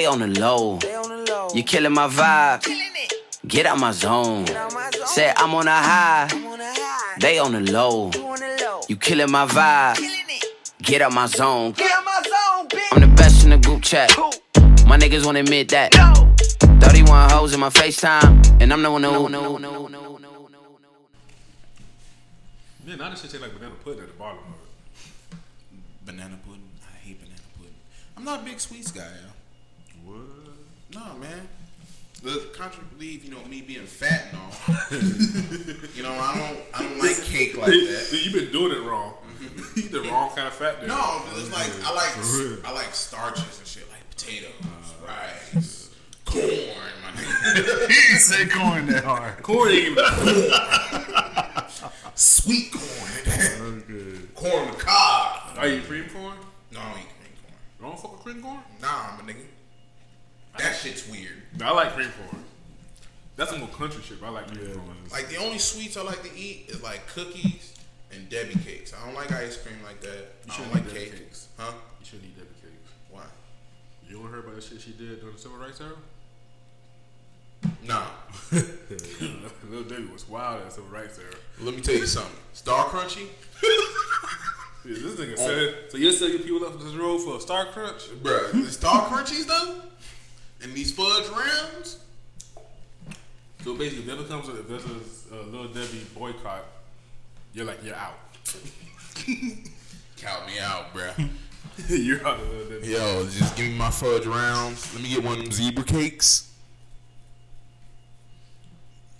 They on the low. You killing my vibe. Get out my zone. Say I'm on a high. They on the low. You killing my vibe. Get out my zone. I'm the best in the group chat. My niggas won't admit that. 31 hoes in my FaceTime, and I'm the one who. Yeah, now this shit taste like banana pudding at the bottom of it. Banana pudding. I hate banana pudding. I'm not a big sweets guy, yo. What? No, man. The contrary believe, you know, me being fat and all. you know, I don't, I don't like cake like that. Dude, you been doing it wrong. you mm-hmm. the wrong kind of fat. There. No, but it's like I like, I like starches and shit, like potatoes, uh, rice, corn, my nigga. He didn't say corn that hard. corn ain't even. Sweet corn. Okay. corn with cob. Are you cream corn? No, I don't eat cream corn. You don't fuck with cream corn? Nah, my nigga. That shit's weird. I like cream corn. That's some more country shit. But I like cream Yeah, corn. Like the only sweets I like to eat is like cookies and Debbie cakes. I don't like ice cream like that. You I shouldn't don't like Debbie cake. cakes. Huh? You shouldn't eat Debbie cakes. Why? You don't heard about the shit she did during the civil rights era? Nah. Little Debbie was wild at the civil rights era. Let me tell you something. Star Crunchy, Yeah, this nigga said. So you're setting people up this road for a Star Crunch? bruh. the Star Crunchies though, and these fudge rounds. So basically, if there becomes a, if there's a, a little Debbie boycott, you're like you're out. Count me out, bruh. you're out of little Debbie. Yo, just give me my fudge rounds. Let me get one of them zebra cakes.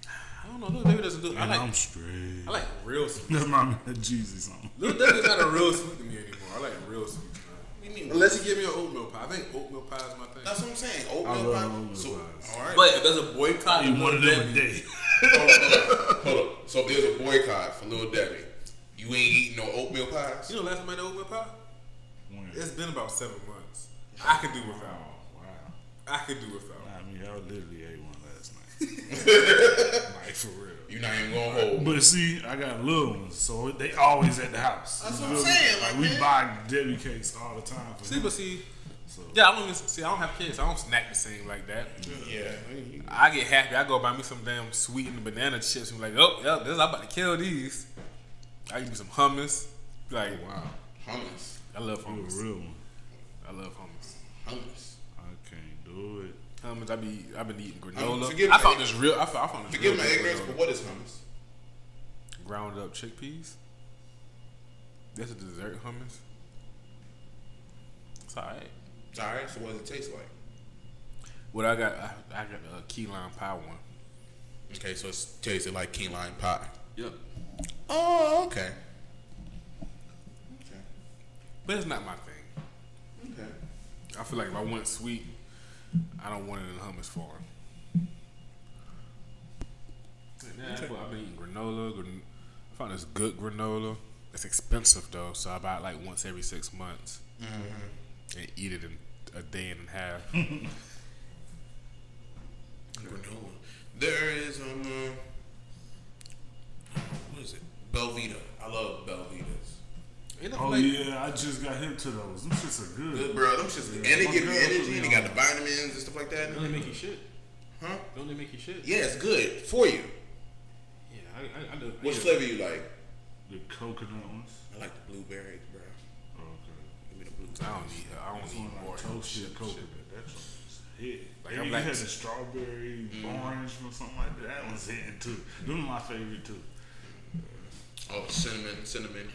I don't know. Little Debbie doesn't do. I Man, like. I'm straight. I like real sweet. That's my man Jesus song. Little Debbie's not a real sweet to me anymore. I like real sweet. Man. Unless you give me an oatmeal pie. I think oatmeal pie is my thing. That's what I'm saying. I Oatmeal love pie. oatmeal so, pies. all right. But if there's a boycott, You want one of them a Debbie, day. hold on, hold on. So if there's a boycott for Little Debbie, you ain't eating no oatmeal pies. You know, last time I had oatmeal pie, When? it's been about seven months. I could do without. Oh, wow. I could do without. I mean, I literally ate one last night. like, for real. You're not even gonna hold. But see, I got little ones, so they always at the house. That's You what I'm saying, Like, like, we man. buy Debbie cakes all the time. For See, him. but see, So, yeah, I don't even see. I don't have kids. I don't snack the same like that. Yeah. I get happy. I go buy me some damn sweetened banana chips and be like, oh, yeah, this I'm about to kill these. I give me some hummus. Like, wow, Hummus. I love you a hummus. real one. I love hummus. Hummus. I can't do it. Hummus. I be I've been eating granola. I found this real. I found, I found this Forgive real my ignorance, but what is hummus? ground up chickpeas. That's a dessert hummus. It's alright. It's alright. So what does it taste like? What I got, I, I got a key lime pie one. Okay, so it's tasted like key lime pie. Yep. Oh, okay. Okay. But it's not my thing. Okay. I feel like if I want sweet, I don't want it in hummus form. I've been eating granola. Gran- I found this good granola. It's expensive though, so I buy it like once every six months and eat it in a day and a half. Granola. There is um, uh, what is it? Belvita. I just got hip to those. Them shits are good. Good, bro. Them shits, are good. and they give you energy. They got the vitamins and stuff like that. Don't they make you shit? Huh? Don't they make you shit? Yeah, it's good for you. Yeah, I, I, I do. Which yeah. flavor you like? The coconut ones. I like the blueberry, bro. Oh, okay. Give me the blueberry. I don't need. I don't This need one more like toasted shit, coconut. shit. That one is hit. Like, Like I'm like- had the strawberry mm. orange or something like that. That one's hitting too. Them are my favorite too. Oh, cinnamon, cinnamon.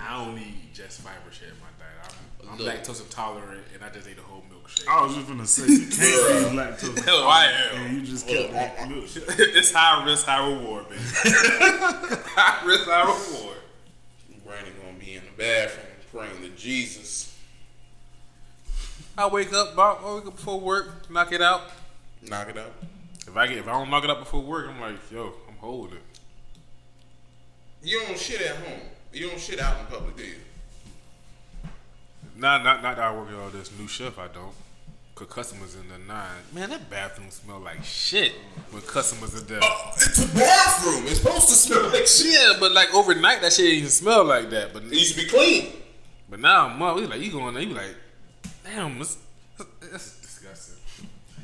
I don't need just fiber shit in my diet. I'm, I'm Look. lactose intolerant, and I just ate a whole milkshake. I was just gonna say you can't be lactose. Hell, I am. And you just Hold kept on, that milkshake. it's high risk, high reward, baby. high risk, high reward. Brandon gonna be in the bathroom praying to Jesus. I wake up, Bob. I wake up before work, knock it out. Knock it out. If I get, if I don't knock it out before work, I'm like, yo, I'm holding it. You don't shit at home. You don't shit out in public, do you? Not, not, not that I work at all this new shift. I don't. Cause customers in the nine. Man, that bathroom smell like shit when customers are there. Oh, it's a bathroom. It's supposed to smell like shit. Yeah, but like overnight, that shit didn't even smell like that. But It used to be clean. but now, mom, we like you going there, you like, damn, it's, That's disgusting.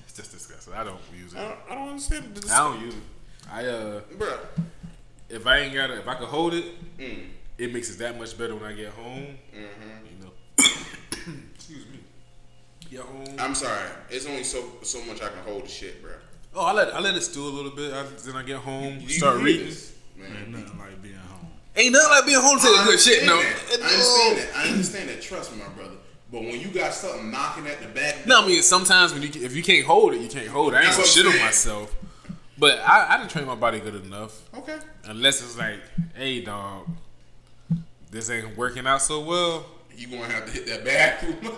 It's just disgusting. I don't use it. I don't, I don't understand. The I don't use it. I uh, Bro, if I ain't got it, if I can hold it, Mm. It makes it that much better when I get home. Mm-hmm. You know. Excuse me. Get home. I'm sorry. It's only so so much I can hold the shit, bro. oh, I let I let it stew a little bit. I, then I get home, You start reading. this, man. Ain't nothing like being home. Ain't nothing like being home to I good shit. understand No. I understand that. I understand that. Trust me, my brother. But when you got something knocking at the back, No, I mean sometimes when you if you can't hold it, you can't hold it. I ain't That's gonna shit on myself. But I, I didn't train my body good enough. okay. Unless it's like, hey dog, this ain't working out so well. You gonna have to hit that bathroom.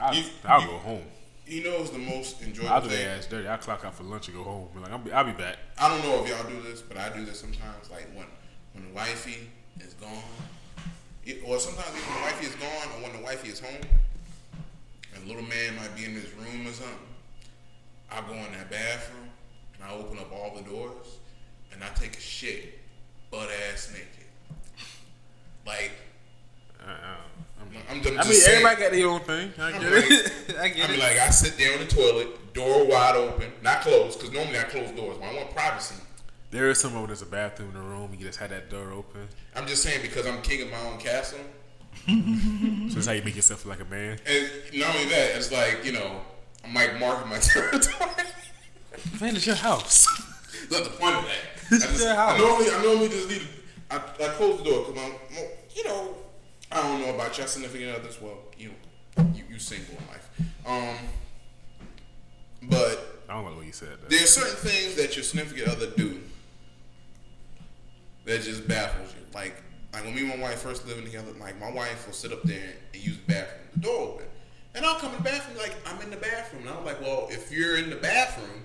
I'll, You- I'll you- go home. you know, it's the most enjoyable I'll do ass dirty. I'll clock out for lunch and go home. Like, I'll be, I'll be back. I don't know if y'all do this, but I do this sometimes. Like when when the wifey is gone, it, or sometimes even when the wifey is gone, or when the wifey is home, and little man might be in his room or something. I go in that bathroom and I open up all the doors and I take a shit, butt ass naked. Like Uh, uh, I'm, I'm I mean, saying. everybody got their own thing. I get like- it. I get I mean, it. like I sit there on the toilet, door wide open, not closed, because normally I close doors. But I want privacy. There is someone there's a bathroom in the room. You just had that door open. I'm just saying because I'm king of my own castle. So that's how you make yourself like a man. And not only that, it's like, you know, I'm like marking my territory. Man, it's your house. That's the point of that. I, just, your I house. normally, I normally just leave. I, I close the door because I'm, you know, I don't know about your significant others. Well, you, you, you single in life. Um, but I don't know what you said. That. there are certain things that your significant other do that just baffles you. Like, like when me and my wife first living together, like my wife will sit up there and use the bathroom, the door open, and I'll come in the bathroom like I'm in the bathroom. And I'm like, well, if you're in the bathroom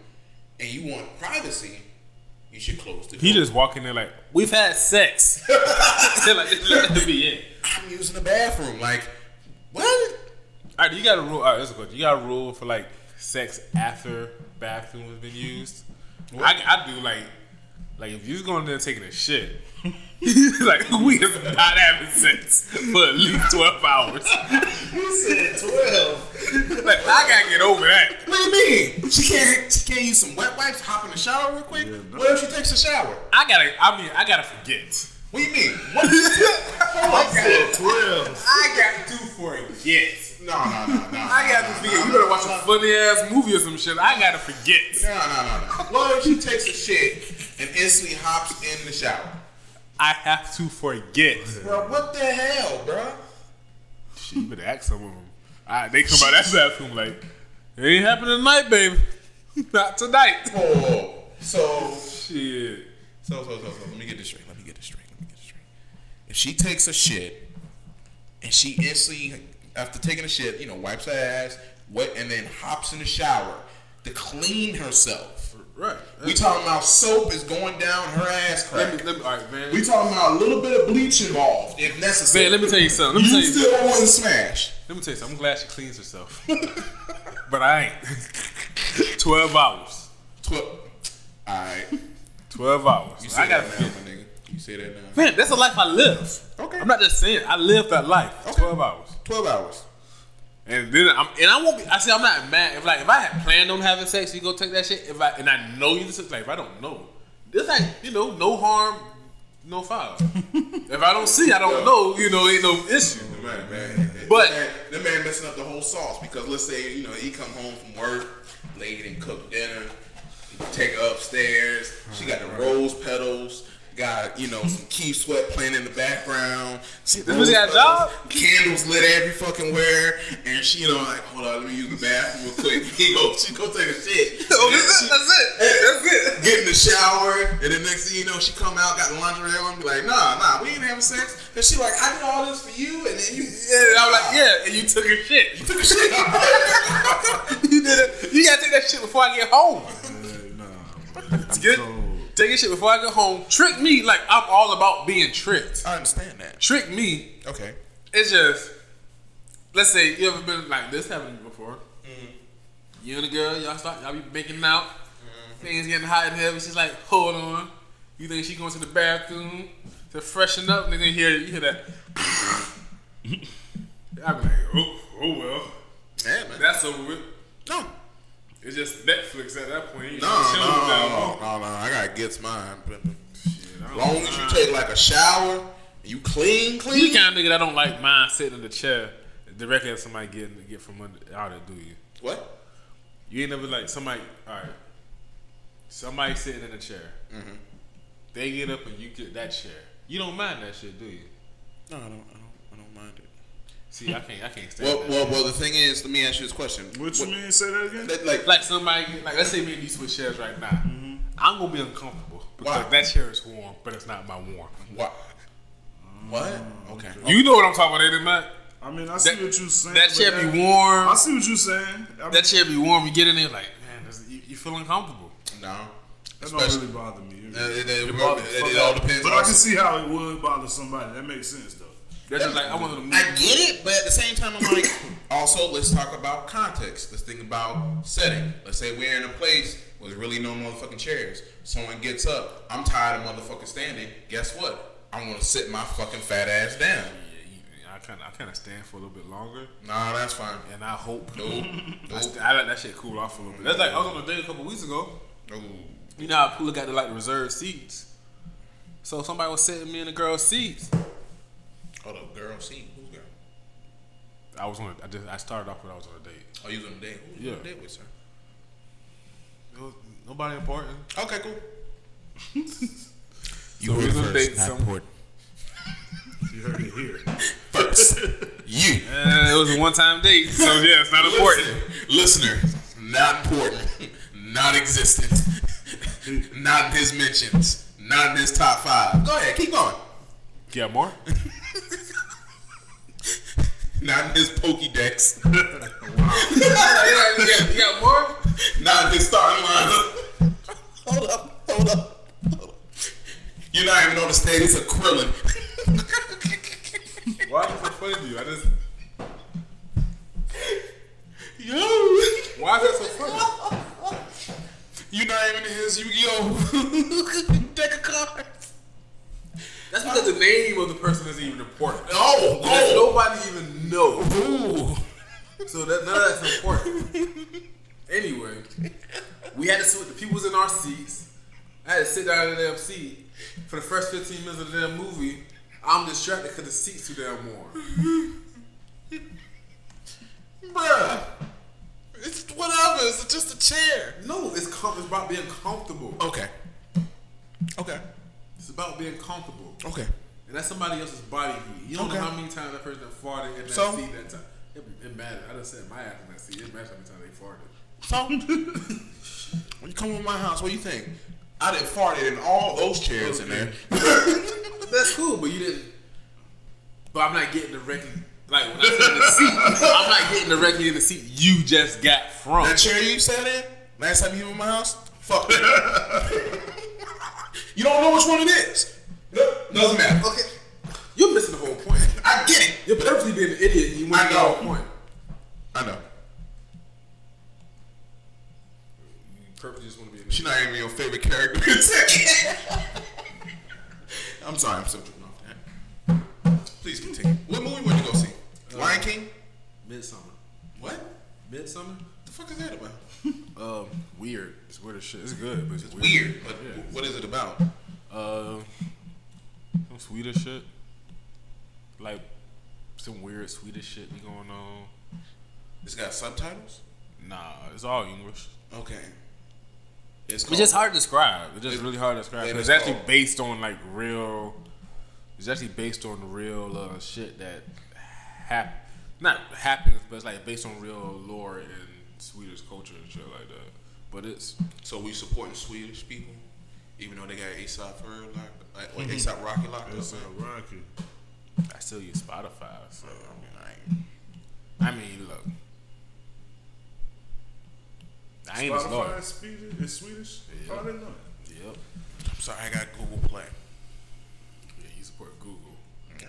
and you want privacy, you should close the door. He just walking there like, we've had sex. like, let that be it. I'm using the bathroom. Like, what? All right, you got a rule. All right, that's a question. You got a rule for like sex after bathroom has been used. I, I do like, like if you're going there taking a shit, like we is not having sex for at least twelve hours. You said twelve. Like I gotta get over that. What do you mean? She can't. She can't use some wet wipes. Hop in the shower real quick. what if she takes a shower? I gotta. I mean, I gotta forget. What do you mean? What? Hold on, said 12. I got to forget. No, no, no, no. I got to forget. You better watch a funny ass movie or some shit. I gotta forget. No, no, no, no. What if she takes a shit and instantly hops in the shower? I have to forget. Bro, what the hell, bro? You better ask some of them. Ah, they come out of that bathroom like, it ain't happening tonight, baby. Not tonight. Oh, so, Shit. so, so, so, so. Let me get this straight. Let me get this straight. If she takes a shit and she instantly, after taking a shit, you know, wipes her ass, wet, and then hops in the shower to clean herself. Right. We talking about soap is going down her ass Let crack. me, let me, all right, man. We talking about a little bit of bleach involved, if necessary. man, let me tell you something. Let me tell you you, still want to smash. let me tell you something. I'm glad she cleans herself. but I ain't. 12 hours. Twelve. All right. 12 hours. You I gotta my nigga. You say that now. Man, that's a life I live. Okay. I'm not just saying. I live that life. Okay. 12 hours. Twelve hours. And then I'm and I won't be. I see. I'm not mad. If like if I had planned on having sex, you go take that shit. If I and I know you just like if I don't know, it's like you know no harm, no foul. if I don't see, I don't know. You know, ain't no issue. Man, man. But- that man, man messing up the whole sauce because let's say you know he come home from work late and cook dinner, take her upstairs. She got the rose petals. Got you know some Keith Sweat playing in the background. This rose bitch got a petals, job? Candles lit every fucking where, and she you know like hold on, let me use the bathroom real quick. He go, she go take a shit. Oh, that's she- it. That's it. That's it. get in the shower, and the next thing you know, she come out, got the lingerie on, be like, nah, nah, we ain't having sex. And she like, I did all this for you, and then you, Yeah, I'm like, yeah, and you took a shit. you took a shit. you did it. You gotta take that shit before I get home. Uh, get, take your shit before I go home. Trick me like I'm all about being tricked. I understand that. Trick me. Okay. It's just, let's say you ever been like this happened before. Mm-hmm. You and the girl, y'all start, y'all be making out. Mm-hmm. Things getting hot and heavy. She's like, hold on. You think she going to the bathroom to freshen up? And then you hear, you hear that. I be like, oh, oh well. that's over with. No. It's just Netflix at that point. You No, should no, show no, no, no. I gotta get mine. But Shit, I as don't long as you take like a shower, you clean, clean. the kind of nigga that don't like mine sitting in the chair directly at somebody getting to get from under, out of do you? What? You ain't never like somebody. All right, somebody sitting in a chair. Mm-hmm. They get up and you get that chair. You don't mind that shit, do you? No, I don't. I don't. I don't mind it. See, I can't. I can't stand Well, that. well, well. The thing is, let me ask you this question. What you mean? Say that again. That, like, like somebody, like let's say me and you switch chairs right now. Mm-hmm. I'm gonna be uncomfortable because Why? that chair is warm, but it's not my warm. what? What? Okay. Mm-hmm. You know what I'm talking about, ain't it, Matt? I mean, I see That, what you're saying. that chair that- be warm. I see what you're saying. I mean, That chair be warm. You get in there like, man, you, you feel uncomfortable. No. that don't really bother me. It, it, It bothers it- the it all depends. but I can see how it would bother somebody. That makes sense though. That's just like I want to. I get it, but at the same time, I'm like, also let's talk about context. Let's think about setting. Let's say we're in a place where there's really no motherfucking chairs. Someone gets up. I'm tired of motherfucking standing. Guess what? I'm gonna sit my fucking fat ass down. Yeah, I kind of I kind of stand for a little bit longer, Nah, that's fine. and I hope. Nope. I, Nope. I let that shit cool off a little bit. That's like I was on a date a couple weeks ago. Nope. You know how people got the like reserved seats. So somebody was sitting me in the girl's seats. Hold up, girl. See who's girl? I was on. A, I just I started off when I was on a date. Oh, you was on a date? Who you Yeah. on a date with, sir? Was nobody important. Okay, cool. So we was on a date. Some, important. You heard it here. First, you. uh, it was a one time date, so yeah, it's not important. Listener, not important, not existent, not in his mentions, not in his top five. Go ahead, keep going. You got more? Not in his Pokédex, yeah, you got, you got more? not in his starting lineup. Hold up, hold up, hold up. You're not even on the status of Krillin. Why is it so funny to you? I just. Yo, Why is that so funny? you're not even in his Yu-Gi-Oh deck of cards. That's because the name of the person isn't even important. Oh, oh, nobody even knows. ooh. So that none of that's important. anyway, we had to sit with the people in our seats. I had to sit down in the damn seat for the first 15 minutes of the damn movie. I'm distracted because the seat's too damn warm. Bruh. It's whatever. It's just a chair. No, it's com- it's about being comfortable. Okay. Okay. It's about being comfortable. Okay. And that's somebody else's body heat. You don't Okay. know how many times that person farted in that So? seat that time. It, it mattered. I just said my ass in that seat. It matters how many times they farted. So, when you come to my house, what do you think? I done farted in all those chairs in there. That's cool, but you didn't. But I'm not getting directly. Like when I in the seat, I'm not getting directly in the seat you just got from. that chair you sat in, last time you were in my house, fuck. You don't know which one it is. Nope. Doesn't matter. Okay, you're missing the whole point. I get it. You're purposely being an idiot. And you I went the whole point. I know. You purposely just want to be an She's not even your favorite character. I'm sorry, I'm still tripping off that. Please continue. What movie would you go see? Uh, Lion King? Midsummer. What? Midsummer. The fuck is that about? Um, weird. It's weird as shit. It's good, but it's, It's weird. weird, but Yeah. what is it about? Uh, some Swedish shit. Like some weird Swedish shit be going on. It's got subtitles? Nah, it's all English. Okay. It's It's just hard to describe. It's just It- really hard to describe. it It's actually called- based on like real. It's actually based on real uh, shit that hap not happens, but it's like based on real lore Swedish culture and shit like that. But it's So we supporting Swedish people, even though they got ASAP Ferg locked, like, like mm-hmm. ASAP Rocky locked up. That's Rocky. I still use Spotify. So I mean, I mean, look, I ain't Spotify loyal. is Swedish. It's Swedish. Yeah. Oh, I didn't know. Yep. I'm sorry, I got Google Play. Yeah, you support Google.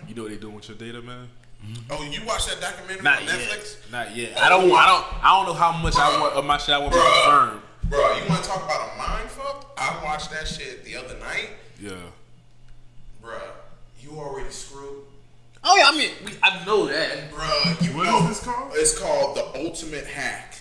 You know what they doing with your data, man? Mm-hmm. Oh, you watched that documentary Not on yet. Netflix? Not yet. I don't. I don't. I don't know how much I Bruh. want of my shit I want to Bruh. confirm. Bro, you want to talk about a mind fuck? I watched that shit the other night. Yeah. Bro, you already screwed. Oh yeah, I mean, we, I know that. Bro, you What know, is this called? It's called The Ultimate Hack.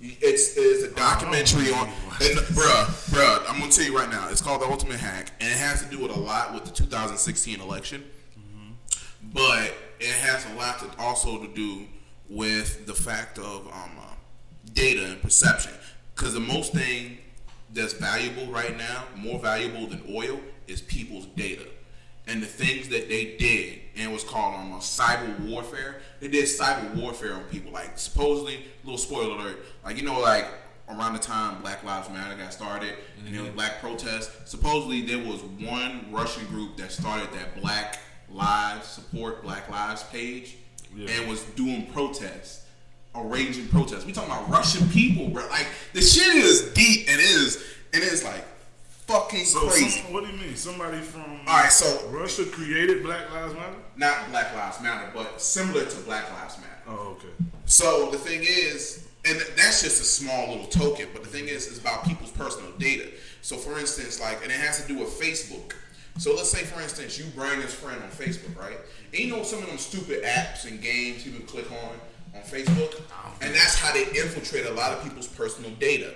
It's, it's a documentary oh, on. And, bruh, bruh, I'm gonna tell you right now. It's called The Ultimate Hack, and it has to do with a lot with the 2016 election. Mm-hmm. But it has a lot to also to do with the fact of um, uh, data and perception. Because the most thing that's valuable right now, more valuable than oil, is people's data. And the things that they did, and it was called um, cyber warfare. They did cyber warfare on people. Like supposedly, little spoiler alert. Like you know, like around the time Black Lives Matter got started, and there was black protests. Supposedly, there was one Russian group that started that Black Lives Support Black Lives page, Yeah. and was doing protests, arranging protests. We talking about Russian people, bro. Like the shit is deep and it is and it is like fucking So, crazy. some, what do you mean? Somebody from All right, so Russia created Black Lives Matter? not Black Lives Matter, but similar to Black Lives Matter. Oh, okay. So the thing is, and that's just a small little token, but the thing is, it's about people's personal data. So for instance, like, and it has to do with Facebook. So let's say, for instance, you bring this friend on Facebook, right? And you know some of them stupid apps and games people click on on Facebook, and that's how they infiltrate a lot of people's personal data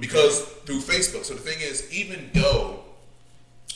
because through Facebook. So the thing is, even though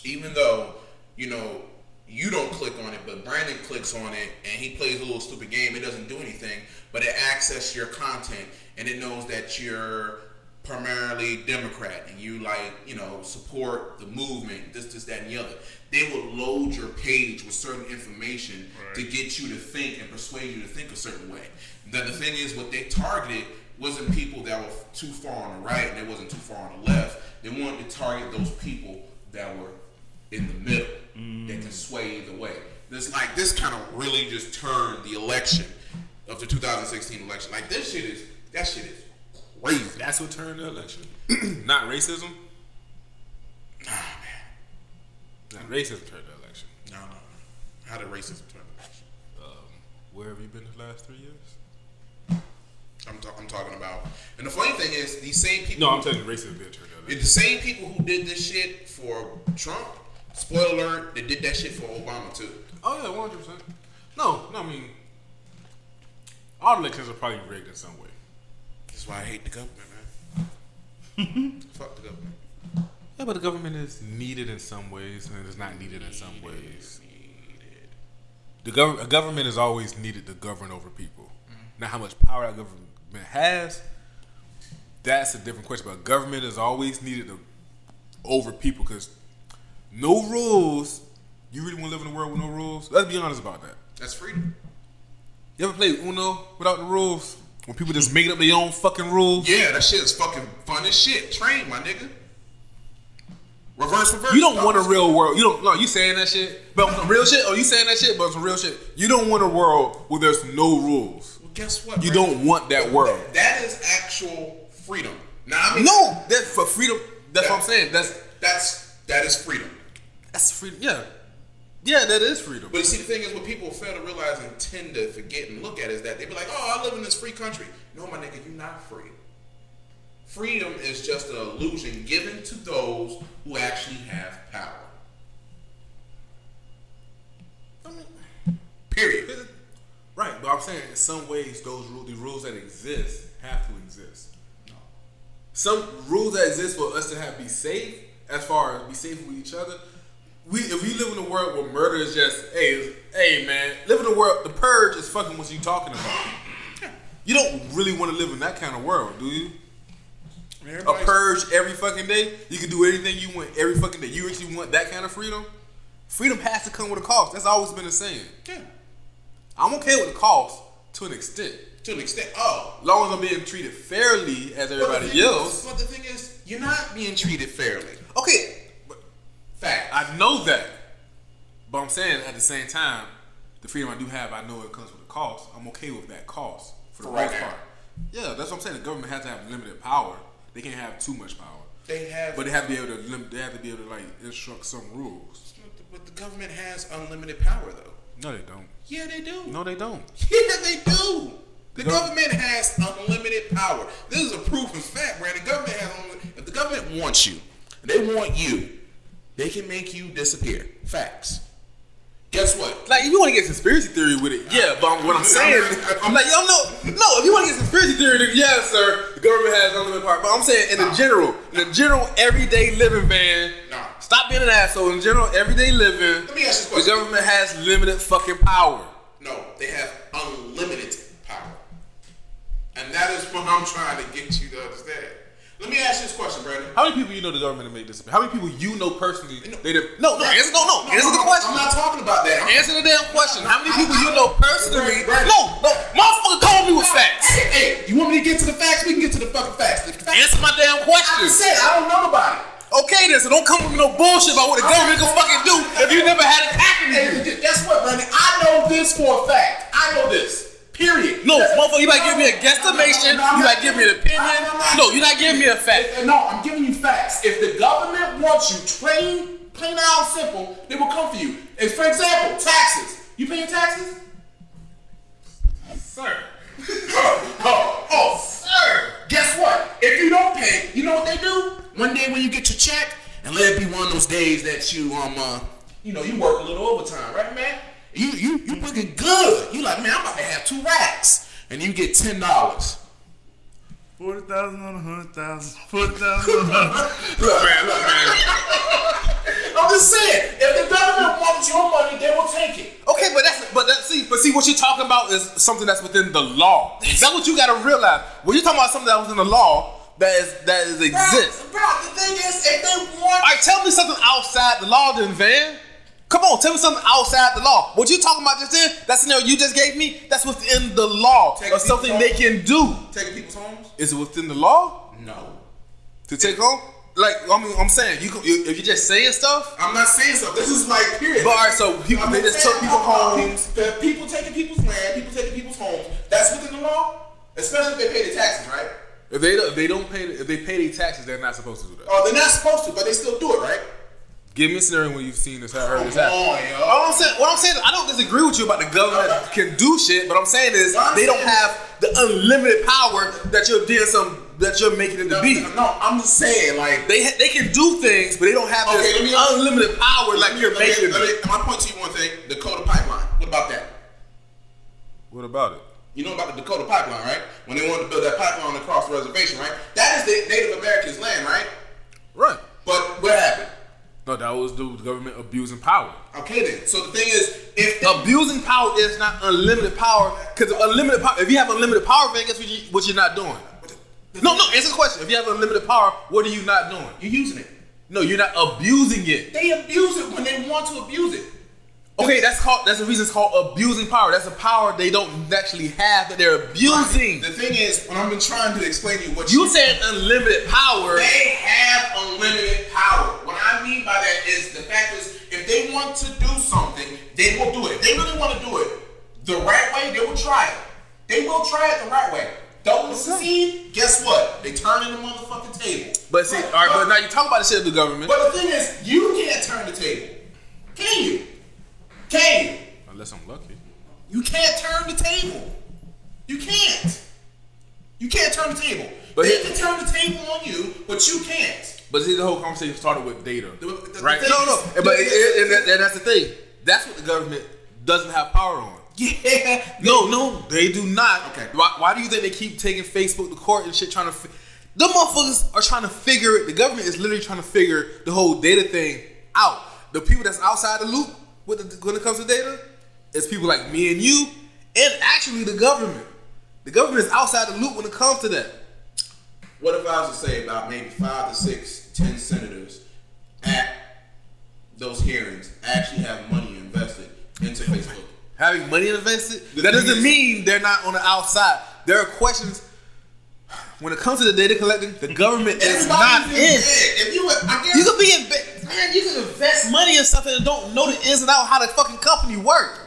even though you know you don't click on it, but Brandon clicks on it and he plays a little stupid game. It doesn't do anything, but it accesses your content and it knows that you're primarily Democrat and you like you know support the movement, this, this, that, and the other. They will load your page with certain information to get you to think and persuade you to think a certain way. Then the thing is, what they targeted wasn't people that were too far on the right and they wasn't too far on the left. They wanted to target those people that were in the middle mm. that can sway either way. This like this kind of really just turned the election of the 2016 election. Like this shit is that shit is crazy. That's what turned the election. Not racism. Nah, man. Not racism turned the election. No, no. How did racism turn the election? Um, where have you been the last three years? I'm, ta- I'm talking about. And the funny thing is, these same people. No, I'm telling you, racism did turn the the same people who did this shit for Trump. Spoiler alert: They did that shit for Obama too. Oh yeah, one hundred percent. No, no, I mean, all elections are probably rigged in some way. That's why I hate the government, man. Fuck the government. Yeah, but the government is needed in some ways, and it's not needed in some ways. The gov- a government is always needed to govern over people. Mm-hmm. Now, how much power that government has, that's a different question. But government is always needed to over people because no rules. You really want to live in a world with no rules? Let's be honest about that. That's freedom. You ever play Uno without the rules? When people just make up their own fucking rules? Yeah, that shit is fucking fun as shit. Train, my nigga. Reverse, reverse. You don't want a real world. You don't. No, you saying that shit, but some real shit. Or you saying that shit, but some real shit. You don't want a world where there's no rules. Well, guess what? You Brandon? don't want that world. That is actual freedom. Now, I mean, No, that's for freedom. That's what I'm saying. That's that's that is freedom. that's freedom. Yeah, yeah, that is freedom. But you see, the thing is, what people fail to realize and tend to forget and look at is that they be like, "Oh, I live in this free country." No, my nigga, you're not free. Freedom is just an illusion given to those who actually have power. Period. Right, but I'm saying in some ways those rules, the rules that exist, have to exist. Some rules that exist for us to have be safe, as far as be safe with each other. We if we live in a world where murder is just hey hey man, live in a world the purge is fucking what you talking about. You don't really want to live in that kind of world, do you? A purge every fucking day. You can do anything you want every fucking day. You actually want that kind of freedom? Freedom has to come with a cost. That's always been the saying. Yeah, I'm okay with the cost to an extent. to an extent. Oh, As long as I'm being treated fairly as But everybody is- else. But the thing is, you're not being treated fairly. Okay, but Fact. I know that. But I'm saying at the same time, the freedom I do have, I know it comes with a cost. I'm okay with that cost for the For right most now. part. Yeah, that's what I'm saying. The government has to have limited power. They can't have too much power. they have, But they have to be able to lim- they have to be able to like instruct some rules. but the government has unlimited power, though. No, they don't. Yeah, they do. No, they don't. Yeah, they do. The government has unlimited power. This is a proof of fact, man. The government has unlimited. If the government wants you, they want you. They can make you disappear. Facts. Guess what? Like, if you want to get conspiracy theory with it, yeah. But what I'm saying, I'm like, yo, no, no. If you want to get conspiracy theory, then yes, sir. The government has unlimited power. But I'm saying, in the general, in the general everyday living, man. Nah. stop being an asshole. In general everyday living, Let me ask the you a question. government has limited fucking power. No, they have unlimited power. And that is what I'm trying to get you to understand. Let me ask you this question, Brandon. How many people you know the government to make this? How many people you know personally? They did, no, no, answer, no, no, answer the question. I'm not talking about that. Answer the damn question. How many people you know personally? Brandon. No, no, motherfucker, call me with facts. Hey, hey, you want me to get to the facts? We can get to the fucking facts. The facts Answer my damn I question. said I don't know about it. Okay, then, so don't come with no bullshit about what the government can fucking do if you never had it happen to you. Hey, guess what, Brandon? I know this for a fact. I know this. Period. No, motherfucker, you might give me a guesstimation. You might give me an opinion. No, you're not giving me a fact. No, I'm giving you facts. If the government wants you, plain, plain out simple, they will come for you. And for example, taxes. You paying taxes? Sir. oh, oh, sir. Guess what? If you don't pay, you know what they do? One day when you get your check, and let it be one of those days that you um uh, you know you work a little overtime, right, man? You you you looking good. You like, man, I'm about to have two racks, and you get ten dollars. Forty thousand on a hundred thousand. Forty thousand on a hundred. Look, man, look, man. I'm just saying, if the government wants your money, they will take it. Okay, but that's but that see, but see what you're talking about is something that's within the law. That's what you gotta realize. When you're talking about something that was in the law that is that is exists. Bro, bro, the thing is, if they want, Alright, tell me something outside the law then, Van. Come on, tell me something outside the law. What you talking about just then, that scenario you just gave me, that's within the law Take or something they can do. taking people's homes, Is it within the law no. to take home? Like, I mean, I'm saying, you you- if you're just saying stuff, I'm not saying stuff. This is like period. But, alright, so people- I'm they just took people homes. People, the people taking people's land, people taking people's homes. That's within the law, especially if they pay the taxes, right? if they don't, if they don't pay, if they pay their taxes, they're not supposed to do that. Oh, they're not supposed to, but they still do it, right? Give me a scenario when you've seen this, heard this happen. on, yo. All I'm saying, what I'm saying, is I don't disagree with you about the government can do shit, but I'm saying is I'm they don't have the unlimited power that you're doing some that you're making it to No, be. no, I'm just saying, like, They ha- they can do things, but they don't have Okay, this let me- unlimited power like you're let me, making let it. me, my point to you one thing: Dakota Pipeline. What about that? What about it? You know about the Dakota Pipeline, right? When they wanted to build that pipeline across the reservation, right? That is the Native Americans' land, right? Right. But what happened? No, that was the government abusing power. Okay, then. So the thing is, if they, Abusing power is not unlimited power because unlimited power. If you have unlimited power, then guess what, you, what you're not doing. No, no. Answer the question. If you have unlimited power, what are you not doing? you're using it, No, you're not abusing it. they abuse it when they want to abuse it. Okay, that's called. That's the reason it's called abusing power. That's a power they don't actually have that they're abusing. The thing is, when I've been trying to explain to you what You said unlimited power. They have unlimited power. What I mean by that is the fact is, if they want to do something, they will do it. If they really want to do it the right way, they will try it. They will try it the right way. Don't succeed, guess what? They turn in the motherfucking table. But see, all right, but now you talk about the shit of the government. But the thing is, you can't turn the table. Can you? Can you? Unless I'm lucky. You can't turn the table. You can't. You can't turn the table. But they here- can turn the table on you, but you can't. But see, the whole conversation started with data, The- the- right? the No, no, is- but the- it, it- and, that, and that's the thing. That's what the government doesn't have power on. Yeah. No, no, they do not. Okay. Why, why do you think they keep taking Facebook to court and shit trying to? Fi- the motherfuckers are trying to figure it. The government is literally trying to figure the whole data thing out. The people that's outside the loop with the, when it comes to data is people like me and you, and actually the government. The government is outside the loop when it comes to that. What if I was to say about maybe five to six, ten senators at those hearings actually have money invested into Facebook? Having money invested, The that doesn't is- mean they're not on the outside. There are questions. When it comes to the data collecting, the government is not in. bed. If you, I guess You could be in bed, man. You can invest money in something and don't know the ins and out how the fucking company work.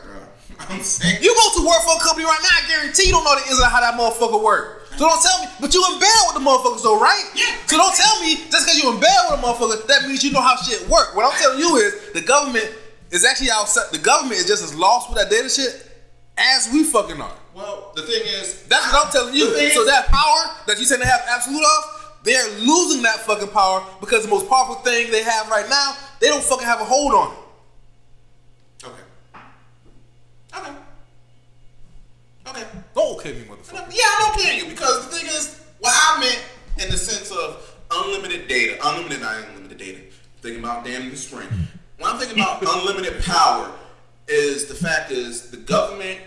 I'm saying. You go to work for a company right now, I guarantee you don't know the ins and out how that motherfucker work. So don't tell me, but you in bed with the motherfuckers though, right? Yeah. So don't tell me just because you in bed with a motherfucker, that means you know how shit work. What I'm telling you is the government is actually outside. The government is just as lost with that data shit as we fucking are. Well, the thing is, That's what I'm telling you. So is- that power that you said they have absolute of, they're losing that fucking power because the most powerful thing they have right now, they don't fucking have a hold on it. Okay. Okay. Okay. Don't kill me, motherfucker. Yeah, I don't kill you because the thing is, what I meant in the sense of unlimited data, unlimited, not unlimited data. Thinking about Danny the Spring. When I'm thinking about unlimited power, is the fact is the government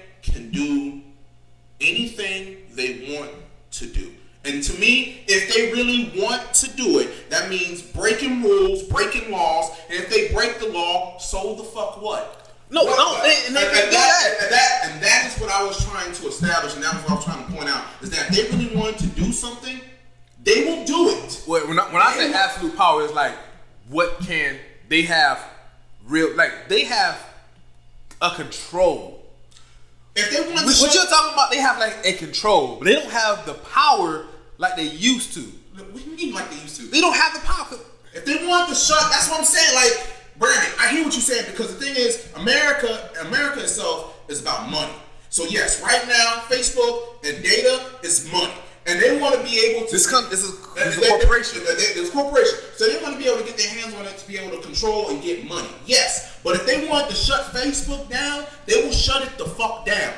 to me, if they really want to do it, that means breaking rules, breaking laws, and if they break the law, so the fuck what? No, What- no, they- and, they and do that, and that and that is what I was trying to establish, and that was what I was trying to point out, is that if they really wanted to do something, they will do it. Well, when I, when I say absolute power, it's like what can they have real like they have a control. If they want to What shut, you're talking about, they have like a control, but they don't have the power like they used to. what do you mean like they used to? They don't have the power. If they want to shut, that's what I'm saying. Like, Brandon, I hear what you're saying because the thing is, America, America itself is about money. So yes, right now, Facebook and data is money, and they want to be able to. This com- this is this is they- a corporation. they- they- a corporation. So they want to be able to get their hands on it to be able to control and get money. Yes. But if they want to shut Facebook down, they will shut it the fuck down.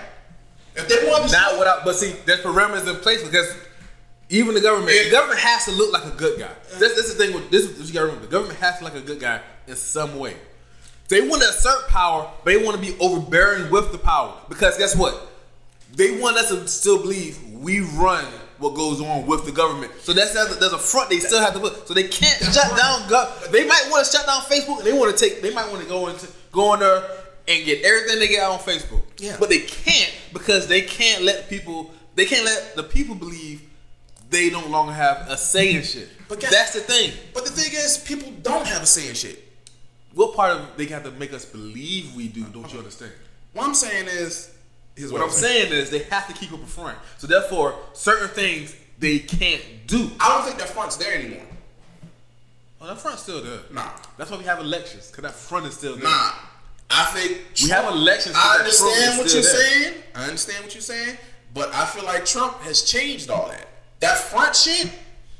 If they want to Not shut, without, but see, there's parameters in place because even the government, the government has to look like a good guy. That's, that's the thing with this. you gotta remember, the government has to look like a good guy in some way. They want to assert power, but they want to be overbearing with the power because guess what? They want us to still believe we run what goes on with the government. So that's that's a, there's a front they still have to put. So they can't shut right. down. Gov- they might want to shut down Facebook. and They want to take. They might want to go into go in there and get everything they get out on Facebook. Yeah. But they can't because they can't let people. They can't let the people believe they no longer have a say in shit. But guess- that's the thing. but the thing is, people don't have a say in shit. What part of they have to make us believe we do? Don't you understand? What I'm saying is, here's What I'm saying is they have to keep up a front. So therefore, certain things they can't do. I don't think that front's there anymore. Oh, that front's still there. Nah. That's why we have elections, because that front is still there. Nah, I think We have elections, I is understand what you're there. saying. I understand what you're saying, but I feel like Trump has changed all that. That front shit,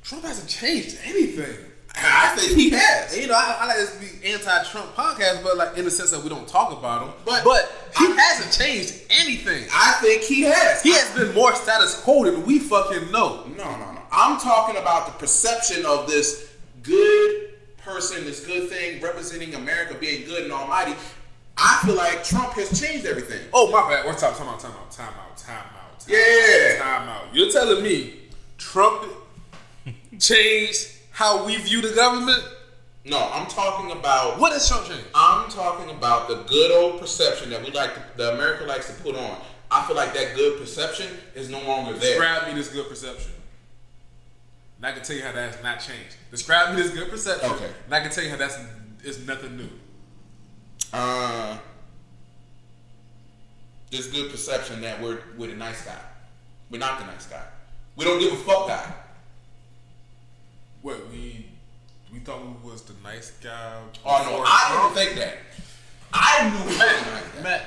Trump hasn't changed anything. I think he has. You know, I, I like this to be anti-Trump podcast, but like in the sense that we don't talk about him. But- but he hasn't changed anything. I think he has. He has been more status quo than we fucking know. No, no, no. I'm talking about the perception of this good person, this good thing representing America being good and almighty. I feel like Trump has changed everything. Oh my bad. We're talking. Time out. Time out. Time out. Time out. Time Yeah. Out, time out. You're telling me Trump changed how we view the government? No, I'm talking about What has Trump changed? I'm talking about the good old perception that we like, to, the America likes to put on. I feel like that good perception is no longer there. Describe me this good perception. And I can tell you how that's not changed. Describe me this good perception. Okay. And I can tell you how that's it's nothing new. Uh, this good perception that we're we're the nice guy. We're not the nice guy. We don't give a fuck guy. What we we thought we was the nice guy. Oh no, I didn't think that. I knew we were the nice guy. Matt,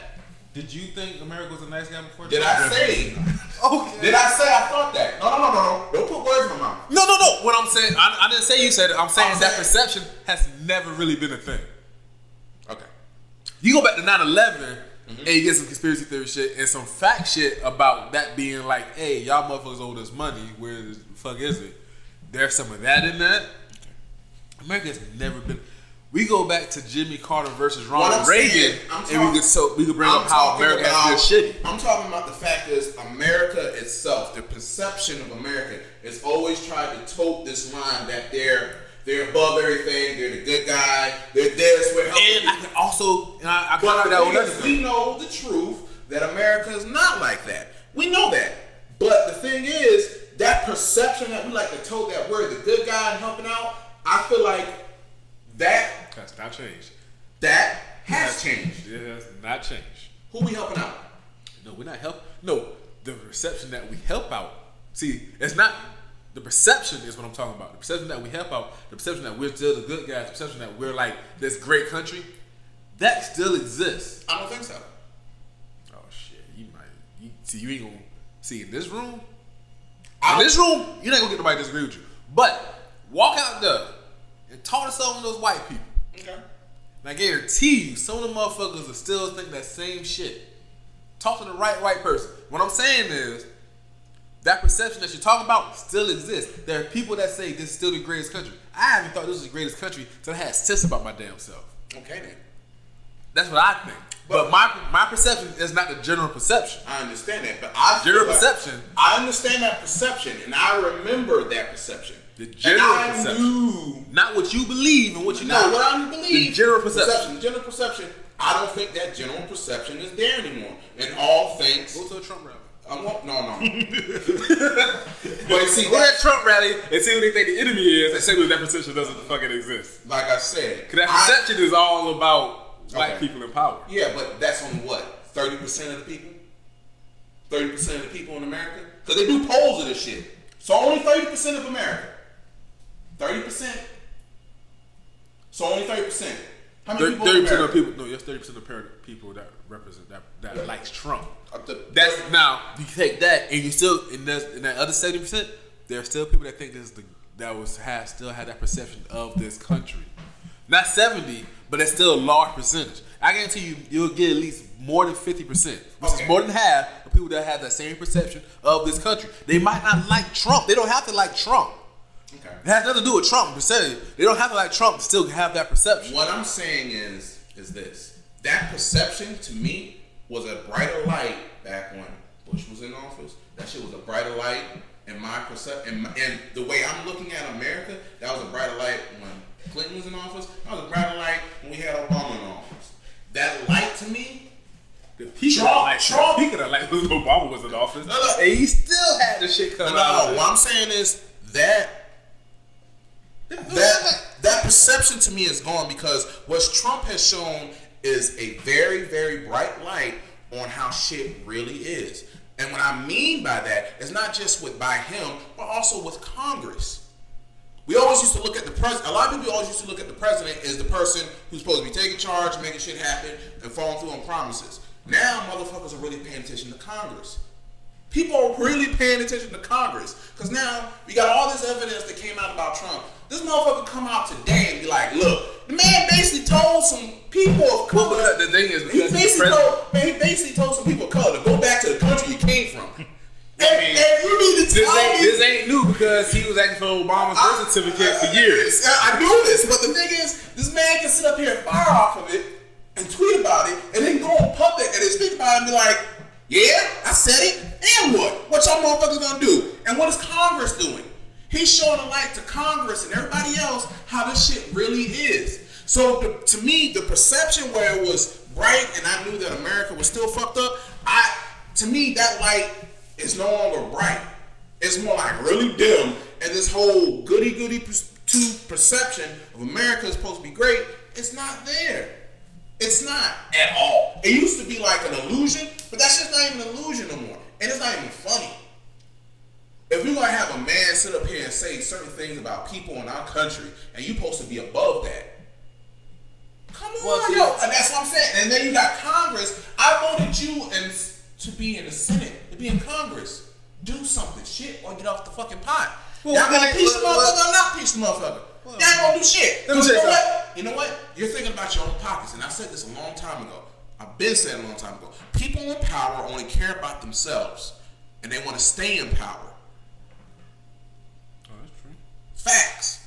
did you think America was a nice guy before? Did I say? Okay. Did I say I thought that? No, no, no, no, no. Don't put words in my mouth. No, no, no. What I'm saying, I, I didn't say you said it. I'm saying I'm that saying- perception has never really been a thing. Okay. You go back to 9/11 Mm-hmm. and you get some conspiracy theory shit and some fact shit about that being like, hey, y'all motherfuckers owe us money. Where the fuck is it? There's some of that in that. America's never been. We go back to Jimmy Carter versus Ronald Reagan, saying, I'm and we talking- could so we could bring I'm up how America about- has been shitty. I'm talking about the fact is America itself, the perception of America is always tried to tote this line that they're they're above everything, they're the good guy, they're this, we're helping. And I can also, and I, I can but that thing on is, another we know the truth that America is not like that. We know that. But the thing is, that perception that we like to tote that we're the good guy and helping out, I feel like that That's not changed. that has changed. It has not changed. Who we helping out? No, we're not help. No, the perception that we help out. See, it's not the perception is what I'm talking about. The perception that we help out, the perception that we're still the good guys, the perception that we're like this great country, that still exists. I don't think so. Oh shit, you might. You, see, you ain't gonna see in this room. In this room, you're not gonna get nobody to disagree with you. But walk out there and talk to some of those white people. Okay. And I guarantee you, some of the motherfuckers will still think that same shit Talk to the right white person. What I'm saying is that perception that you're talking about still exists. There are people that say this is still the greatest country. I haven't thought this was the greatest country until I had sense about my damn self. Okay then. That's what I think. But, my my perception is not the general perception. I understand that, but I General like- perception. I understand that perception, and I remember that perception. The and general I perception. knew Not what you believe and what you not know. what I believe. The general perception. The general perception. I don't think that general perception is there anymore. And all things, Go to a Trump rally. I won't, no, no. but you see, Go that, Trump rally and see what they think the enemy is and say that that perception doesn't fucking exist. like I said, Because that I- perception is all about black Okay. people in power. Yeah, but that's on what thirty percent of the people. Thirty percent of the people in America, because they do polls of this shit. So only thirty percent of America. Thirty percent. So only thirty percent. How many people? Thirty percent of people, no, yes, thirty percent of people that represent that that likes Trump. That's now you take that and you still in that in that other seventy percent, there are still people that think this is the that was has still had that perception of this country. Not seventy, but it's still a large percentage. I guarantee you, you'll get at least more than fifty percent, which Okay. is more than half of people that have that same perception of this country. They might not like Trump. They don't have to like Trump. Okay. It has nothing to do with Trump percentage. They don't have to like Trump to still have that perception. What I'm saying is, is this: that perception to me was a brighter light back when Bush was in office. That shit was a brighter light in my perception, and, and the way I'm looking at America, that was a brighter light when Clinton was in office. That was a brighter light when we had Obama in office. That light to me, The peak Trump- of that, like Trump- peak of that, like when Obama was in office, No, no. he still had the shit coming no, out. no. What I'm saying is that that that perception to me is gone because what Trump has shown is a very very bright light on how shit really is. And what I mean by that is not just with by him, but also with Congress. We always used to look at the president. A lot of people always used to look at the president as the person who's supposed to be taking charge, making shit happen, and following through on promises. Now, motherfuckers are really paying attention to Congress. People are really paying attention to Congress because now we got all this evidence that came out about Trump. This motherfucker come out today and be like, "Look, the man told some people of Well, color. because the thing is, he basically told, man, he basically told some people of color to go back to the country you came from." and, and you need to This tell ain't, me this ain't new because he was acting for Obama's birth certificate for years. I, I do this, but the thing is, this man can sit up here and fire off of it and tweet about it, and then go in public and then speak about it and be like, "Yeah, I said it, and what? What y'all motherfuckers gonna do? And what is Congress doing? He's showing a light to Congress and everybody else how this shit really is. So the, to me, the perception where it was bright and I knew that America was still fucked up, I to me that light is no longer bright. It's more like really dim, and this whole goody goody two perception of America is supposed to be great. It's not there. It's not at all. It used to be like an illusion, but that's just not even an illusion no more, and it's not even funny. If we're gonna have a man sit up here and say certain things about people in our country, and you're supposed to be above that, come on, Well, see- yo, and that's what I'm saying. And then you got Congress. I voted you and to be in the Senate, to be in Congress. Do something, shit, or get off the fucking pot. Well, Y'all gonna okay, piece the well, well- motherfucker or not piece the motherfucker? Y'all ain't gonna do shit. Let me 'Cause you you know what? You know what? You're thinking about your own pockets, and I said this a long time ago. I've been saying a long time ago. People in power only care about themselves, and they want to stay in power. Oh, that's true. Facts.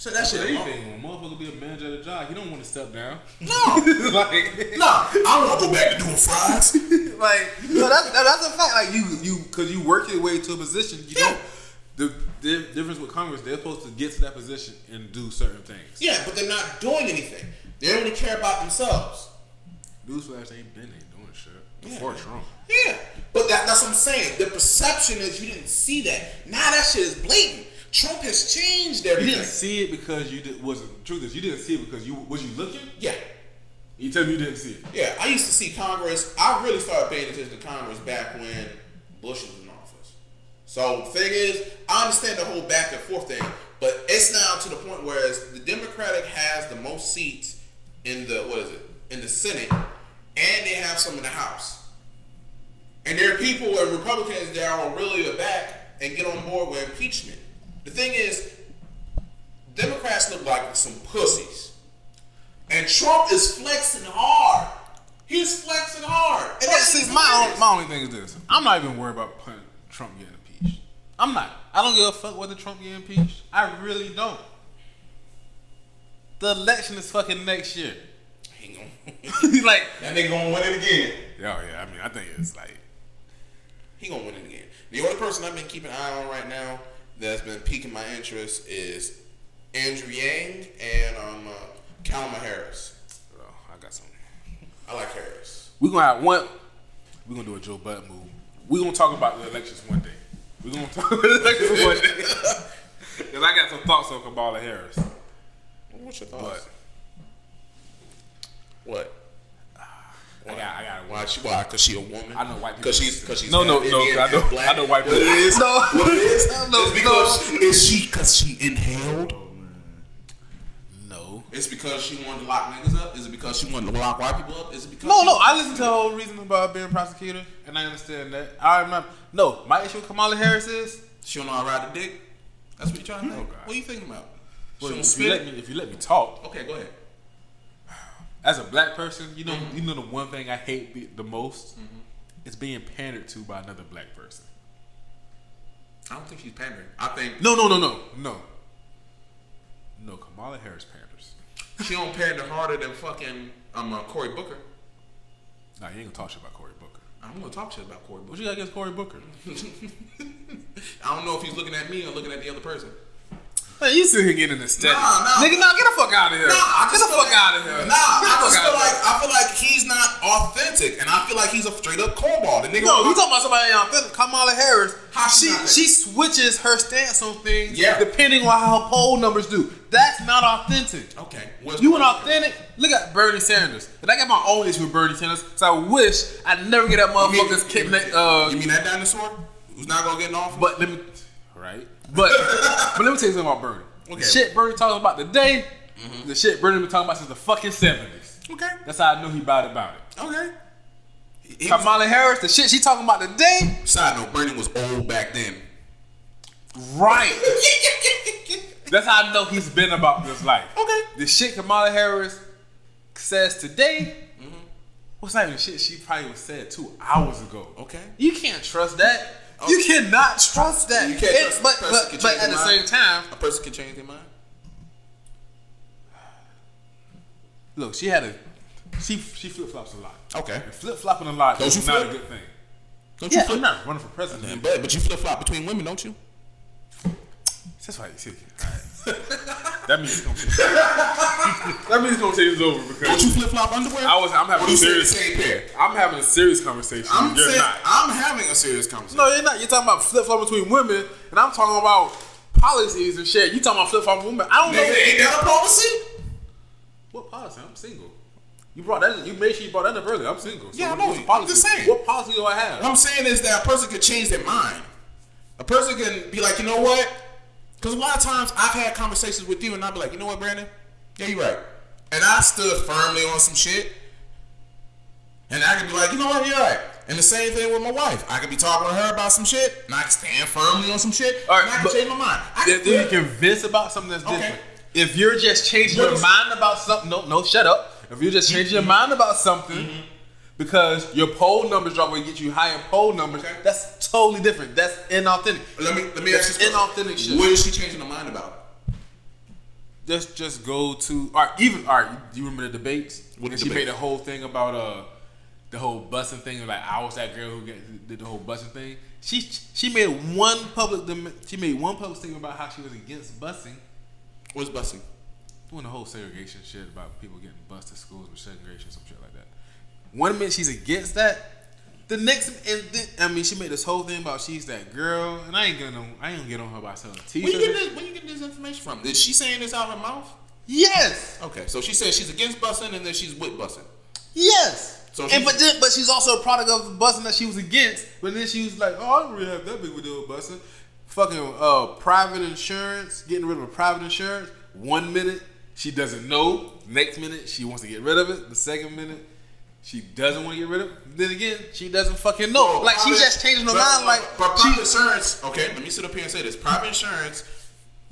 So that That's shit. anything. When a motherfucker be a manager at a job, he don't want to step down. No, like, no. I don't want to go back to doing fries. like no, that's that- that's a fact. Like you you because you work your way to a position. You Yeah. don't. The, the difference with Congress, they're supposed to get to that position and do certain things. Yeah, but they're not doing anything. They only care about themselves. Newsflash, they ain't been ain't doing shit before Trump. Yeah, but that, that's what I'm saying. The perception is you didn't see that. Now that shit is blatant. Trump has changed everything. You didn't see it because you did, wasn't. Truth is, you didn't see it because you was you looking. Yeah, You tell me you didn't see it. yeah. I used to see Congress. I really started paying attention to Congress back when Bush was in office. So thing is, I understand the whole back and forth thing, but it's now to the point where the Democratic has the most seats in the what is it in the Senate, and they have some in the House. And there are people and Republicans that are really back and get on board with impeachment. The thing is, Democrats look like some pussies. And Trump is flexing hard. He's flexing hard. And that's see, my only, my only thing is this: I'm not even worried about Trump getting impeached. I'm not. I don't give a fuck whether Trump get impeached. I really don't. The election is fucking next year. He gonna, like, that nigga gonna win it again. Yeah, oh, yeah. I mean, I think it's like He gonna win it again. The only person I've been keeping an eye on right now that's been piquing my interest is Andrew Yang and um, uh, Kamala Harris. oh, I got something. I like Harris. We're gonna have one. We're gonna do a Joe Budden move. We're gonna talk about the elections one day. We're gonna talk about the elections one day. Cause I got some thoughts on Kamala Harris. What's your But thoughts? What? I got, I got Why? She, why? Cause she a woman? I know white people Cause she's, cause she's No, no, no, I know- black. I know white What it people. No. What it is? No, It's because is she? Cause she inhaled. no. It's because she wanted to lock niggas up. Is it because she wanted to lock white people up? Is it because no, no. I listened to the whole reason about being a prosecutor, and I understand that. I remember. No, my issue with Kamala Harris is She don't know how to ride a dick. That's what you trying to think. God. What are you thinking about? Well, don't if you let me, if you let me talk, Okay, go ahead. As a black person, you know, Mm-hmm. you know the one thing I hate the, the most is being pandered to by another black person. I don't think she's pandering. I think No, no, no, no, no. No, Kamala Harris panders. she don't pander harder than fucking um uh, Cory Booker. Nah, you ain't gonna talk shit about Cory Booker. I'm gonna talk shit about Cory What Booker. you got against Cory Booker? I don't know if he's looking at me or looking at the other person. Man, you sit here getting in the steady. Nah, nah. Nigga, nah, get the fuck out of here. Nah, I get the fuck like- out of here. Nah, I just feel like. I feel like he's not authentic, and I feel like he's a straight up cornball. The nigga, no. You talking about somebody authentic? Kamala Harris. How she she switches her stance on things Yeah. depending on how poll numbers do. That's not authentic. okay. Where's You an authentic? Look at Bernie Sanders. And I got my own issue with Bernie Sanders, so I wish I never get that Booker? You mean- motherfucker's. Uh, You mean that dinosaur who's not gonna get in office? but let me, Right? But but let me tell you something about Bernie. Okay. The shit Bernie talking about today, mm-hmm. the shit Bernie been talking about since the fucking seventies. okay, That's how I knew he bought about it. okay. He was- Kamala Harris, the shit she talking about today, Side note: Bernie was old back then. right? That's how I know he's been about this life. Okay. the shit Kamala Harris says today, mm-hmm. what's not even shit she probably was said two hours ago. Okay. You can't trust that. You cannot trust that. You can't It- trust but but, can but at the their same time, A person can change their mind. look, she had a she she flip flops a lot. Okay. Flip flopping a lot Don't is you not flip? a good thing. Don't Yeah, you flip? I'm not running for president. But but you flip flop between women, don't you? That's why you see. Alright. that means it's gonna be, that means this conversation is over Don't because you flip flop underwear? I was I'm having Or a serious. I'm having a serious conversation. I'm You're saying not. I'm having a serious conversation. No, you're not. You're talking about flip flop between women, and I'm talking about policies and shit. You talking about flip flop women? I don't Nigga, know ain't that a policy? What policy? I'm single. You brought that. You made sure you brought that up earlier. I'm single. So Yeah, I know. the I'm policy? just saying. What policy do I have? What I'm saying is that a person could change their mind. A person can be like, you know what? Because a lot of times I've had conversations with you, and I'll be like, you know what, Brandon? Yeah, you're right. And I stood firmly on some shit. And I could be like, you know what, you're right. And the same thing with my wife. I could be talking to her about some shit, and I can stand firmly on some shit, All right, and I can change my mind. I If can you're convinced about something that's Okay. different, if you're just changing What your is- mind about something, no, no, shut up. If you're just changing your mind about something Mm-hmm. Because your poll numbers drop will get you higher poll numbers, Okay. that's totally different. That's inauthentic. Let me let me ask you inauthentic shit. What is she changing her mind about? Just just go to or even all right. Do you remember the debates? And she debates? made a whole thing about uh the whole busing thing. Like I was that girl who did the whole busing thing. She she made one public she made one public statement about how she was against busing. What's busing? Doing the whole segregation shit about people getting bused to schools with segregation, some shit. One minute she's against that. The next and then, I mean she made this whole thing about she's that girl, and I ain't gonna I ain't gonna get on her about selling you t-shirts. getting this? Where you getting this information from? Is she saying this out of her mouth? Yes, Okay, so she says she's against busing and then she's with busing. yes. So and but then, but she's also a product of the busing that she was against. But then she was like, "Oh, I don't really have that big of a deal with busing." Fucking uh, private insurance, getting rid of a private insurance. One minute she doesn't know. Next minute she wants to get rid of it. The second minute she doesn't want to get rid of it. Then again, she doesn't fucking know. Well, like she's just changing her but- mind. Like but she, private insurance. Okay, let me sit up here and say this: private insurance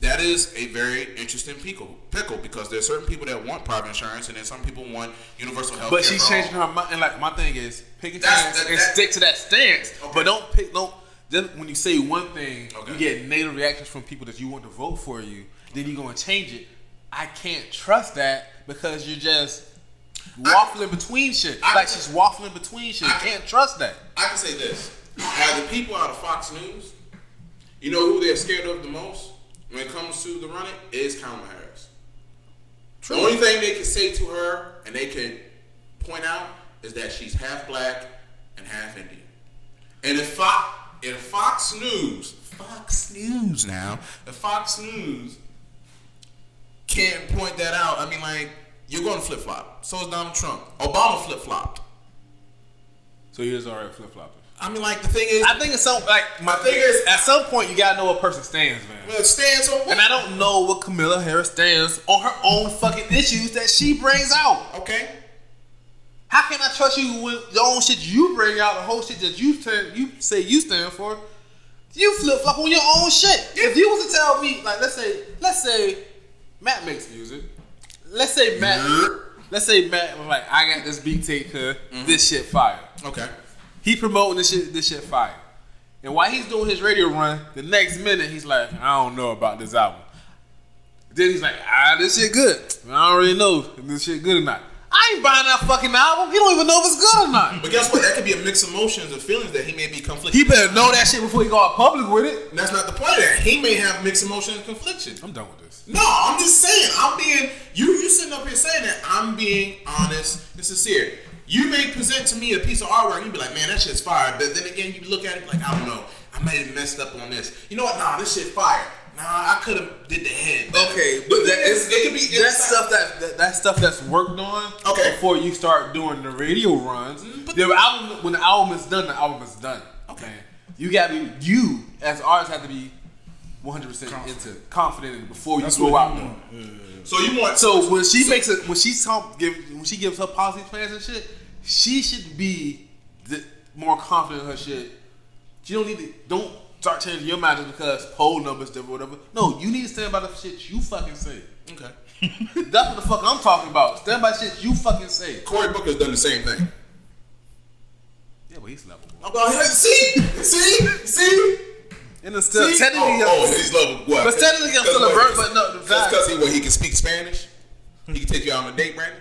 that is a very interesting pickle, pickle because there's certain people that want private insurance, and then some people want universal health. But she's changing her mind. And like my thing is, pick a stance that- and that- stick to that stance. Okay. But don't pick. Don't just when you say one thing, Okay. you get negative reactions from people that you want to vote for you. Then you're gonna change it. I can't trust that because you're just waffling between shit. I- like she's waffling between shit. I- can't trust that. I can say this: as the people out of Fox News, you know who they're scared of the most when it comes to the running is Kamala Harris. True. The only thing they can say to her and they can point out is that she's half black and half Indian. And if Fox, if Fox News, Fox News now, if Fox News can't point that out, I mean, like you're going to flip flop. So is Donald Trump. Obama flip flopped. So here's alright flip flopping. I mean, like the thing is, I think it's some like my thing is at some point you gotta know what person stands, man. well, stands on what? And I don't know what Kamala Harris stands on her own fucking issues that she brings out. okay. How can I trust you with the own shit you bring out, the whole shit that you stand, you say you stand for? You flip flop on your own shit. If you was to tell me, like, let's say, let's say Matt makes music. Let's say Matt, let's say Matt was like, I got this beat tape here, this shit fire. Okay. He promoting this shit, this shit fire. And while he's doing his radio run, the next minute he's like, I don't know about this album. Then he's like, ah, this shit good. I don't really know if this shit good or not. I ain't buying that fucking album. He don't even know if it's good or not. But guess what? That could be a mix of emotions and feelings that he may be conflicted. He better know that shit before he go out public with it. And that's not the point of that. He may have mixed emotions and confliction. I'm done with this. No, I'm just saying. I'm being you. You sitting up here saying that I'm being honest and sincere. You may present to me a piece of artwork. and You be like, man, that shit's fire. But then again, you look at it like, I don't know. I might have messed up on this. You know what? Nah, this shit fire. Nah, I could have did the head. better. Okay, but that then it could be that inside- stuff that, that that stuff that's worked on. Okay. Before you start doing the radio runs, mm, but- the album when the album is done, the album is done. Okay. You gotta be you as artists have to be 100 percent into confident in it before That's you go what out you Yeah, yeah, yeah. So you want So when she makes it, when she's talk, give, when she gives her policy plans and shit, she should be the, more confident in her shit. She don't need to. Don't start changing your mind just because poll numbers different, or whatever. No, you need to stand by the shit you fucking say. Okay. That's what the fuck I'm talking about. Stand by shit you fucking say. Cory Booker's done the same thing. Yeah, but he's lovable. I'm going, hey, see, see, see. And it's still See? technically, oh, oh, he's level what? But technically I'm still a bird, but no, That's because he what, he can speak Spanish. He can take you out on a date, Brandon.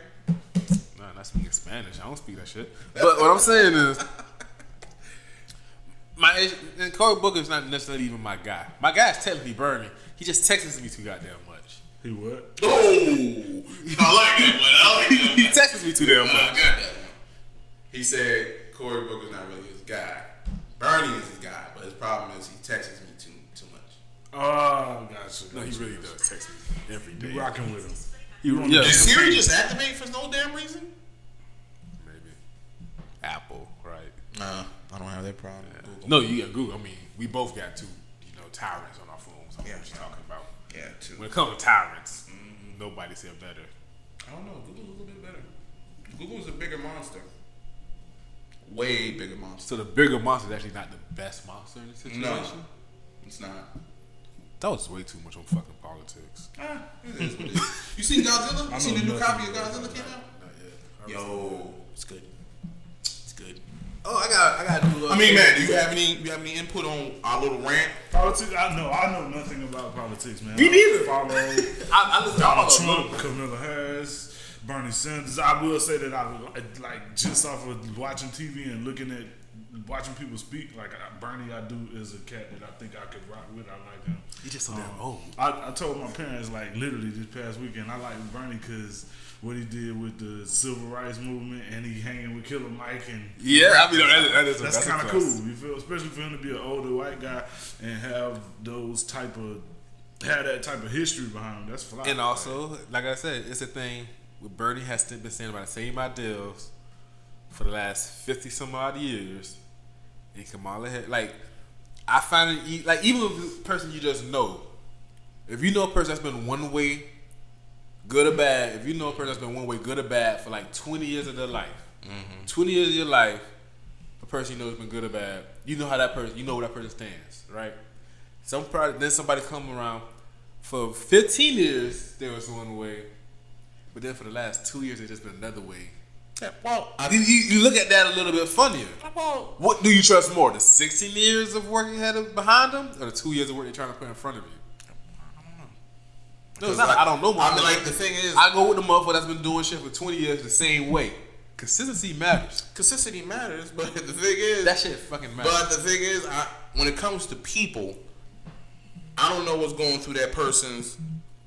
Nah, not speaking Spanish. I don't speak that shit. But what I'm saying is, my issue- and Cory Booker's not necessarily even my guy. My guy's technically Bernie. He just texts me too goddamn much. He what? Oh, I like that one. I like that He texts me too damn I much. got that one. He said Cory Booker's not really his guy. Bernie is his guy, but his problem is he texts me too too much. Oh, gotcha. No, he really does text me every day. You rocking with him. He, yeah. Did Siri just activate for no damn reason? Problem. Google. No, you got Google. I mean, we both got two, you know, tyrants on our phones. I know Yeah. what you're talking about. Yeah, too. When it comes to tyrants, nobody said better. I don't know. Google's a little bit better. Google's a bigger monster. Way bigger monster. So the bigger monster is actually not the best monster in the situation. No, it's not. That was way too much on fucking politics. Ah, it is what it is. You seen Godzilla? I You seen the new nothing copy of about Godzilla that. came out? Not yet. Yo, it's good. It's good. Oh, I got, I got to do. I mean, man, do you have any? You have any input on our little rant? Politics. I know. I know nothing about politics, man. Me I neither. Follow I, I listen Donald all of Trump, them. Kamala Harris, Bernie Sanders. I will say that I like just off of watching TV and looking at watching people speak. Like Bernie, I do is a cat that I think I could rock with. I like him. He just so damn um, old. I, I told my parents like literally this past weekend I like Bernie because what he did with the civil rights movement and he hanging with Killer Mike and Yeah, I mean, that is, that is a- that's kind of cool. You feel, especially for him to be an older white guy and have those type of have that type of history behind him. That's fly. And also, like I said, it's a thing with Bernie has been saying about the same ideals for the last fifty some odd years. And Kamala had like, I find it e- like even with a person you just know, if you know a person that's been one way, good or bad, if you know a person that's been one way, good or bad, for like twenty years of their life, mm-hmm. twenty years of your life, a person you know has been good or bad, you know how that person, you know where that person stands, right? Some then somebody come around. For 15 years, there was one way, but then for the last two years, it's just been another way. Yeah, well, you, you, you look at that a little bit funnier. What do you trust more, the 16 years of work you had behind them, or the two years of work they're trying to put in front of you? No, it's not. Like, I don't know. I mean, motherfucker. like the thing is, I go with the motherfucker that's been doing shit for 20 years the same way. Consistency matters. consistency matters, but the thing is, That shit fucking matters. But the thing is, I, when it comes to people, I don't know what's going through that person's,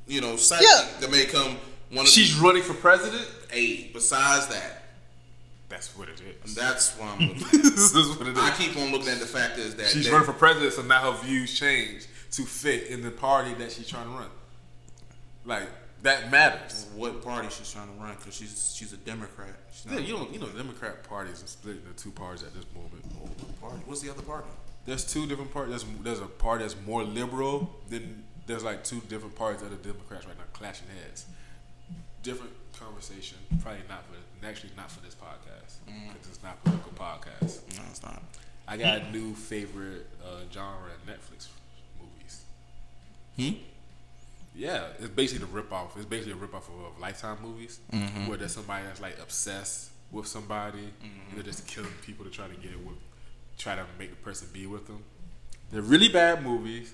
you know, psyche Yeah. that may come. One of She's the, running for president. hey. Besides that, That's what it is. that's why I'm. Looking at. this is what it is. I keep on looking at the fact is that She's that- running for president, so now her views change to fit in the party that she's trying to run. Like that matters. what party she's trying to run because she's she's a Democrat. She's Yeah, you know, you know, the Democrat Party is split into two parties at this moment. party. What's the other party? There's two different parties. There's, there's a party that's more liberal. Then there's like two different parties that are Democrats right now clashing heads. Different conversation. Probably not for actually not for this podcast because it's not a political podcast. No, it's not. I got a new favorite uh, genre of Netflix movies. Hmm. Yeah, it's basically the rip off. It's basically a rip off of, of Lifetime movies, mm-hmm. where there's somebody that's like obsessed with somebody, mm-hmm. and they're just killing people to try to get with, try to make the person be with them. They're really bad movies.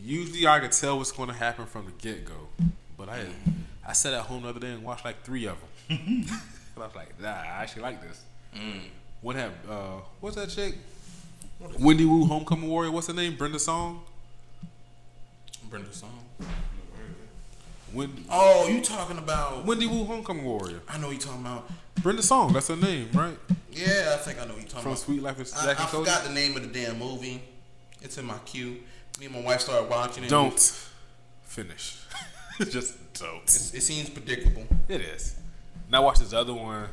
Usually, I can tell what's going to happen from the get go, but I mm-hmm. I sat at home the other day and watched like three of them. and I was like, Nah, I actually like this. Mm. What had uh, what's that chick? Wendy Wu, Homecoming Warrior. What's her name? Brenda Song. Brenda Song. Oh, you talking about? Wendy Wu, Homecoming Warrior. I know you talking about. Brenda Song, that's her name, right? Yeah, I think I know you talking From about. Sweet Life of I, Zack I and Cody. forgot the name of the damn movie. It's in my queue. Me and my wife started watching it. Don't finish. Just don't. It's, it seems predictable. It is. Now watch this other one.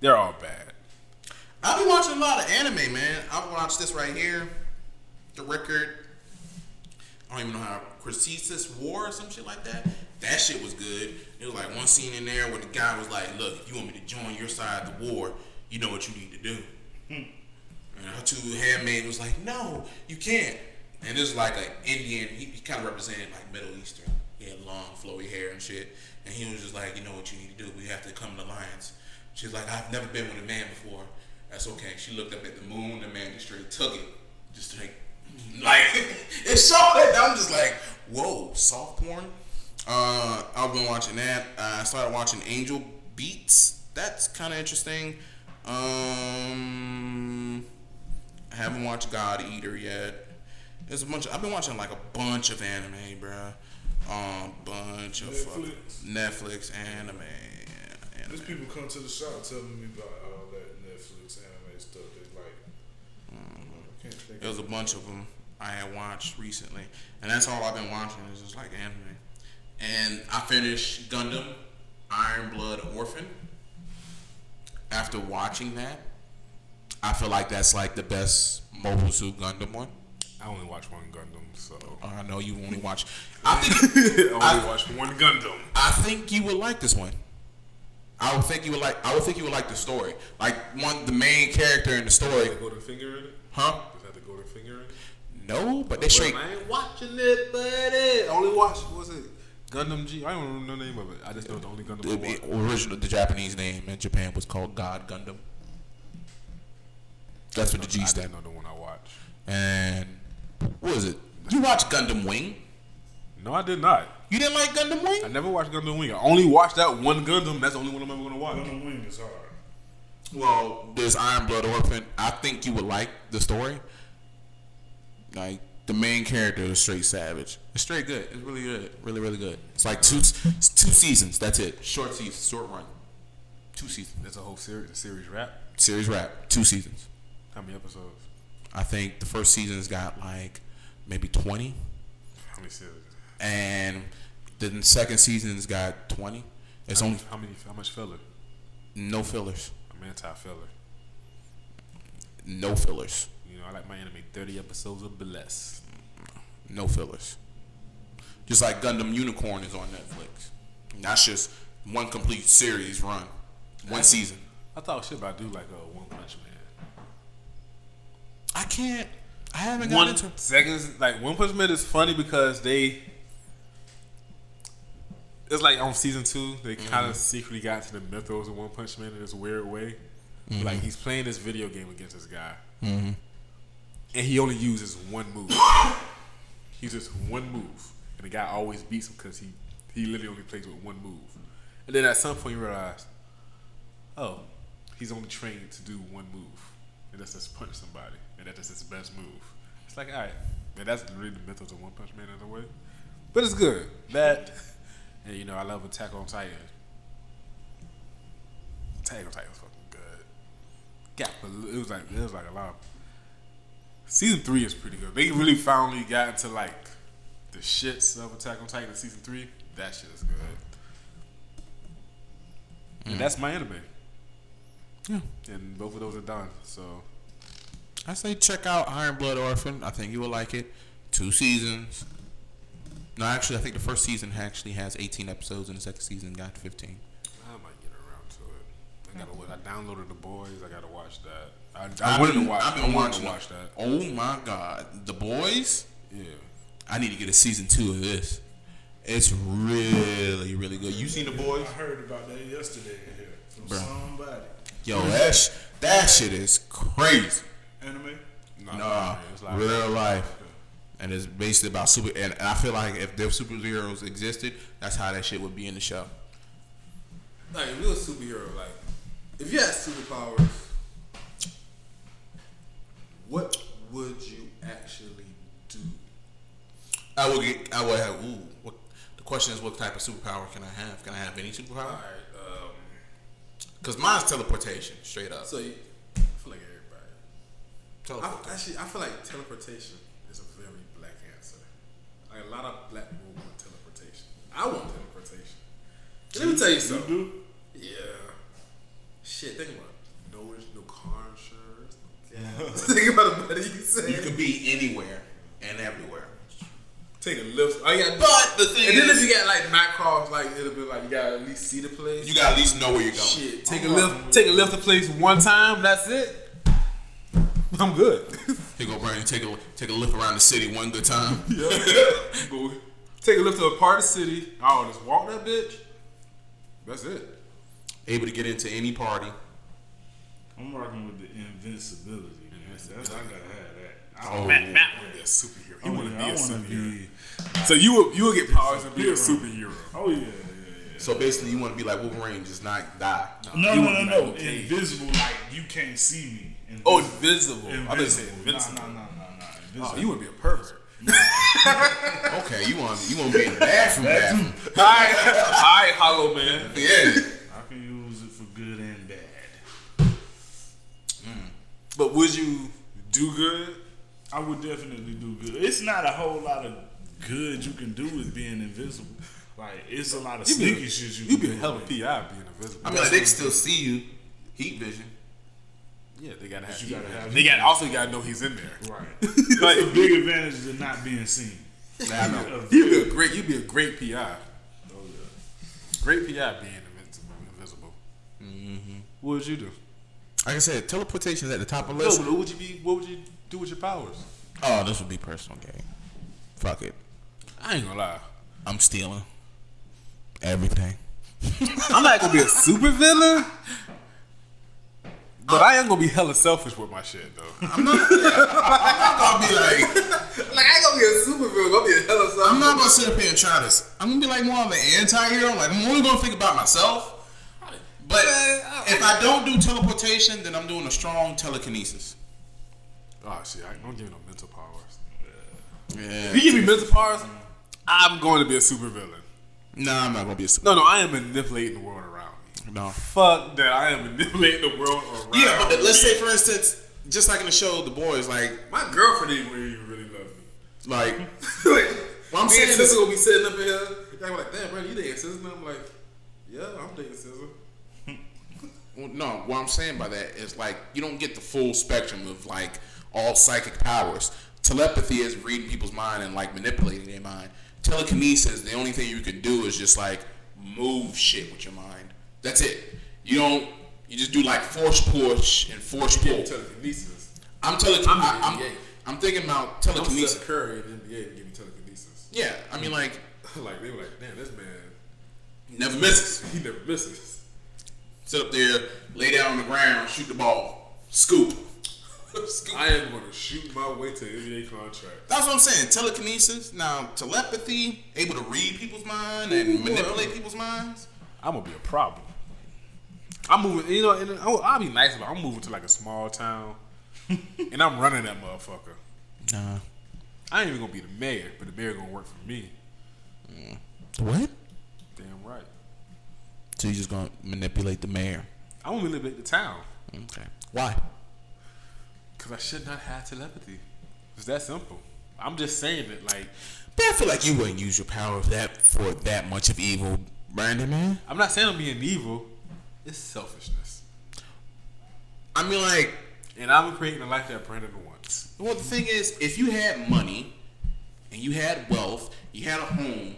They're all bad. I've been watching a lot of anime, man. I've watched this right here, the record. I don't even know how Crisis War or some shit like that. That shit was good. It was like one scene in there where the guy was like, "Look, if you want me to join your side of the war, you know what you need to do." Hmm. And her two handmaid was like, "No, you can't." And this is like an Indian. He, he kind of represented like Middle Eastern. He had long, flowy hair and shit. And he was just like, "You know what you need to do? We have to come to alliance." She's like, "I've never been with a man before." That's okay. She looked up at the moon. The man just straight took it, just like, like it's showed it. I'm just like, "Whoa, soft porn." Uh, I've been watching that. I started watching Angel Beats. That's kind of interesting. Um, I haven't watched God Eater yet. There's a bunch. Of, I've been watching like a bunch of anime, bruh. Um, bunch of Netflix? Netflix anime. There's anime. people come to the shop telling me about all that Netflix anime stuff. They like. I There was a bunch of them I had watched recently, and that's all I've been watching is just like anime. And I finished Gundam Iron Blood Orphan. After watching that, I feel like that's like the best Mobile Suit Gundam one. I only watch one Gundam, so oh, I know you only watch. I think I only I- watch one Gundam. I think you would like this one. I would think you would like. I would think you would like the story. Like one, the main character in the story, The golden finger in it? huh? Is that the golden finger in it? No, but they straight. I ain't watching it, buddy. Only watch what was it Gundam G? I don't remember the name of it. I just know the only Gundam The, I the watch. original, the Japanese name in Japan was called God Gundam. That's what the G I stand. didn't know the one I watched. And what was it? You watched Gundam Wing? No, I did not. You didn't like Gundam Wing? I never watched Gundam Wing. I only watched that one Gundam. That's the only one I'm ever gonna watch. Gundam Wing is hard. Well, there's Iron Blood Orphan. I think you would like the story. Like the main character is straight savage. It's straight good. It's really good. Really, really good. It's like two it's two seasons. That's it. Short season, short run. Two seasons. That's a whole series, series rap. Series wrap. Two seasons. How many episodes? I think the first season's got like maybe 20. How many series? And then the second season's got 20. It's How only how many? How much filler? no fillers. I'm anti-filler. No fillers. I like my anime 30 episodes or less. No fillers. Just like Gundam Unicorn is on Netflix. That's just one complete series run. One season. I thought shit, but I do like uh, One Punch Man. I can't I haven't One into. seconds like One Punch Man is funny because they. It's like on season two, they mm-hmm. kind of secretly got to the mythos of One Punch Man in this weird way. Mm-hmm. Like he's playing this video game against this guy, mm-hmm. And he only uses one move. he uses one move, and the guy always beats him because he he literally only plays with one move. And then at some point you realize, oh, he's only trained to do one move, and that's just punch somebody, and that's his best move. It's like, all right, man, that's really the mythos of One Punch Man in a way, but it's good. That, and you know, I love Attack on Titan. Attack on Titan was fucking good. Yeah, but it was like it was like a lot. Of, season three is pretty good. They really finally got into like the shits of Attack on Titan season three. That shit is good. And mm. that's my anime. Yeah. And both of those are done. So I say check out Iron Blood Orphan. I think you will like it. Two seasons. No, actually, I think the first season actually has 18 episodes, and the second season got 15. I might get around to it. I gotta. wa- I downloaded the boys. I gotta watch that. I, I've I wanted been- to watch. I've been I wanted watching to watch that. Oh my god, The Boys. Yeah. I need to get a season two of this. It's really, really good. You seen The Boys? I heard about that yesterday here from Bro. somebody. Yo, that sh- that shit is crazy. Anime? No, Nah, it's like real life. And it's basically about super. And, and I feel like if their superheroes existed, that's how that shit would be in the show. Like, if you're superhero, like, if you had superpowers, what would you actually do? I would get. I would have. Ooh. What, the question is, what type of superpower can I have? Can I have any superpower? Alright, um, Because mine's teleportation, straight up. so you, I feel like everybody. I, actually, I feel like teleportation is a very black answer. Like, a lot of black people want teleportation. I want teleportation. Let me tell you You something. do? Yeah. Shit, think about it. No, no car insurance. Gas. think about it, buddy. You said. You can be anywhere and everywhere. Take a lift. Oh, yeah. But the thing and then if you got like night crawls, like it'll be like you gotta at least see the place. You gotta at least know where you're going. shit. Take a lift. Take a lift to place one time. That's it. I'm good. Here go Brandon. Take a take a lift around the city one good time. Go take a lift to a part of the city. Oh, just walk that bitch. That's it. Able to get into any party. I'm rocking with the invincibility. Man. That's, I gotta have that. I Oh. Matt, Matt oh, want to be a superhero. He Oh, want to yeah, be I a wanna superhero. be. So you will you will get powers and be a Superhero. superhero. Oh yeah, yeah, yeah. So basically, you want to be like Wolverine, just not die. No, You no, wanna no, no. like Luke Invisible, like you can't see me. Invisible. Oh, invisible. I thought you said Invisible. invincible. Nah, nah, nah, nah, nah. Oh, Invisible. you want to be a pervert. Okay, you want you want to be in the bathroom, bathroom. All right, all right, Hollow Man. Yeah. I can use it for good and bad. But would you do good? I would definitely do good. It's not a whole lot of good you can do with being invisible. Like it's a lot of You be sneaky shit you You can be do. a hell of a PI being invisible. I mean, like, they can still see you. Heat vision. yeah, they gotta have. you gotta have They got also gotta know he's in there. Right. It's a big advantage to not being seen. Nah, I know. You'd be a great. You'd be a great PI. Oh, yeah. Great PI being invincible. invisible. Mm-hmm. What would you do? Like I said, teleportation is at the top of the No, list. but what would you be? What would you do with your powers? Oh, this would be personal game. Fuck it. I ain't gonna lie. I'm stealing everything. I'm not gonna be a super villain, but I am gonna be hella selfish with my shit though. I'm not. I'll be like, Like I ain't gonna be a superhero. I'm gonna be a hella something. I'm not gonna sit up here and try this. I'm gonna be like more of an anti-hero. Like I'm only gonna think about myself. But if I don't do teleportation, then I'm doing a strong telekinesis. Oh shit! I don't give me no mental powers. Yeah. If you give me mental powers, I'm going to be a super villain. Nah, I'm not gonna be a super. No, no, I am manipulating the world around me. No. Fuck that! I am manipulating the world around. Me. Yeah, but the- let's say for instance, just like in the show, the boys like My girlfriend didn't really, really love me. like like, What I'm me saying and is- Scissor will be sitting up in here. I'm like, damn, bro, you dating Scissor? And I'm like, yeah, I'm dating Scissor. Well, no, what I'm saying by that is like you don't get the full spectrum of like all psychic powers. Telepathy is reading people's mind and like manipulating their mind. Telekinesis, the only thing you can do is just like move shit with your mind. That's it. You don't. You just do like force push and force pull. Telekinesis. I'm telling. I'm I'm, I'm, thinking about I'm telekinesis. Curry in the NBA and give me telekinesis. Yeah, I mean like like they were like, damn, this man, never misses. he never misses. Sit up there, lay down on the ground, shoot the ball, scoop. scoop. I am going to shoot my way to an NBA contract. That's what I'm saying. Telekinesis. Now, telepathy, able to read people's mind and manipulate people's minds. I'm gonna be a problem. I'm moving, you know, and I'll, I'll be nice, but I'm moving to like a small town, and I'm running that motherfucker. Nah. I ain't even gonna be the mayor, but the mayor gonna work for me. What? So you're just gonna manipulate the mayor? I'm gonna manipulate the town Okay. Why? because I should not have telepathy. It's that simple. I'm just saying that, like, But I feel like you wouldn't use your power of that for that much of evil, Brandon. Man. I'm not saying I'm being evil. It's selfishness, I mean, like, and I'm creating a life that Brandon wants. well, the thing is, if you had money and you had wealth, you had a home.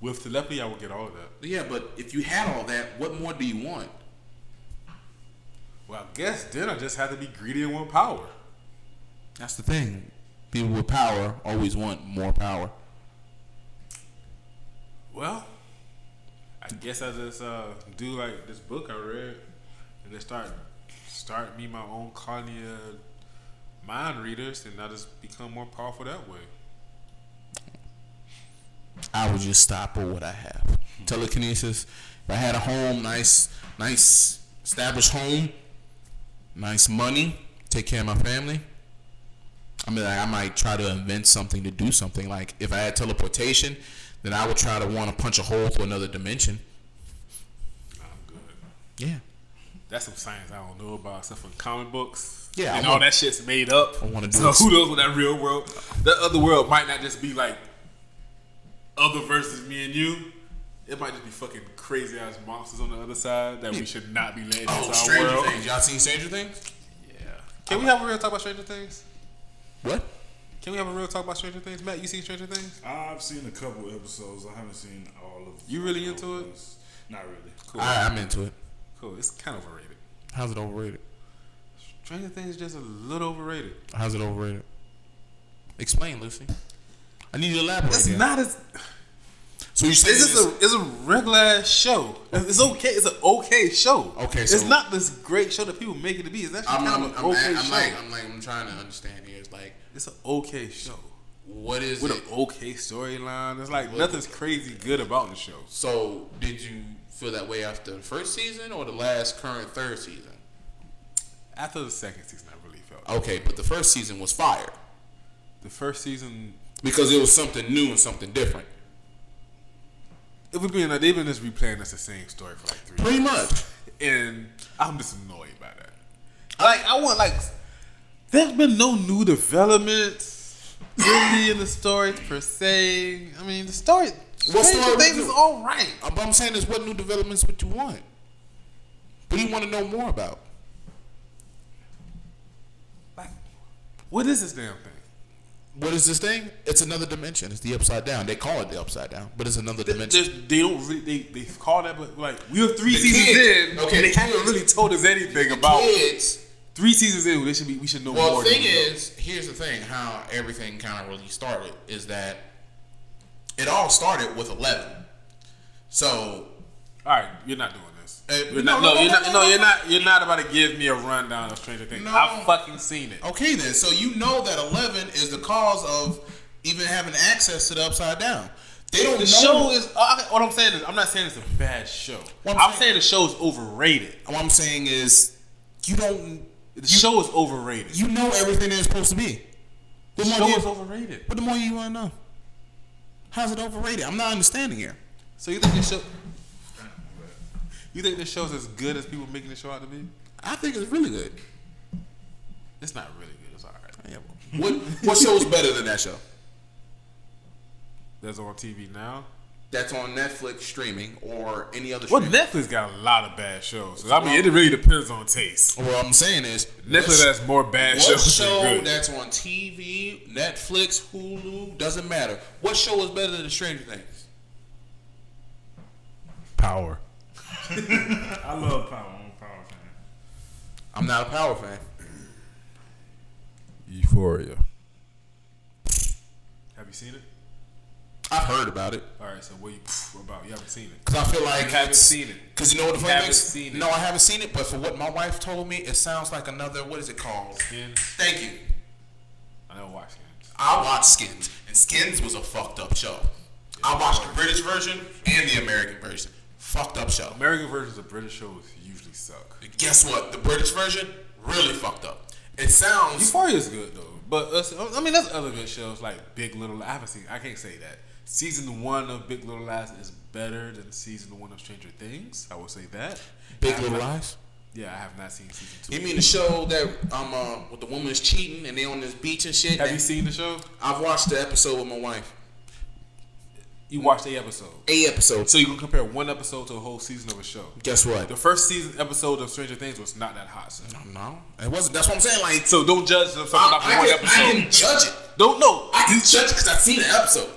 With telepathy, I will get all of that. Yeah, but if you had all that, what more do you want? Well, I guess then I just have to be greedy and want power. That's the thing. People with power always want more power. Well, I guess I just uh, do like this book I read, and then start start me my own colony of mind readers, and I just become more powerful that way. I would just stop with what I have. Telekinesis. If I had a home, nice, nice established home, nice money, take care of my family. I mean, like, I might try to invent something to do something. Like if I had teleportation, then I would try to want to punch a hole through another dimension. I'm good. Yeah. That's some science I don't know about, except for comic books. Yeah, and I all want- that shit's made up. I wanna do So it. who knows what that real world? That other world might not just be like other versus me and you. It might just be fucking crazy ass monsters on the other side that we should not be letting Oh, into our Stranger world. Things. Y'all seen Stranger Things? Yeah. Can we have a real talk about Stranger Things? What? Can we have a real talk about Stranger Things? Matt, you seen Stranger Things? I've seen a couple episodes. I haven't seen all of. You really into it? those. Not really. Cool. I, I'm into it. cool. It's kind of overrated. How's it overrated? Stranger Things is just a little overrated. How's it overrated? Explain, Lucy. I need you to elaborate. Not as. So you say It's just a it's a regular show. It's okay. It's an okay show. Okay, so it's not this great show that people make it to be. It's actually I'm, kind I'm, of I'm, an okay I'm show. like, I'm like, I'm trying to understand here. It's like, it's an okay show what is with it? an okay storyline. It's like nothing's crazy good about the show. So, did you feel that way after the first season or the last current third season? After the second season, I really felt Okay, but the first season was fire the first season. Because it was something new and something different. If we're being, they've been just replaying us the same story for like three. Pretty years. much. and I'm just annoyed by that. Like I want like there's been no new developments really in the story per se. I mean the story What story Things is all right. Uh, But I'm saying is, what new developments would you want? What do you want to know more about? Like what is this damn thing? What is this thing? It's another dimension. It's the upside down. They call it the upside down, but it's another They, dimension. just- they don't really they they call that but like we were three The seasons kids- in okay, and they the haven't kids- really told us anything about Kids. three seasons in. They should be we should know Well, more. the thing than we know. is, here's the thing: how everything kind of really started is that it all started with Eleven. So all right, you're not doing You're no, no, no, no, you're not. no, you're not. You're not about to give me a rundown of Stranger Things. I've fucking seen it. okay, then, so you know that Eleven is the cause of even having access to the upside down. They don't The know. show is. uh, What I'm saying is, I'm not saying it's a bad show. What I'm I'm, saying- saying the show is overrated. what I'm saying is, you don't. The show is overrated. You know everything it's supposed to be. the The show you- is overrated. But the more you want to know, how's it overrated? I'm not understanding here. So you think the show? You think the show's as good as people making the show out to be? I think it's really good. It's not really good. It's alright. What what show is better than that show? That's on TV now. That's on Netflix streaming or any other. Show. Well, streaming. Netflix got a lot of bad shows. I mean, it really depends on taste. What I'm saying is Netflix has more bad what shows show than good. that's on TV, Netflix, Hulu doesn't matter. What show is better than The Stranger Things? Power. I love Power. I'm a Power fan. I'm not a Power fan. Euphoria. Have you seen it? I've heard about it All right. So what you about? You haven't seen it. because I feel like You haven't seen it. Cause you know what the You funny haven't thing is? seen it. No, I haven't seen it. But for what my wife told me, it sounds like another. What is it called? Skins. Thank you. I never watched Skins. I watched Skins, and Skins was a fucked up show. I watched the British version and the American version. Fucked up show. American versions of British shows usually suck. Guess what? The British version really fucked up. It sounds. Euphoria is good though, but uh, I mean that's other good shows like Big Little. Lies. I haven't seen. I can't say that. Season one of Big Little Lies is better than season one of Stranger Things. I will say that. Big Little not- Lies. Yeah, I have not seen season two. You mean the show that um uh, with the woman's cheating and they on this beach and shit? Have you seen the show? I've watched the episode with my wife. You watched the episode, Eight episodes. so you can compare one episode to a whole season of a show. Guess what? The first season episode of Stranger Things was not that hot. So, No, no, it wasn't. That's what I'm saying. Like, so don't judge I, I one can, episode. I can judge it. Don't know. I can judge it because I've seen the episode.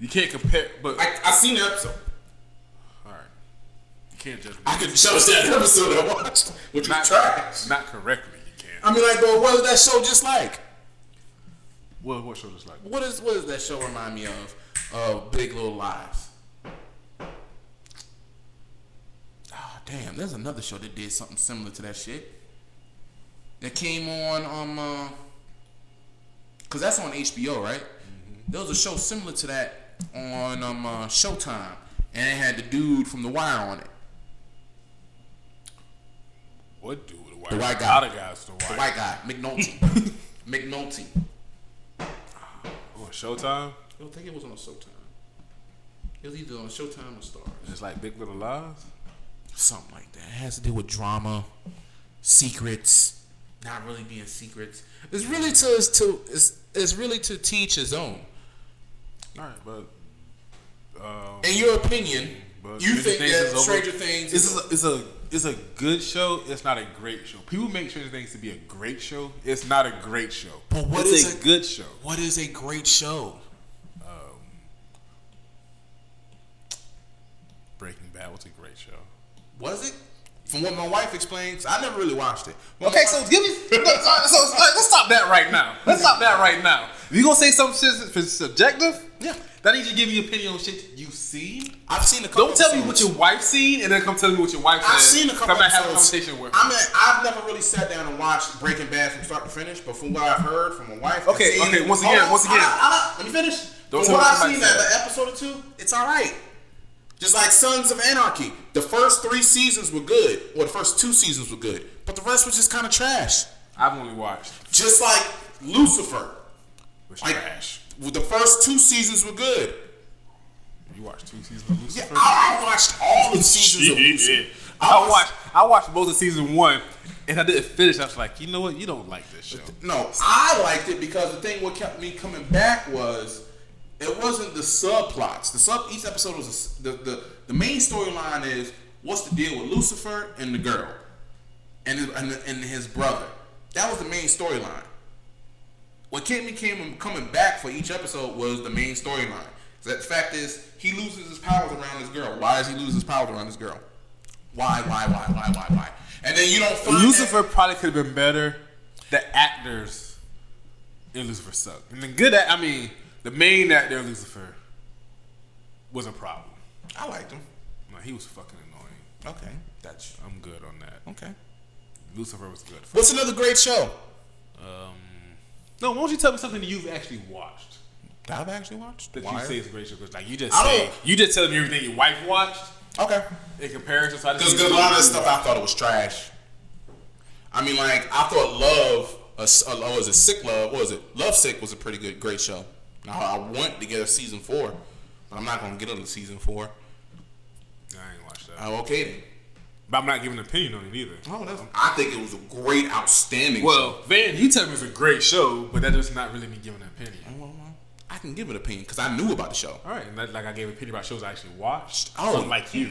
You can't compare, but I I seen the episode. all right, you can't judge. Me. I can judge that episode I watched, which was not, trash. not correctly. You can't. I mean, like, bro, what is that show just like? What what show is like? What is what does that show remind me of? Uh, Big Little Lies. Ah, damn. There's another show that did something similar to that shit. That came on um, uh, cause that's on HBO, right? There was a show similar to that on um uh, Showtime, and it had the dude from The Wire on it. What dude? The white, The white A guy. of guys. The white. The white guy, McNulty. McNulty. Oh, Showtime. I don't think it was on Showtime. It was either on Showtime or Starz. It's like Big Little Lies. Something like that. It has to do with drama, secrets, not really being secrets. It's really to it's to it's, it's really to teach his own. All right, but um, In your opinion, you think that is over. Stranger Things it's is a, it's a it's a good show. It's not a great show. People make Stranger Things to be a great show. It's not a great show. But what it's is a a- good show? what is a great show? Breaking Bad was a great show. Was it? From what my wife explained, 'cause I never really watched it. When Okay, so wife- give me. Uh, so, so, so, let's stop that right now. Let's stop that right now. If you gonna say something shit that's subjective, Yeah. that needs you give me your opinion on shit you've seen. I've seen a couple. Don't tell me what your wife seen, and then come tell me what your wife. I've seen a couple Come back have a conversation with her. I mean, I've never really sat down and watched Breaking Bad from start to finish, but from what I've heard from my wife, Okay, okay, once again, once again. on, hold on, let me finish. Don't from what I've seen, that the episode or two, it's all right. Just like Sons of Anarchy, the first three seasons were good, or the first two seasons were good, but the rest was just kind of trash. I've only watched Just like Lucifer, was like trash. the first two seasons were good. You watched two seasons of Yeah, Lucifer? I, I watched all the seasons of Lucifer. I watched I watched both of season one, and I didn't finish. I was like, you know what? You don't like this show. No, I liked it because the thing what kept me coming back was it wasn't the subplots. The sub each episode was a the the the main storyline is what's the deal with Lucifer and the girl and his, and, and his brother. That was the main storyline. What kept me came coming back for each episode was the main storyline. The fact is, he loses his powers around this girl. Why does he lose his powers around this girl? Why, why, why, why, why, why? And then you don't find that- Lucifer probably could have been better. The actors in Lucifer suck. And the good I mean, the main actor Lucifer was a problem. I liked him. No, he was fucking annoying. Okay, that's I'm good on that. okay. Lucifer was good. What's another great show Um, no, why don't you tell me something that you've actually watched that I've actually watched? that Wire? you say is a great show? Because like you just I say you just tell me everything your wife watched Okay. in comparison. So I Because a lot of this stuff I thought it was trash. I mean, like I thought Love, s- uh, was it Sick Love? What was it? Love Sick was a pretty good, great show. Now I want to get a season four, but I'm not gonna get a season four. I ain't watched that, Oh, okay then. but I'm not giving an opinion on it either. Oh, that's. I think it was a great, outstanding. Well, Van, you tell me it's a great show, but that does not really me giving an opinion. Oh, show. Well, well, I can give an opinion because I knew about the show. All right, and that, like I gave an opinion about shows I actually watched. Oh. like you,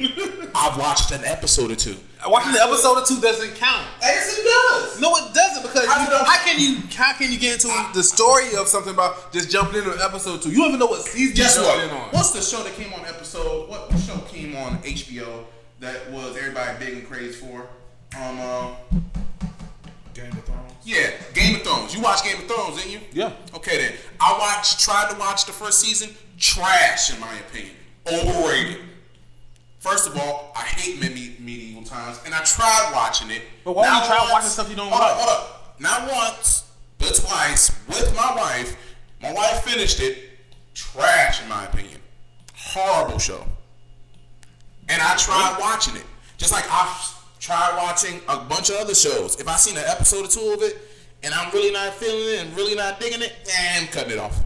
I've watched an episode or two. watching the episode or two doesn't count. Yes, it does. No, it doesn't because How you, how can you how can you get into the story of something about just jumping into an episode two? You don't even know what season Guess what? on. What's the show that came on episode? What, what show came on HBO that was everybody big and crazy for? Um, uh, Game of Thrones. Yeah, Game of Thrones. You watch Game of Thrones, didn't you? Yeah. Okay then. I watched, tried to watch the first season. Trash, in my opinion. Overrated. First of all, I hate medi- medieval times, and I tried watching it. But why Not you try once- watching stuff you don't hold like? Up, hold up. Not once, but twice with my wife. My wife finished it. Trash, in my opinion. Horrible show. And I tried watching it. Just like I've tried watching a bunch of other shows. If I seen an episode or two of it, and I'm really not feeling it and really not digging it, eh, I'm cutting it off.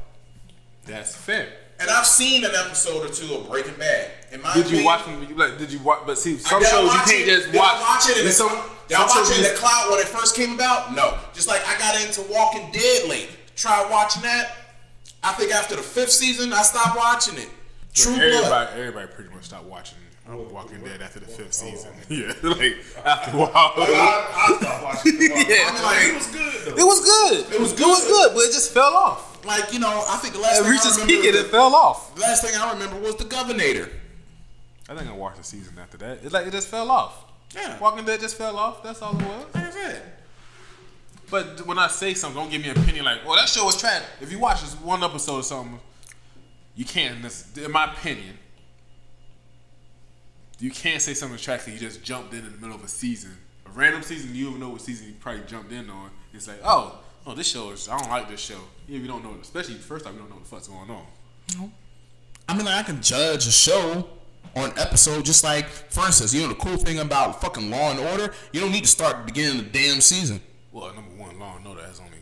That's fair. And I've seen an episode or two of Breaking Bad. In my Did you opinion, watch them? Like, did you watch? But see, some shows you can't it. just watch. watch it. And There's some, some, did I some watch it in the cloud when it first came about? No. Just like I got into Walking Dead late. Try watching that. I think after the fifth season, I stopped watching it. True Blood. Everybody, everybody pretty much stopped watching Walking Dead after the fifth oh, season. Oh. Yeah, like after a while. I, I stopped watching. it. Yeah. I'm like, It was good though. It was good. It was good. It was good. but it just fell off. like you know, I think the last It reached I its remember, peak and it fell off. the last thing I remember was the Governor. I think I watched the season after that. It's like it just fell off. Yeah. Walking Dead just fell off. That's all it was. Like I said. But when I say something, don't give me an opinion like, "Well, that show was trash." If you watch this one episode or something, You can't, in my opinion, you can't say something's trash because you just jumped in in the middle of a season. A random season, you don't know what season you probably jumped in on. It's like, oh, oh, this show is, I don't like this show. Yeah, we don't know, especially the first time, we don't know what the fuck's going on. I mean, like, I can judge a show on episode just like, for instance, you know the cool thing about fucking Law and Order, you don't need to start the beginning of the damn season. Well, number one, Law and Order has only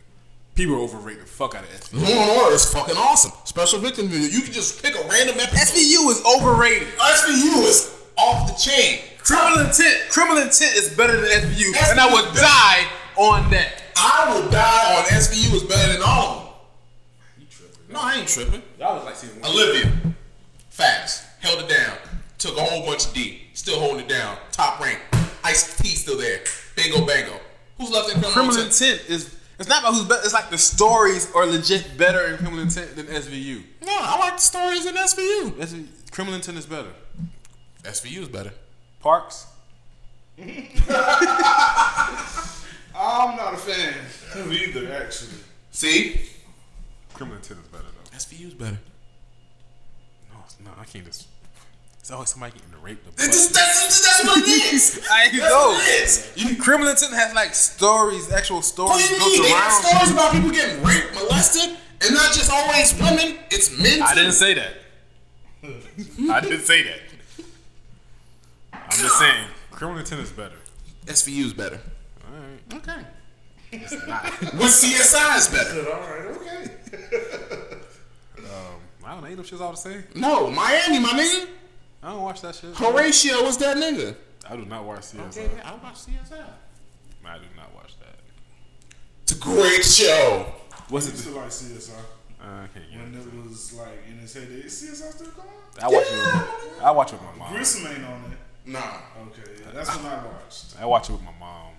people overrate the fuck out of SVU. Law and Order is fucking awesome. Special Victims Unit, you can just pick a random episode. SVU is overrated. SVU is off the chain. Criminal intent. Criminal intent is better than SVU, and I would die on that. I would die on SVU is better than all of them. You tripping? No, I ain't tripping. That was like season one. Olivia, facts, held it down. Took a whole bunch of D, still holding it down. Top rank. Ice T still there. Bingo bango. Who's left in criminal, Criminal intent? intent is. It's not about who's better. It's like the stories are legit better in criminal intent than SVU. No, I like the stories in SVU. SV, criminal intent is better. SVU is better. Parks. I'm not a fan of either, actually. See? Criminal intent is better though. SVU is better. No, no. I can't just. It's always somebody getting raped. The That's, that's, that's what it is. I ain't That's go. what it is. You, Criminal intent has like stories, actual what stories do you built mean? They have stories about people getting raped, molested, and not just always women. It's men. I too. didn't say that. I didn't say that. I'm just saying, criminal intent is better. SVU is better. All right. Okay. It's not. What CSI is better? All right, okay. Um, I don't know. Ain't them shits all the same. No, Miami, my nigga. I don't watch that shit. Horatio was that nigga. I do not watch CSI. I watch CSI. I do not watch that. It's a great show. What's it? used to like CSI I can't get when it. it was like in its heyday. Is CSI still going? I watch it. With I watch it with my mom. Grissom ain't on it. Nah. Okay, yeah, that's when I watched. I watch it with my mom.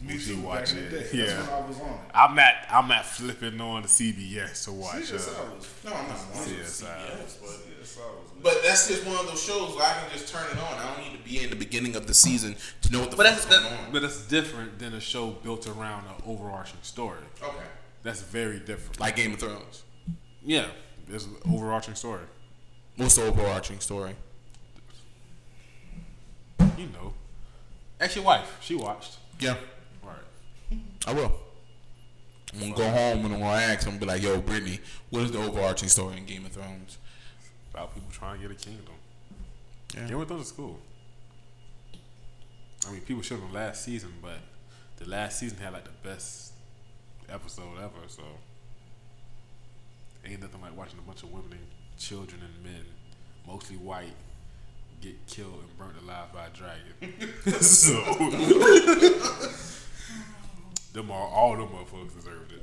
Me She too. Back watching in the it. day. Yeah. That's when I was on it. I'm not. I'm not flipping on the CBS to watch. CSI Uh, was. No, I'm not watching CSI. CBS, but CSI was. But that's just one of those shows where I can just turn it on. I don't need to be in the beginning of the season to know what the But that's fuck's that, going on. but it's different than a show built around an overarching story. Okay. That's very different. Like Game of Thrones. yeah, there's an overarching story. What's the overarching story? You know. Ask your wife. She watched. Yeah, Right. I will. I'm gonna go home and I'm gonna ask him, be like, "Yo, Brittany, what is the overarching story in Game of Thrones?" About people trying to get a kingdom. Yeah. Game of Thrones is cool. I mean, people showed them last season, but the last season had like the best episode ever. So ain't nothing like watching a bunch of women and children and men, mostly white, get killed and burnt alive by a dragon. so them all, all them motherfuckers deserved it.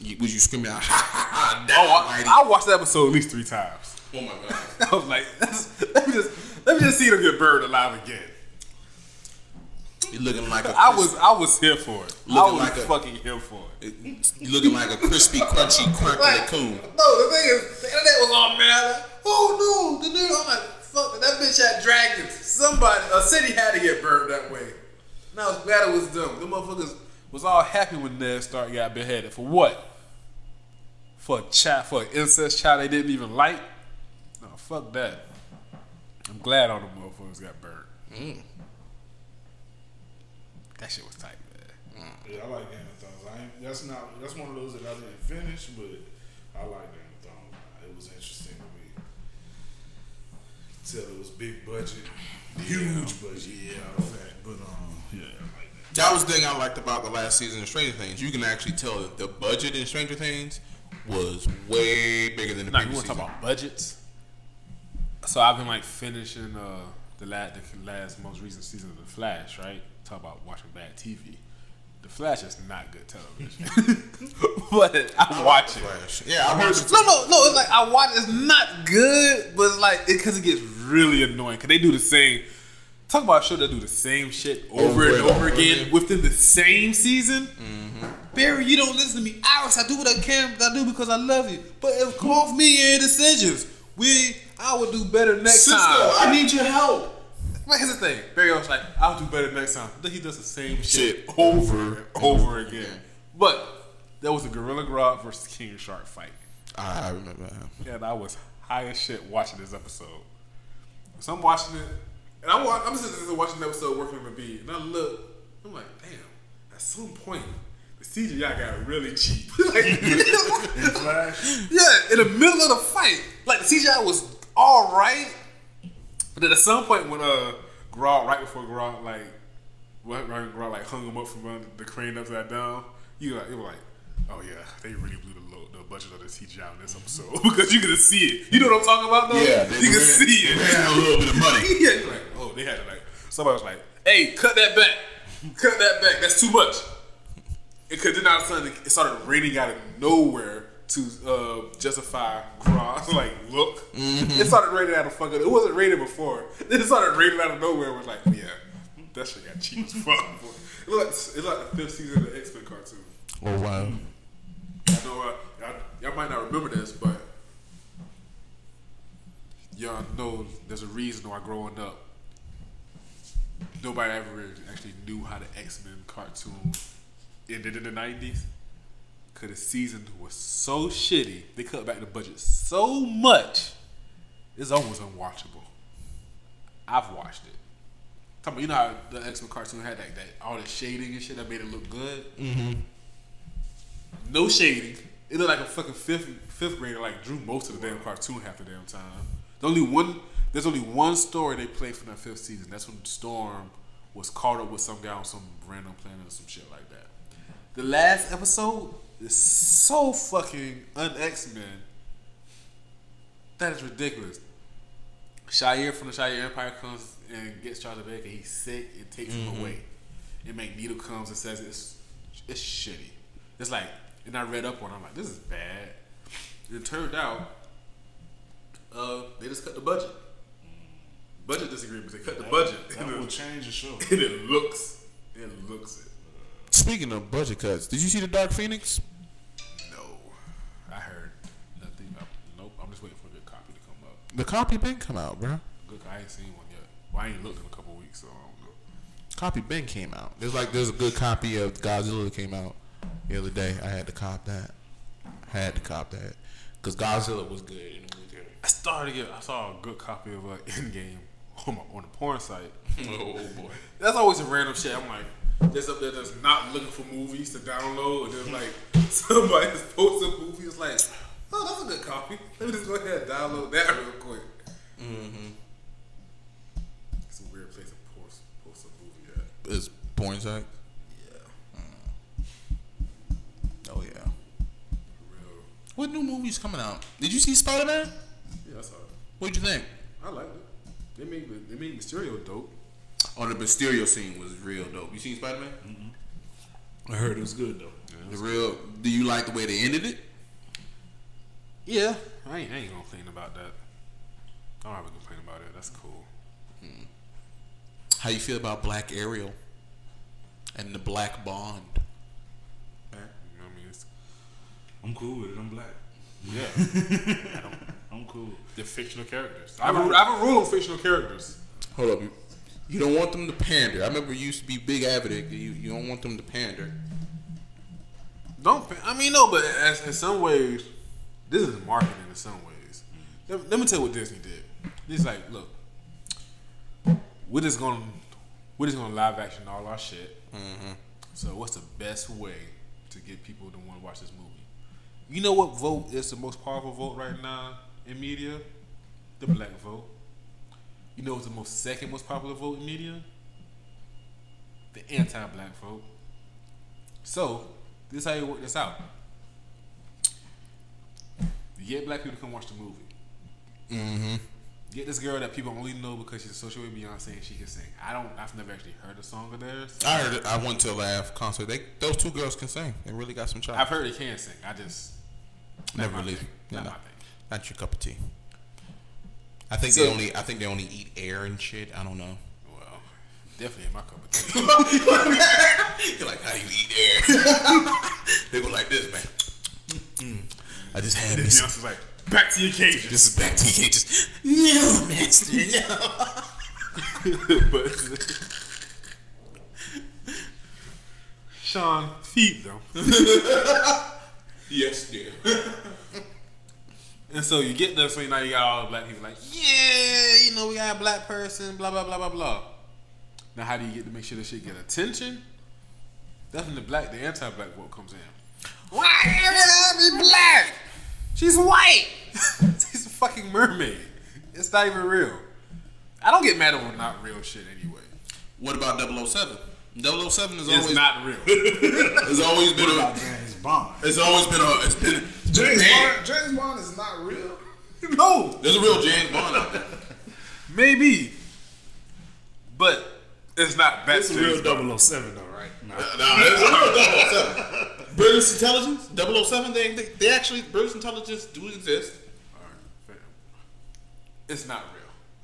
Would you, was you screaming out! Oh, I, I watched the episode at least three times. oh my god! I was like, let me just let me just see them get burned alive again. You looking like a I was I was here for it. I Looking was like a- fucking here for it. you looking like a crispy, crunchy, crackly coon. No, the thing is, the internet was all mad. Like, oh no, the dude. I'm like, fuck, that bitch had dragons. Somebody, a city had to get burned that way. And I was glad it was them. The motherfuckers Was all happy when Ned Stark got beheaded for what? for a child, for an incest child they didn't even like. No, fuck that. I'm glad all the motherfuckers got burned. Mm. That shit was tight, man. Yeah, I like Game of Thrones. I ain't, that's not that's one of those that I didn't finish, but I like Game Tell it was big budget, huge budget. Yeah, fact. But um, yeah, I that. That was the thing I liked about the last season of Stranger Things. You can actually tell that the budget in Stranger Things was way bigger than the Now you want to talk about budgets? So I've been like finishing uh, the last, the last most recent season of The Flash, right? Talk about watching bad TV. The Flash is not good television, but I watch it. Flash. Yeah, I heard. No, no, no. It's like I watch. It's not good, but it's like because it, gets really annoying. Because they do the same. Talk about a show that do the same shit over, and over again within the same season. Mm-hmm. Barry, you don't listen to me. Iris, I do what I can. I do because I love you. But it cost me your decisions. We, I would do better next Sister, time. I need your help. But here's the thing. Barry was like, I'll do better next time. Then he does the same shit over and over again. But that was a Gorilla Grodd versus King Shark fight. I remember. that. And I was high as shit watching this episode. So I'm watching it, and I'm, I'm sitting there watching the episode working the beat, and I look, I'm like, damn, at some point, the CGI got really cheap. like, yeah, in the middle of the fight, like the CGI was all right, but then at some point when uh Grodd, right before Grodd, like, what right when Grodd like hung him up from under the crane upside down, you like, you were like, oh yeah, they really blew the low, the budget of the CGI in this episode because you could see it. You know what I'm talking about though? Yeah, you can see it. They had a little bit of money. yeah, you're like, oh, they had it like somebody was like, hey, cut that back, cut that back. That's too much. Because then all of a sudden it started raining out of nowhere to uh, justify Grodd's like look. It started raining out of fucking. It wasn't raining before. Then it started raining out of nowhere. It was like, yeah, that shit got cheap as fuck. It looked like, like the fifth season of the X Men cartoon. Oh wow. I know uh, y'all, y'all might not remember this, but y'all know there's a reason why growing up nobody ever actually knew how the X Men cartoon ended in the '90s. Cause the season was so shitty, they cut back the budget so much, it's almost unwatchable. I've watched it. Talking about, you know how the X Men cartoon had that, that all the shading and shit that made it look good. Mm-hmm. No shading. It looked like a fucking fifth fifth grader like drew most of the damn cartoon half the damn time. There's only one there's only one story they played from that fifth season. That's when Storm was caught up with some guy on some random planet or some shit like that. The last episode is so fucking un X Men. That is ridiculous. Shi'ar from the Shi'ar Empire comes and gets Charles Baker. He's sick. and takes him away. And Magneto comes and says it's it's shitty. It's like, and I read up on. it, I'm like, this is bad. And it turned out, uh, they just cut the budget. Budget disagreements. They cut the budget, That and will it, change the show. and it looks, it looks it. Speaking of budget cuts, did you see the Dark Phoenix? The copy been come out, bro. Good, I ain't seen one yet. Well, I ain't looked in a couple weeks, so I don't know. Copy Ben came out. There's like there's a good copy of Godzilla that came out the other day. I had to cop that. I Had to cop that because Godzilla was good in the movie theater. I started to get. I saw a good copy of uh, Endgame on my, on the porn site. Oh boy. That's always a random shit. I'm like, just up there that's not looking for movies to download, and then like somebody just posts a movie. It's like, oh, that's a good copy. Let me just go ahead and download that real quick. Mm-hmm. It's a weird place to post post a movie at. It's porn site. Yeah, Oh yeah. real. What new movies coming out? Did you see Spider Man? Yeah, I saw it. What'd you think? I liked it. They made they made Mysterio dope. Oh, the Mysterio scene was real dope. You seen Spider Man? Mhm. I heard it was good though. The real. Do you like the way they ended it? Yeah, I ain't, I ain't gonna complain about that. I don't have a complaint about it. That's cool. Hmm. How you feel about Black Ariel and the Black Bond? You know what I mean? It's, I'm cool with it. I'm black. yeah, I'm cool. they're fictional characters. I have, a, I have a rule on fictional characters. Hold up. You don't want them to pander. I remember you used to be big advocate. You you don't want them to pander. Don't. I mean, no, but as, in some ways, this is marketing in some ways. Let, let me tell you what Disney did. It's like, look, we're just gonna we're just gonna live action all our shit. Mm-hmm. So what's the best way to get people to want to watch this movie? You know what vote is the most powerful vote right now in media? The black vote. You know what's the most second most popular vote in media? The anti-black vote. So this is how you work this out. Get black people to come watch the movie. Mm-hmm. Get this girl that people only know because she's associated with Beyonce and she can sing. I don't. I've never actually heard a song of theirs. I heard it. I went to a live concert. They those two girls can sing. They really got some chops. I've heard they can sing. I just Never really. Not no. my thing. Not your cup of tea. I think So- they only. I think they only eat air and shit. I don't know. Well, definitely in my cup of tea. You're like, how do you eat air? they go like this, man. I just had this. Beyonce's like, back to your cage. This is back to you. Just no, master, no. but Sean, feed them. Yes, dear. And so you get there, so now you got all the black people like, yeah, you know, we got a black person, blah blah blah blah blah. Now, how do you get to make sure this shit get attention? That's when the black, the anti-black vote comes in. Why gotta be black? She's white. She's a fucking mermaid. It's not even real. I don't get mad over not real shit anyway. What about 007? 007 is It's always not real. it's always been What about a James Bond? it's always been a it's been James Man, Bond, James Bond is not real. no, There's a real James Bond out there. maybe, but it's not that It's a serious. real 007 though, right? Nah. No, it's real 007. British intelligence, 007, they, they they actually British intelligence do exist. All right. It's not real.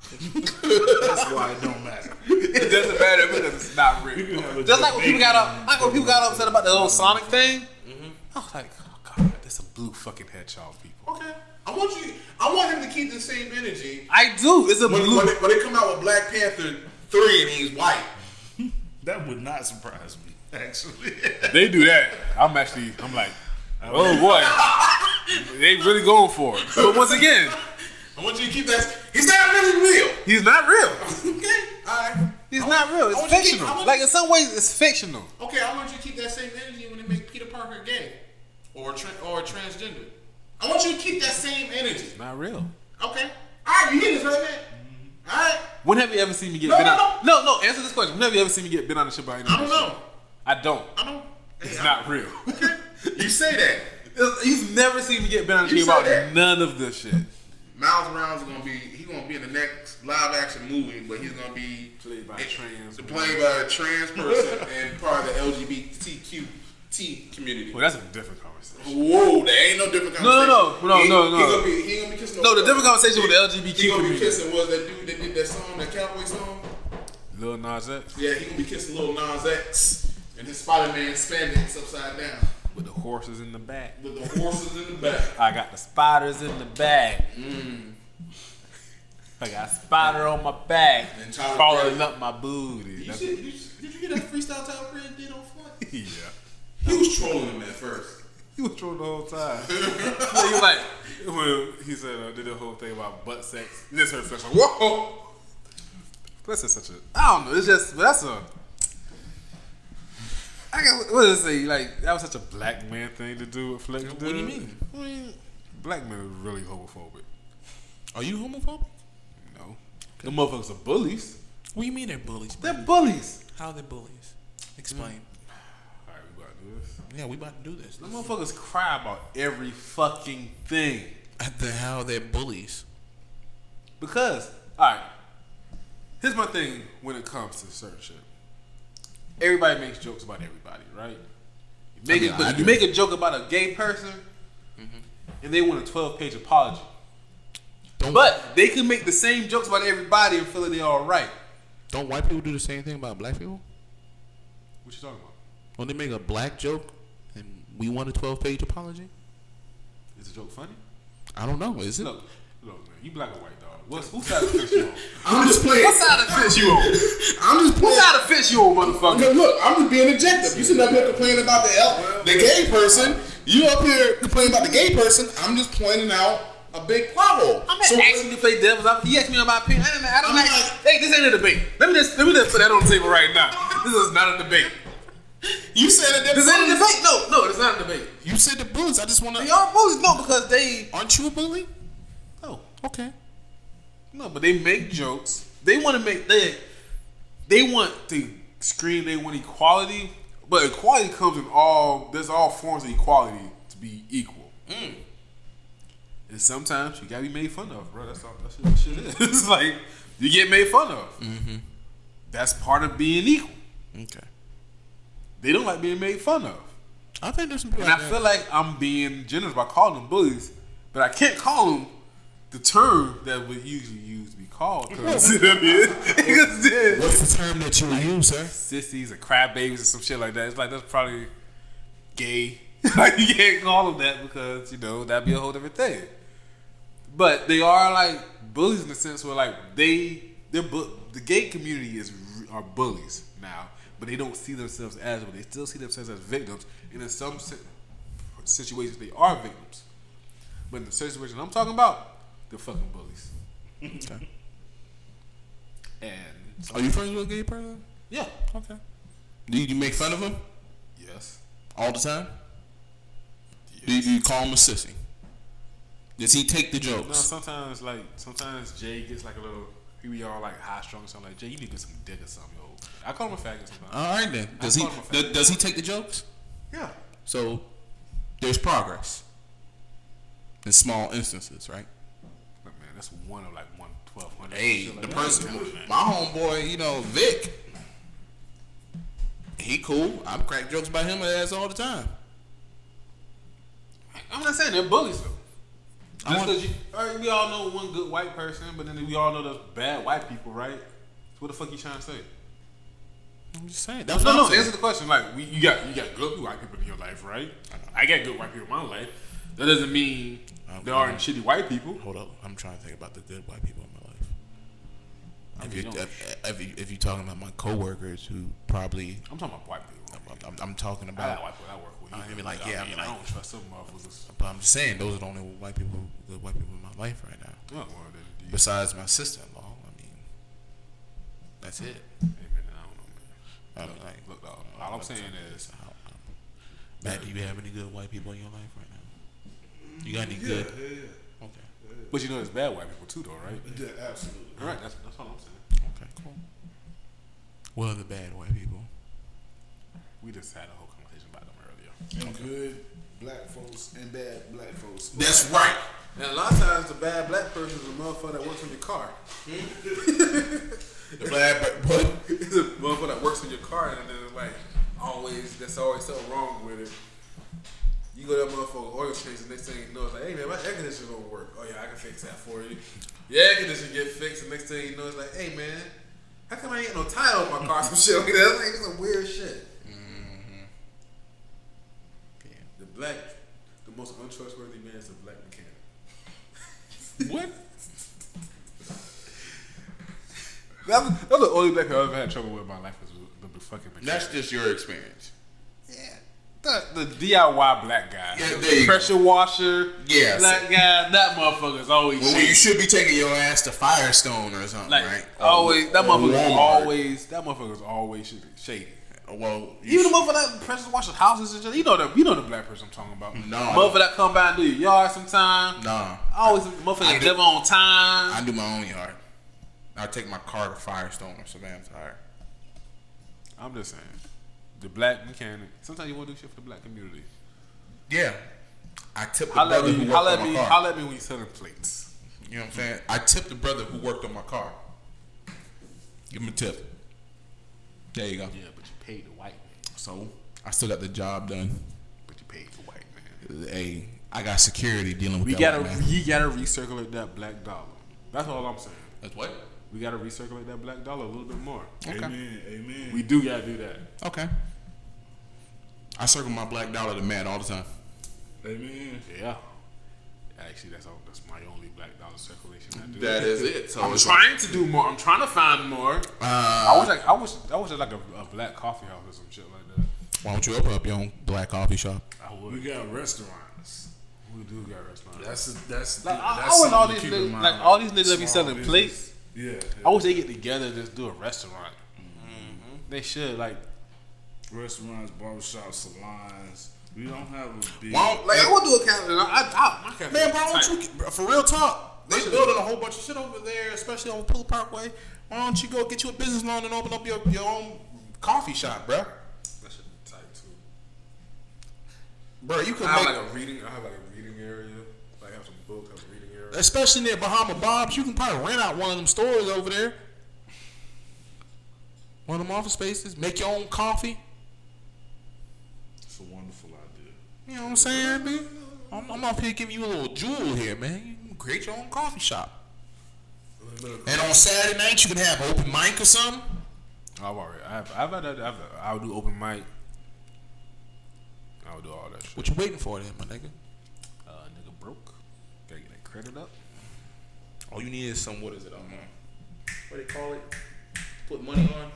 That's why it don't matter. It doesn't matter because it's not real. can have a Just like when people got debate. up, like when people got upset about the little Sonic thing. Mm-hmm. I was like, oh god, that's a blue fucking hedgehog, people. Okay. I want you I want him to keep the same energy. I do. It's a When, blue. when, they, when they come out with Black Panther 3 and he's white. That would not surprise me, actually. They do that. I'm actually. I'm like, oh boy, they really going for it. But once again, I want you to keep that he's not really real. he's not real. Okay. Alright. He's I not want- real. It's to keep- fictional. Like in some ways, it's fictional. Okay, I want you to keep that same energy when they make Peter Parker gay or tra- or transgender. I want you to keep that same energy. It's Not real. Okay. All right, you hear this, right, man? All right. When have you ever seen me get No, bent no, on? No, no. Answer this question. When have you ever seen me get bent on the shit by any I don't know. I don't. I don't. It's Hey, not real. Okay. You say that. You've never seen me get bent on the about that. none of this shit. Miles Brown's gonna be he's gonna be in the next live action movie, but he's gonna be Played by a trans played by a trans person and part of the LGBTQ T community. Well, that's a different conversation. Whoa, there ain't no different conversation. No, no, conversation. no, no, He- no, He gonna be, he gonna be kissing. No, the different conversation with the LGBTQ He gonna be community. kissing was that dude that did that song, that cowboy song. Lil Nas X Yeah, he gonna be kissing Lil Nas X and his Spider Man spandex upside down with the horses in the back. with the horses in the back. I got the spiders in the bag. I got a spider on my back, And crawling up my booty. You That's- did, you, did you hear that freestyle Tyler Perry did on Fun? yeah. He was trolling him at first. He was trolling the whole time. he was like, when he said, uh, did the whole thing about butt sex. Just heard like, whoa! Flex is such a, I don't know, it's just, that's a, I got, what does it say? Like, that was such a black man thing to do with Flex. What do you mean? I mean, black men are really homophobic. Are you homophobic? No. The motherfuckers are bullies. What do you mean they're bullies? They're bullies. How are they bullies? Explain. Alright, we about to do this. Yeah, we about to do this. The motherfuckers cry about every fucking thing. At the how they're bullies. Because, alright, here's my thing when it comes to certain shit. Everybody makes jokes about everybody, right? You make, I mean, it, but you make a joke about a gay person, mm-hmm. and they want a 12 page apology. Don't, But they can make the same jokes about everybody and feel that they're all right. don't white people do the same thing about black people? What you talking about? When they make a black joke and we want a 12 page apology? Is the joke funny? I don't know. Is it? Look, look, man, you black or white dog. What's, whose side of the fence you on? I'm just playing. What side of the fence you on? I'm just What playing. side of the fence you on, motherfucker? Okay, look, I'm just being objective. You sitting up here complaining about the L, the gay person You up here complaining about the gay person? I'm just pointing out a big plot hole. I'm not So- asking you to play devil's advocate. He asked me my opinion. I don't, I don't I'm like, like- Hey, this ain't a debate. Let me just let me just put that on the table right now. This is not a debate. You said that This ain't a debate. No, no, it's not a debate. You said the bullies. I just want They to. are bullies. No, because they Aren't you a bully? Oh, Okay. No, but they make jokes. They want to make they they want to scream. They want equality, but equality comes in all. There's all forms of equality to be equal. Mm. And sometimes you gotta be made fun of, bro. That's all. That's what shit is. it's like you get made fun of. Mm-hmm. That's part of being equal. Okay. They don't like being made fun of. I think there's some people And I like feel like I'm being generous by calling them bullies, but I can't call them the term that would usually use to be called. Because that. What's the term that you would use, sir? sissies or crab babies or some shit like that. It's like that's probably gay. like you can't call them that because you know that'd be a whole different thing. But they are like bullies in the sense where like they they're bu- the gay community is are bullies now, but they don't see themselves as one. They still see themselves as victims, and in some si- situations they are victims. But in the situation I'm talking about, they're fucking bullies. Okay. And Are you friends with a gay person? yeah, Okay. Do you make fun of him yes, all the time? Do you, do you call him a sissy? Does he take the jokes? No, sometimes like sometimes Jay gets like a little. He be all like high strung or something like Jay. You need to get some dick or something, yo. I call him a faggot sometimes. All right then. Does he call him a does, does he take the jokes? yeah, So there's progress in small instances, right? Look, man, that's one of like one twelve hundred. Hey, the person, my homeboy, you know, Vic, he cool. I'm crack jokes about him ass all the time. I'm not saying they're bullies though. Just because you, all right, we all know one good white person, but then we all know there's bad white people, right? So what the fuck you trying to say? I'm just saying. That's No, no. I'm saying. Answer the question. Like, we, you got you got good white people in your life, right? I got good white people in my life. That doesn't mean there aren't shitty white people. Hold up, I'm trying to think about the good white people in my life. I If mean, you don't- if, if you if you talking about my coworkers who probably I'm talking about white people. I'm, I'm, I'm talking I about. white people I work with. I mean, like, yeah, I mean, I like- don't trust some motherfuckers. But I'm just saying those are the only white people good white people in my life right now. Oh, well, then, do Besides my sister-in-law, I mean, that's it. Hey, man, I don't know, man. I mean, like, Look, dog, all I'm saying is, how- Matt, do you have any good white people in your life right? You got any Yeah, good? yeah, yeah. Okay. but you know, there's bad white people too, though, right? Yeah, absolutely. All right, that's that's all I'm saying. Okay. Cool. What are the bad white people? We just had a whole conversation about them earlier. And good black folks and bad black folks. That's right. And a lot of times, the bad black person is a motherfucker that works on your car. Hmm? The bad but what? it's a motherfucker that works on your car, and then it's like always, there's always something wrong with it. You go to that motherfucker oil change, the next thing you know, it's like, hey man, my air conditioner don't work. Oh yeah, I can fix that for you. Your air conditioner get fixed, the next thing you know, it's like, hey man, how come I ain't no tile on my car? Some shit like that. Like some weird shit. Mm-hmm. The black, the most untrustworthy man is a black mechanic. What? That was, that was the only black I've ever had trouble with in my life was the, the fucking mechanic. That's just your experience. The, the DIY black guy. Yeah, the you go. pressure washer. yeah, Black guy. That motherfucker's always Well, you should be taking your ass to Firestone or something, like right? always. That motherfucker's Walmart. always. That motherfucker's always shady. shady. Well, you Even the motherfucker that pressure washes houses and shit. You know the you know the black person I'm talking about. No. Motherfucker that come by and do your yard sometime. Always I motherfucker do- never on time. I do my own yard. I take my car to Firestone or Savannah Tire. I'm just saying. The black mechanic. Sometimes you want to do shit for the black community. Yeah. I tip the Holla at brother me. who worked on me. my car. Holla at me when you selling plates. You know what I'm saying? I tipped the brother who worked on my car. Give him a tip. There you go. Yeah, but you paid the white man. So I still got the job done. But you paid the white man. Hey, I got security dealing with We that gotta, white man. we gotta recirculate that black dollar. That's all I'm saying. That's what? We gotta recirculate that black dollar a little bit more. Okay. Amen. Amen. We do gotta do that. Okay. I circle my black dollar to Matt all the time. Amen. Yeah. Actually, that's all. That's my only black dollar circulation. I do. That is it. So I'm it's trying to do more. I'm trying to find more. Uh, I wish like I wish I wish like a, a black coffee house or some shit like that. Why don't you open up your own black coffee shop? I We got restaurants. We do got restaurants. That's that's. Like, I, that's I want all these to keep in niggas, mind, like all these niggas that be selling business. plates. Yeah, I wish they get together just do a restaurant. Mm-hmm. They should like, restaurants, barbershops, salons. We don't have a big. Why don't, like I want to do a cafe. I, I, I, my cafe. Man, why don't you, get- for real talk, they building a whole bunch of shit over there, especially on Pooler Parkway. Why don't you go get you a business loan and open up your, your own coffee shop, bro? That should be tight too. Bro, you could I have make, like a reading. I have like a reading area. Like have some books, have a reading area. Especially near Bahama Bob's, you can probably rent out one of them stores over there. One of them office spaces. Make your own coffee. It's a wonderful idea. You know what I'm saying, man? I'm, I'm up here giving you a little jewel here, man. You can create your own coffee shop. And on Saturday night, you can have open mic or something. I've already. I've. I've had. I've. I'll do open mic. I'll do all that shit. What you waiting for then, my nigga? Nigga broke. Gotta get that credit up. All you need is some, what is it, um, what do they call it? Put money on?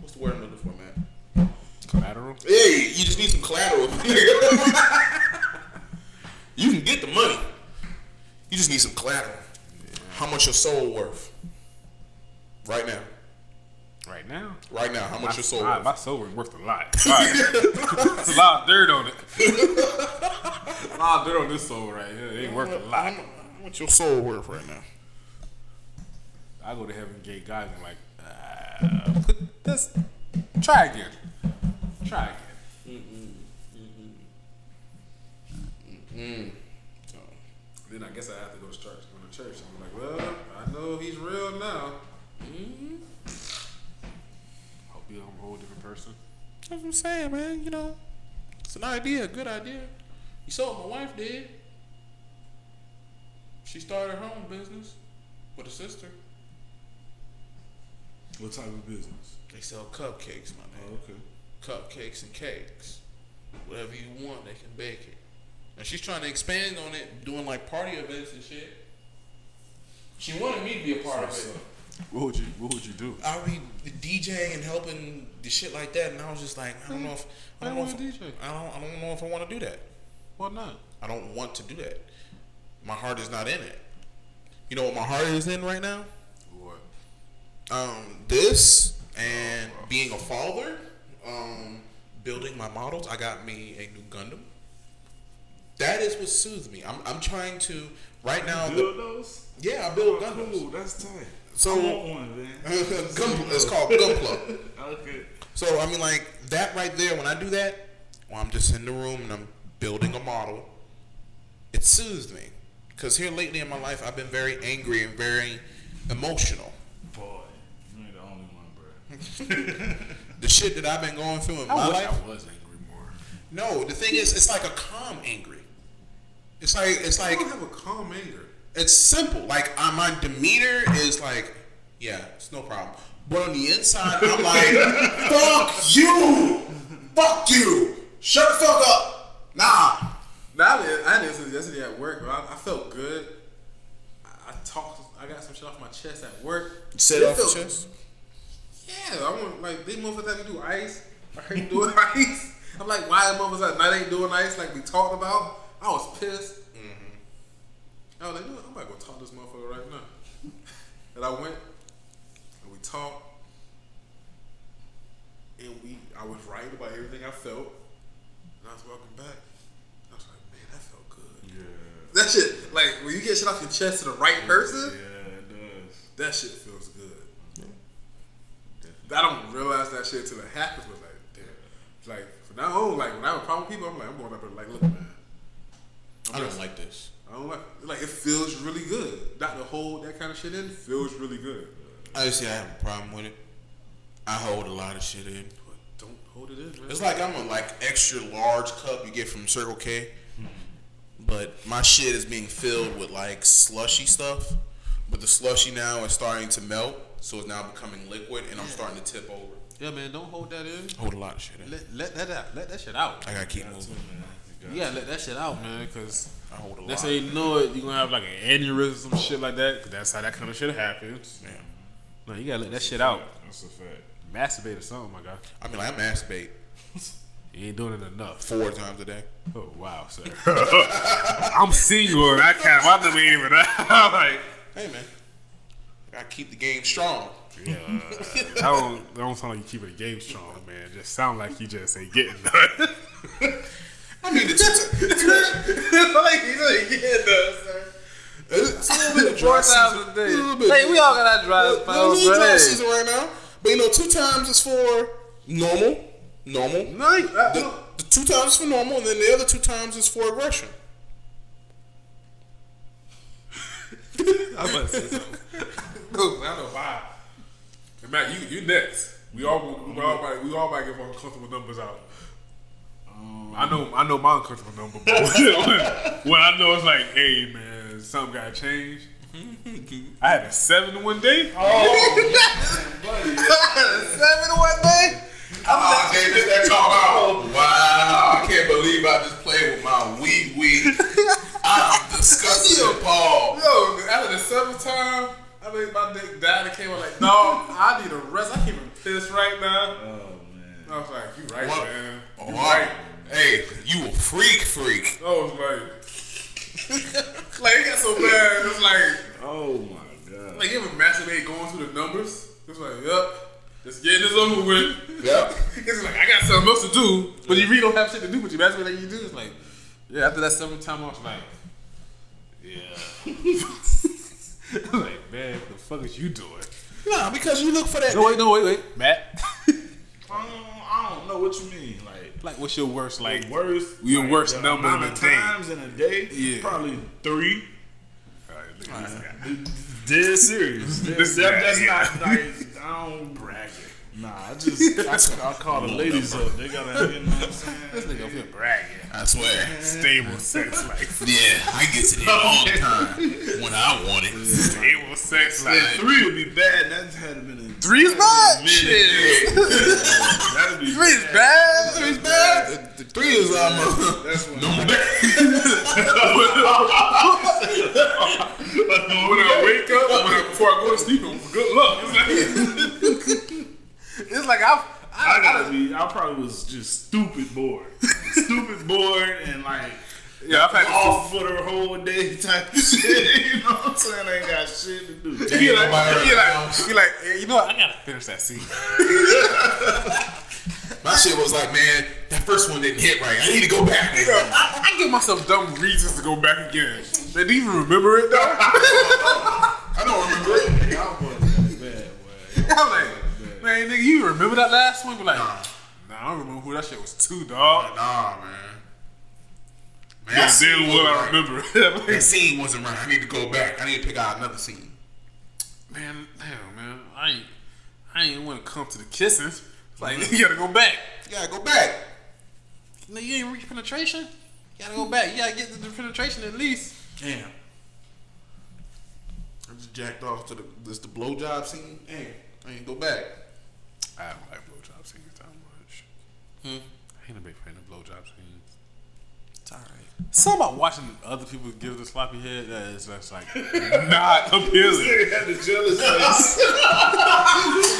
What's the word I'm looking for, man? Collateral. Hey, you just need some collateral. you can get the money. You just need some collateral. How much your soul worth? Right now. Right now. Right now, how much your soul my, worth? my soul is worth a lot. Right. A lot of dirt on it. a lot of dirt on this soul right here. It ain't worth a lot. Much your soul worth right now? I go to Heaven Gate God and like, uh, put this. Try again. Try again. Mm. So, then I guess I have to go to church. Go to church. I'm like, well, I know he's real now. Mm-hmm. Hope you're a whole different person. That's what I'm saying, man. You know, it's an idea, a good idea. You saw what my wife did. She started her own business with a sister. What type of business? They sell cupcakes, my man. Oh, okay. Cupcakes and cakes. Whatever you want, they can bake it. And she's trying to expand on it, doing like party events and shit. She wanted me to be a part of it. What would you What would you do? I'll be DJing and helping the shit like that, and I was just like, I don't know if I don't Why know if DJ? I don't I don't know if I want to do that. Why not? I don't want to do that. My heart is not in it. You know what my heart is in right now? What? Um, this and being a father. Um, building my models. I got me a new Gundam. That is what soothes me. I'm I'm trying to right now. the- Build those? yeah, I build Oh, Gundams. cool. That's tight. So- I want one, man. Gunpla. It's called Gunpla. Okay. So I mean, like that right there. When I do that, when I'm just in the room and I'm building a model, it soothes me. Cause here lately in my life, I've been very angry and very emotional. Boy, you ain't the only one, bro. The shit that I've been going through in I my wish life. I was angry more. No, the thing is, it's like a calm angry. It's like it's I like don't have a calm anger. it's simple. Like uh, my demeanor is like, yeah, it's no problem. But on the inside, I'm like, fuck you, fuck you, shut the fuck up. Nah, Now I did, I did this yesterday at work, bro. I, I felt good. I, I talked. I got some shit off my chest at work. set It off felt- chest. Yeah, I want like these motherfuckers have to do ice. I you doing ice. I'm like, why the motherfuckers at night ain't doing ice like we talked about? I was pissed. Mhm. I was like, you know, I'm about to go talk to this motherfucker right now. and I went and we talked. And we, I was right about everything I felt. And I was welcome back. I was like, man, that felt good. Yeah. That shit, like when you get shit off your chest to the right person, Yeah, it does. that shit feels good. I don't realize that shit until it happens. Was like, damn. Like from now on, like when I have a problem with people, I'm like, I'm going up and like, look, man, I don't like this. I don't like. Like it feels really good. Not to hold that kind of shit in feels really good. Honestly, I have a problem with it. I hold a lot of shit in. But don't hold it in, man. It's like I'm a like extra large cup you get from Circle K, but my shit is being filled with like slushy stuff. But the slushy now is starting to melt, so it's now becoming liquid, and I'm starting to tip over. yeah, man, don't hold that in. Hold a lot of shit in. Let, let that out. Let that shit out. I gotta keep moving. You gotta let that shit out, man. Cause I hold a lot. Let's say you know it, you're gonna have like an aneurysm, some shit like that. 'cause that's how that kind of shit happens. Yeah. No, you gotta let that shit out. That's a fact. Masturbate or something, my guy. I mean, like, I masturbate. You ain't doing it enough. Four times a day. Oh wow, sir. I'm single. I can't. my number ain't even that. like, Hey man, gotta keep the game strong. yeah, that don't, that don't sound like you keeping the game strong, man. It just sound like you just ain't getting done. I mean, the two, the two, like he's like, yeah, no, sir. it's a little bit of Four dry times season. a day. little bit- Hey, we all got our dry little- spells, little dry season right now. But you know, two times is for normal, normal. No, you- uh, The, the two times is for normal, and then the other two times is for aggression. I was about to say something. Cool, I know why. And Matt, you you next. We all we all about we all about to give uncomfortable numbers out. I know I know my uncomfortable number, but when I know it's like, hey man, something got changed. I had a seven one day. seven one day. Oh, they just that talk about. Oh. Wow, I can't believe I just played with my wee wee. I'm disgusted, Paul. Yo, after the seventh time, I think my dick died and came out like, no, I need a rest. I can't even piss right now. Oh man. I was like, you right, What? man. Oh, You wow. right. Hey, you a freak, freak. I was like, like it got so bad. It was like, Oh my god. like you ever masturbate going through the numbers? It's like, yep, just getting this over with. Yep. It's like I got something else to do, but you really don't have shit to do. But you masturbate like you do. It's like, yeah. After that seventh time, I was like, yeah. I was like, man, what the fuck is you doing? Nah, because you look for that. No, wait, no, wait, wait, Matt. I don't, um, I don't know what you mean. Like like, what's your worst? Like, worst. Your like, worst number in a day. times in a day. Yeah. Probably three. Alright, look at this serious. This that, that's yeah. not like I don't bragging. Nah, I just I, I call the ladies up. They gotta you know what I'm saying. This nigga over here bragging. I swear. Stable sex life. Yeah, I get to the all the time when I want it. Stable sex Yeah, life. three would be bad. That had to been in Three is bad. minute. Shit. That'd be Three is bad. Three is bad. The, the three is um. That's when number bad. When I wake up, when I, before I go to sleep, I'm good luck. It's like, I've. I, I gotta be. I probably was just stupid bored, stupid bored, and like yeah, I've had to off for the whole day type of shit. You know what I'm saying? I ain't got shit to do. He like, Nobody he around. like, he like, hey, you know what? I gotta finish that scene. My shit was like, man, that first one didn't hit right. I need to go back. I, I give myself dumb reasons to go back again. Man, do you even remember it though? I don't remember it. Y'all boys got bad, boy. I'm like, man, nigga, you remember that last one? But like, nah, I don't remember who that shit was to, dog. Nah, man. Man, that scene will I wasn't right. remember? That scene wasn't right. I need to go back. I need to pick out another scene. man, damn, man, I ain't, I ain't want to come to the kissing. Like, you gotta go back. You gotta go back. No, you ain't reach penetration. You gotta go back. You gotta get to the penetration at least. Damn. I just jacked off to the this the blowjob scene. Damn. I ain't go back. I don't like blowjob scenes that much. Hmm? I ain't a big fan of blowjob scenes. It's alright. Something about watching other people give the sloppy head that is just like not appealing. They had the jealous face.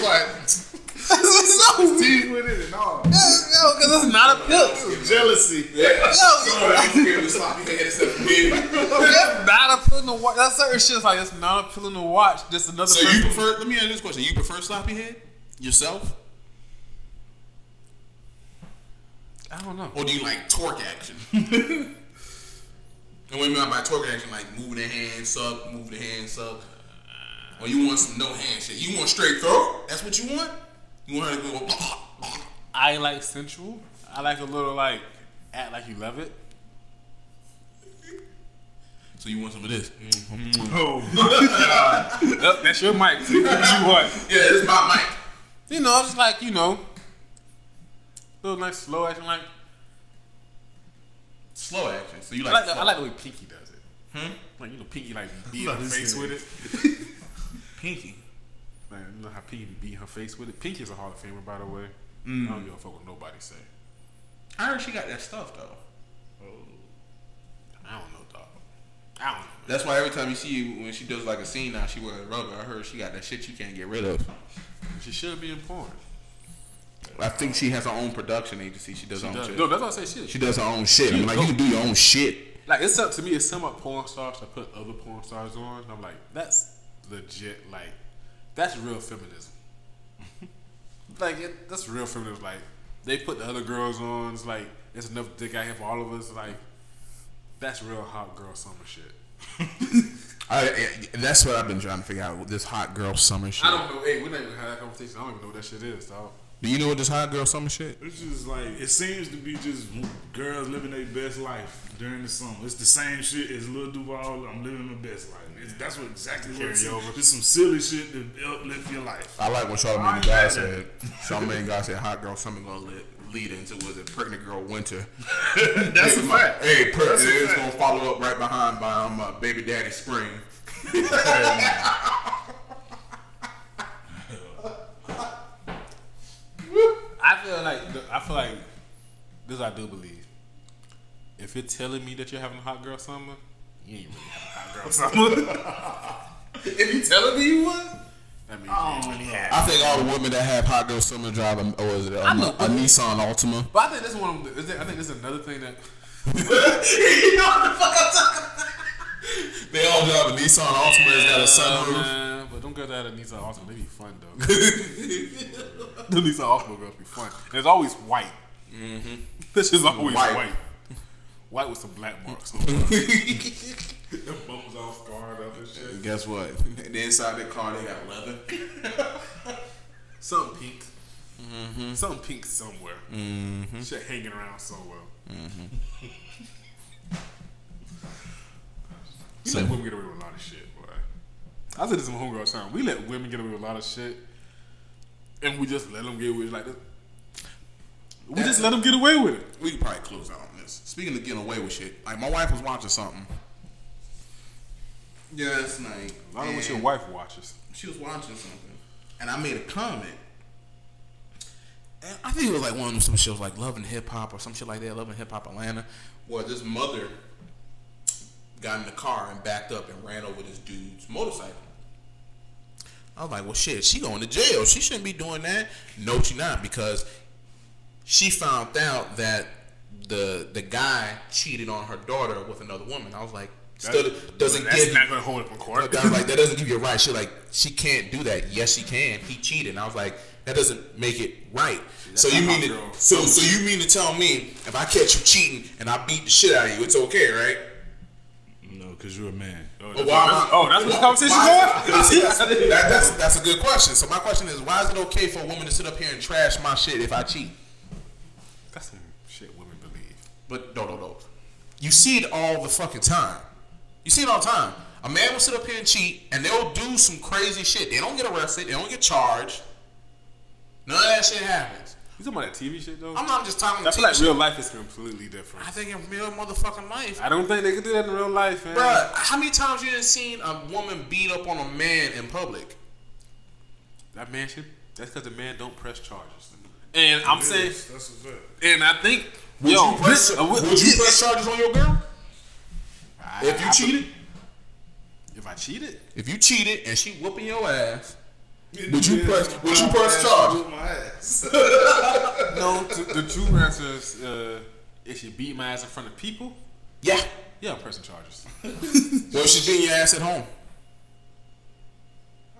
Like, so Teeth with it and all. Yo, because it's not a pill. Jealousy. Yo, give the sloppy head except for me. it's not a pill to watch. That certain shit is like it's not a pill to watch. Just another. So person. you prefer? Let me ask you this question: You prefer sloppy head yourself, I don't know. or do you like torque action? and what I mean by torque action, like moving the hands up, move the hands up, or you want some no hand shit? You want straight throat? That's what you want? You want her to go? I like sensual. I like a little like act like you love it. So you want some of this? Mm-hmm. Oh, Yep, that's your mic. You want. Yeah, this is my mic. You know, just like you know, little nice slow action. Like Slow action. So you I like? like, the, I like the way Pinky does it. Hmm? Like you know, Pinky like beat her face with it. Pinky. Man, you know how Pinky beat her face with it. Pinky's a Hall of Famer, by the way. I don't give a fuck what nobody say. I heard she got that stuff though. Oh. I don't know, dog. Don't know. That's why every time you see when she does like a scene now, she wears rubber. I heard she got that shit you can't get rid of. She should be in porn. I think she has her own production agency. She does her own does- shit. No, that's what I say. Shit. She does her own shit. I'm like, you can do your own shit. Like it's up to me. It's some of porn stars that put other porn stars on. And I'm like, that's legit. Like that's real feminism. like it, that's real feminism. Like they put the other girls on. It's like it's enough dick out here for all of us. Like that's real hot girl summer shit. I, I- that's what I've been trying to figure out. This hot girl summer shit. I don't know. Hey, we're not even having that conversation. I don't even know what that shit is, dog. Do you know what this hot girl summer shit? It's just like it seems to be just girls living their best life during the summer. It's the same shit as Lil Duval. I'm living my best life. It's, that's what exactly what it's. Over. It's some silly shit to uplift your life. I like what Charlamagne I the guy ain't said. Charlamagne guy said hot girl summer gonna lead, lead into was it pregnant girl winter. That's a fact. Hey, per- That's it's fact. gonna follow up right behind by um, uh, baby daddy spring. I feel like I feel like this. I do believe. If you're telling me that you're having a hot girl summer, you ain't really having a hot girl summer. If you telling me you was, that means you ain't. I think all the women that have hot girl summer drive a, or is it a, know, a, but- Nissan Altima? But I think this one. Is there, I think this is another thing that. you know what the fuck I'm talking about. They all drive a Nissan Altima. It's got a sunroof. man, but don't go to that Nissan Altima. They be fun though. the Nissan Altima girls be fun. And it's always white. Mm-hmm. This is always White. white. white. with some black marks. the bums all scarred up and shit. Guess what? The inside the car they got leather. Something pink. Mm-hmm. Something pink somewhere. Mm-hmm. Shit hanging around somewhere. Mm-hmm. we let women get away with a lot of shit, boy. I said this in my homegirl time. We let women get away with a lot of shit, and we just let them get away with like this. We just let them get away with it. We probably close out on this. Speaking of getting away with shit, like my wife was watching something. Yeah, last night. I don't know what your wife watches. She was watching something, and I made a comment. And I think it was like one of them some shows like Love and Hip Hop or some shit like that, Love and Hip Hop Atlanta, where this mother got in the car and backed up and ran over this dude's motorcycle. I was like, well, shit, she going to jail. She shouldn't be doing that. No, she not because she found out that the the guy cheated on her daughter with another woman. I was like, still doesn't That's give not gonna hold up in court. I like, that doesn't give you a right. She like, she can't do that. Yes, she can. He cheated. And I was like, that doesn't make it right. So you mean to, so so you mean to tell me if I catch you cheating and I beat the shit out of you, it's okay, right? No, because you're a man. Oh, But why oh, that's what the conversation why- going. that, that's that's a good question. So my question is, why is it okay for a woman to sit up here and trash my shit if I cheat? That's some shit women believe. But no, no, no. You see it all the fucking time. You see it all the time. A man will sit up here and cheat, and they'll do some crazy shit. They don't get arrested. They don't get charged. None of that shit happens. You talking about that TV shit though? I'm not just talking. I feel like shit. real life is completely different. I think in real motherfucking life, I don't think they could do that in real life, man. bruh. How many times you done seen a woman beat up on a man in public? That man should. That's because the man don't press charges. And I'm saying, that's a fact. and I think, Would yo, you press? this- uh, would what- you press charges on your girl I- if you I- cheated? If I cheated, If you cheated and she whooping your ass, would you press? Would you press charges? With my ass. no. the true answer is, uh, if she beat my ass in front of people, Yeah. yeah, I'm pressing charges. Well, she beating your ass at home.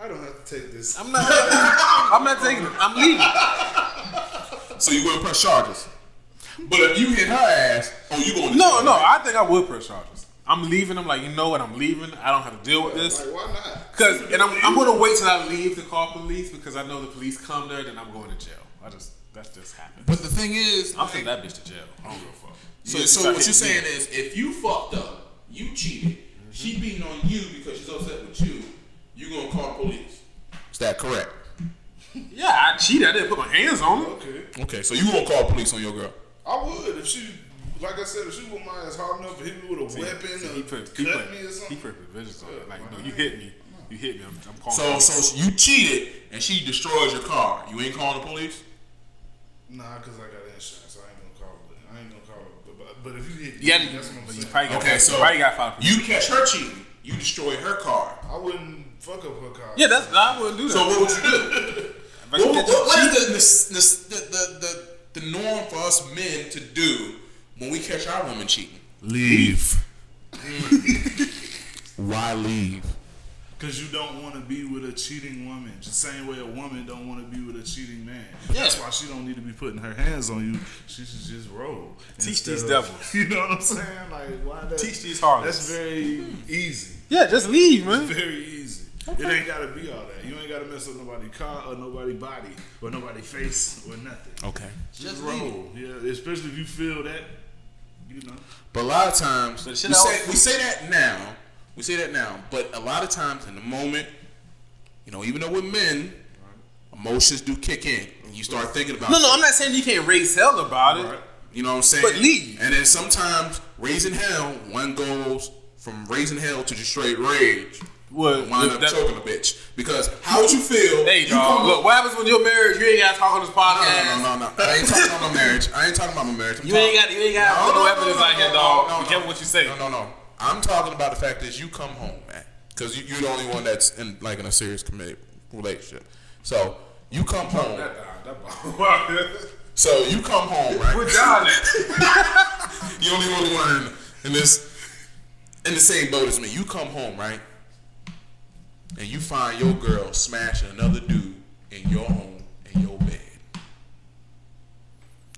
I don't have to take this. I'm not. I'm not taking it. I'm leaving. So you gonna press charges. But if you hit her ass, oh, you going to No, no. I think I would press charges. I'm leaving. I'm like, you know what? I'm leaving. I don't have to deal with this. Like, why not? Cause and I'm, I'm gonna wait till I leave to call police because I know the police come there, then I'm going to jail. I just that's just happened. But the thing is, I'm sending that bitch to jail. I don't give a fuck. so, You so what you're saying me. is, if you fucked up, you cheated, she mm-hmm. beating on you because she's upset with you, you're gonna call the police. Is that correct? yeah, I cheated. I didn't put my hands on her. Okay. Okay, so you gonna call police on your girl? I would if she, like I said, if she whooped my ass hard enough to hit me with a weapon See, or he put he cut put, me or something. he something. put provisions on it. Like, no, you hit me. You hit me. I'm, I'm calling. So, police. so you cheated and she destroyed your car. You ain't calling the police? Nah, because I got insurance. I ain't gonna call it. I ain't gonna call it. But, but, but if you hit, yeah, that's what I'm but you saying. probably got Okay, so you probably got five. you catch her cheating, you destroy her car. I wouldn't fuck up her car. yeah, that's I wouldn't do that. So what would you do? What, what, what is the, the, the, the, the, the norm for us men to do when we catch our woman cheating? Leave. Mm. Why leave? Because you don't want to be with a cheating woman. The same way a woman don't want to be with a cheating man. Yeah. That's why she don't need to be putting her hands on you. She should just roll. Teach these of- devils. You know what I'm saying? Like, why that? Teach these harlots. That's very easy. Yeah, just leave, man. It's very easy. It ain't gotta be all that. You ain't gotta mess up nobody's car or nobody's body or nobody's face or nothing. Okay. Just roll. Yeah, especially if you feel that, you know. But a lot of times we say, we say that now. We say that now. But a lot of times in the moment, you know, even though we're men, emotions do kick in, and you start thinking about. No, no, shit. I'm not saying you can't raise hell about it. You know what I'm saying? But leave. And then sometimes raising hell, one goes from raising hell to just straight rage. Well, Wind up choking a bitch because how would you feel? Hey, you dog. Look, what happens when you're married? You ain't got to talk on this no, podcast. no, no, no, no. I ain't talking about my marriage. I ain't talking about my marriage. I'm You ain't got. You ain't got to put no evidence out here, dog. no, Be no. careful what you say. No, no, no. I'm talking about the fact that you come home, man, because you, you're the only one that's in like in a serious committed relationship. So you come home. So you come home, right? Good job. You're the only one in, in this in the same boat as me. You come home, right? And you find your girl smashing another dude in your home in your bed.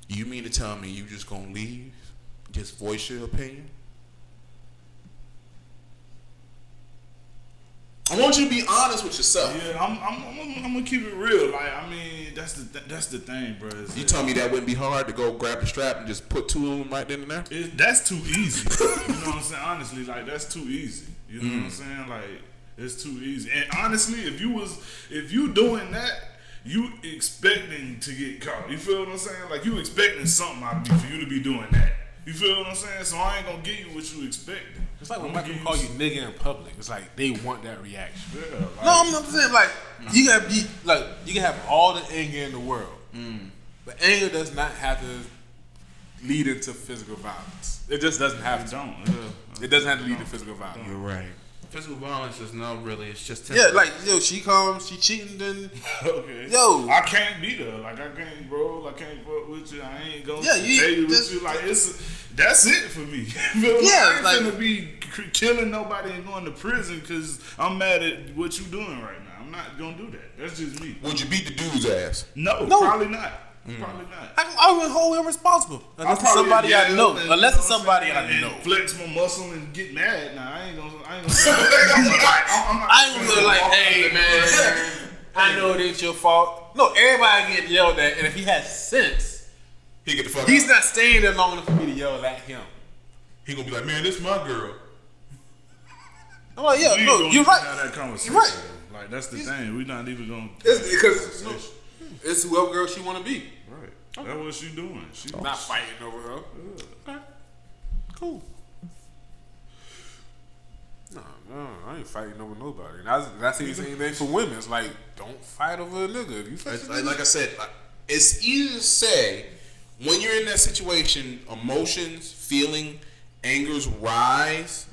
You mean to tell me you just gonna leave? Just voice your opinion? I want you to be honest with yourself. Yeah, I'm, I'm, I'm, I'm gonna keep it real. Like, I mean, that's the that's the thing, bro. is You that- tell me that wouldn't be hard to go grab the strap and just put two of them right then and there? It, that's too easy. you know what I'm saying? Honestly, like that's too easy. You know what I'm mm. saying? Like it's too easy. And honestly, if you was if you doing that, you expecting to get caught. You feel what I'm saying? Like you expecting something out of me for you to be doing that. You feel what I'm saying? So I ain't gonna give you what you expecting. It's like when I'ma white give people call you nigga in public. It's like they want that reaction. Yeah, like, No, I'm, I'm saying like you gotta be like you can have all the anger in the world, mm. but anger does not have to lead into physical violence. It just doesn't have I to. don't. Yeah. It doesn't have to lead to physical violence. You're right. Physical violence is not really. It's just Yeah, like yo, she comes, she cheating, then Okay. Yo. I can't beat her. Like I can't, bro. I can't fuck with you. I ain't gonna Yeah, you- stay with just- you. Like it's that's it for me. You feel? Yeah, I ain't like- finna be killing nobody and going to prison because I'm mad at what you doing right now. I'm not gonna do that. That's just me. Would you beat the dude's ass? No, No. probably not. Mm. Probably not. I, I would hold him responsible unless it's somebody I know. and, Unless it's somebody I know. Flex my muscle and get mad. Nah, I ain't gonna. I ain't gonna. I'm like, I'm not I ain't gonna like, hey man, I know it ain't your fault. No, everybody get yelled at, and if he has sense, He get the fuck out. he's out. not staying there long enough for me to yell at him. He gonna be like, man, this my girl. I'm like, yeah, no, you're right. Have that conversation. You're right. Like that's the thing. We're not even gonna. It's because it's whoever girl she want to be. Right. That's what she doing. She Not fighting over her. Okay, cool. No, no, I ain't fighting over nobody. And that's that's the same thing for women. It's like don't fight over a nigga. If you fight Like, like, I said, it's easy to say when you're in that situation, emotions, feeling, angers rise.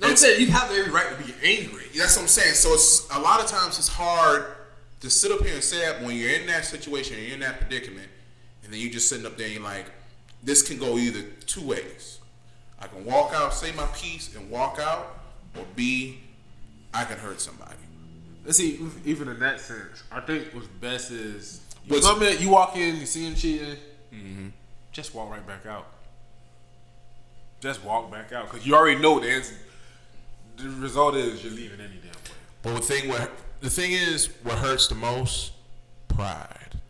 No, I'm saying you have every right to be angry. That's what I'm saying. So it's a lot of times it's hard to sit up here and say that when you're in that situation, and you're in that predicament, and then you're just sitting up there and you're like, this can go either two ways. I can walk out, say my piece, and walk out, or B, I can hurt somebody. let's see. Even in that sense, I think what's best is you What's- come in, you walk in, you see him cheating, mm-hmm. just walk right back out. Just walk back out because you already know the answer. The result is you're leaving any damn way. But the thing what the thing is, what hurts the most, pride.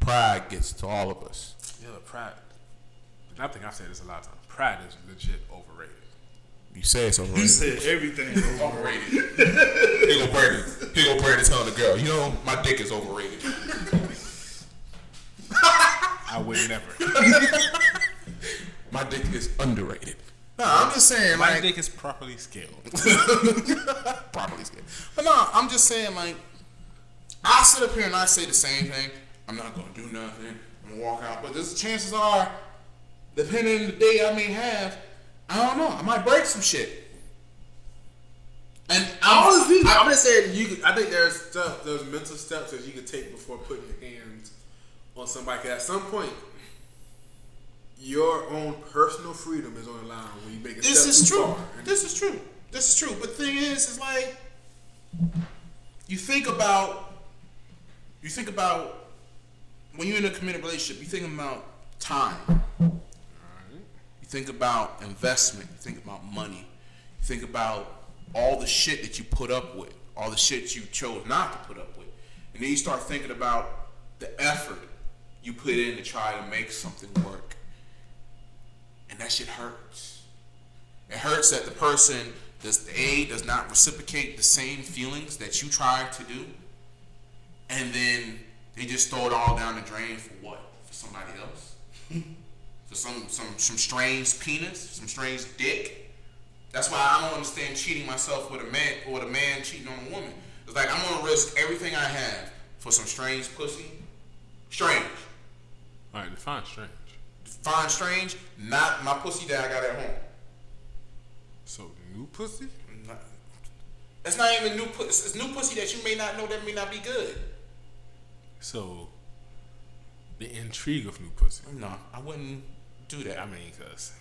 Pride gets to all of us. Yeah, pride. And I think I've said this a lot of times. Pride is legit overrated. You say it's overrated. You overrated. said everything. is overrated. Here go Brandon. Here go Brandon telling the girl, you know, my dick is overrated. I would never. My dick is underrated. No, I'm just saying, My like, dick is properly scaled. properly scared. But no, I'm just saying, like, I sit up here and I say the same thing. I'm not gonna do nothing. I'm gonna walk out. But there's chances are, depending on the day I may have, I don't know. I might break some shit. And Honestly, I'm just saying you. I think there's stuff, there's mental steps that you can take before putting your hands on somebody. 'Cause at some point, your own personal freedom is on the line when you make a This step is true. This is true. This is true. But the thing is, is like you think about you think about when you're in a committed relationship, you think about time. You think about investment. You think about money. You think about all the shit that you put up with, all the shit you chose not to put up with, and then you start thinking about the effort you put in to try to make something work, and that shit hurts. It hurts that the person does a does not reciprocate the same feelings that you tried to do, and then they just throw it all down the drain for what? For somebody else? for some some some strange penis, some strange dick. That's why I don't understand cheating myself with a man or with a man cheating on a woman. It's like I'm gonna risk everything I have for some strange pussy. Strange. All right, define strange. Fine strange, not my pussy that I got at home. So new pussy? Not- It's not even new pussy. It's new pussy that you may not know that may not be good. So the intrigue of new pussy. No, I wouldn't do that. I mean, cause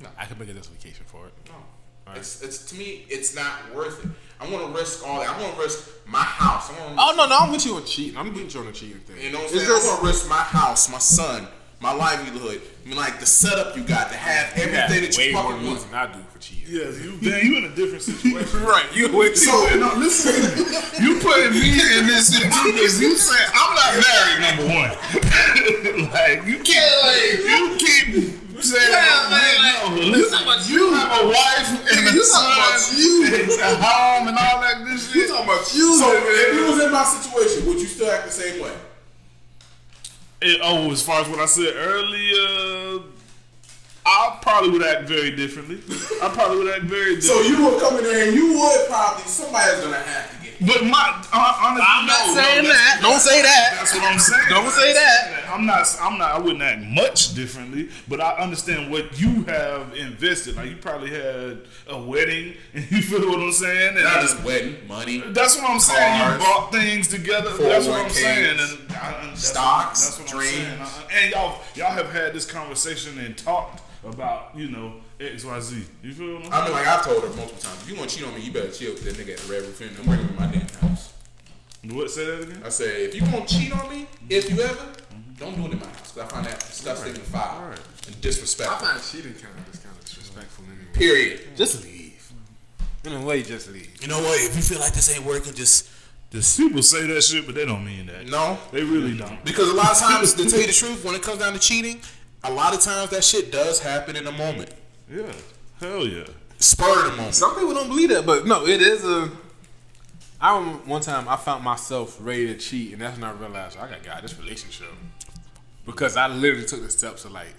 No. I could make a justification for it. No. It's, it's to me, it's not worth it. I'm gonna risk all that. I'm gonna risk my house. I'm gonna, Oh no, no, I'm with you on cheating. I'm with you on the cheating thing. you know what I'm saying? just- I'm gonna risk my house, my son, my livelihood. I mean, like the setup you got to have You everything that you more fucking moves want. than I do for cheese. Yes, you man, you in a different situation. right. You with So no, listen, to me. you putting me in this situation because you said I'm not married. Number one, like you keep, you keep saying, Yeah, no, listen, you have a wife and a You son, talking about you. and a home and all that good shit. You talking about you? So if you was in my situation, would you still act the same way? It- oh, as far as what I said earlier, I probably would act very differently. I probably would act very differently. So you would come in there and you would probably somebody's gonna have to. But my hon- honestly, I'm no, not no, saying that's- that. Don't say that. That's what I'm saying. Don't say that. I'm not. I'm not. I wouldn't act much differently, but I understand what you have invested. Like you probably had a wedding, and you feel what I'm saying. And Not just wedding, money. that's what I'm saying. You bought things together. That's what I'm 401ks, saying. And I, I- that's stocks, What, that's what dreams. I'm saying. And y'all, y'all have had this conversation and talked about, you know, X, Y, Z. You feel what I'm I saying? mean, like I've told her multiple times, if you want to cheat on me, you better chill with that nigga at the Red Roof Inn. Don't bring him in my damn house. What? Say that again. I said, if you gonna cheat on me, if you ever, don't do it in my house. Cause I find that disgusting and foul Right. and I disrespectful. Uh, find cheating kind of just kind of disrespectful anyway. Period. Just leave. In a way, just leave. You know what? If you feel like this ain't working, just, just People say that shit, but they don't mean that. no. They really don't. Because a lot of times, to tell you the truth, when it comes down to cheating, a lot of times that shit does happen in a moment, Yeah. Hell yeah. spur of the moment. Some people don't believe that, but no, it is a. I remember one time I found myself ready to cheat, and that's when I realized I got got this relationship because I literally took the steps to like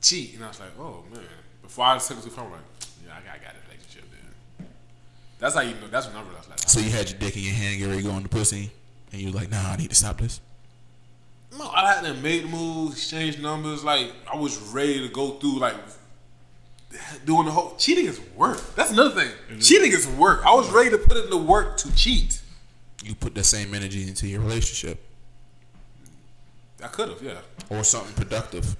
cheat, and I was like, oh man. Before I took it too far, I'm like, yeah, I got got this relationship. Then that's how you know. That's when I realized like, So you had your dick in your hand, get ready to go on the pussy, and you was like, nah, I need to stop this. No, I hadn't made moves, exchanged numbers. Like I was ready to go through like doing the whole cheating is work. That's another thing. Mm-hmm. Cheating is work. I was ready to put in the work to cheat. You put that same energy into your relationship I could have, yeah. or something productive.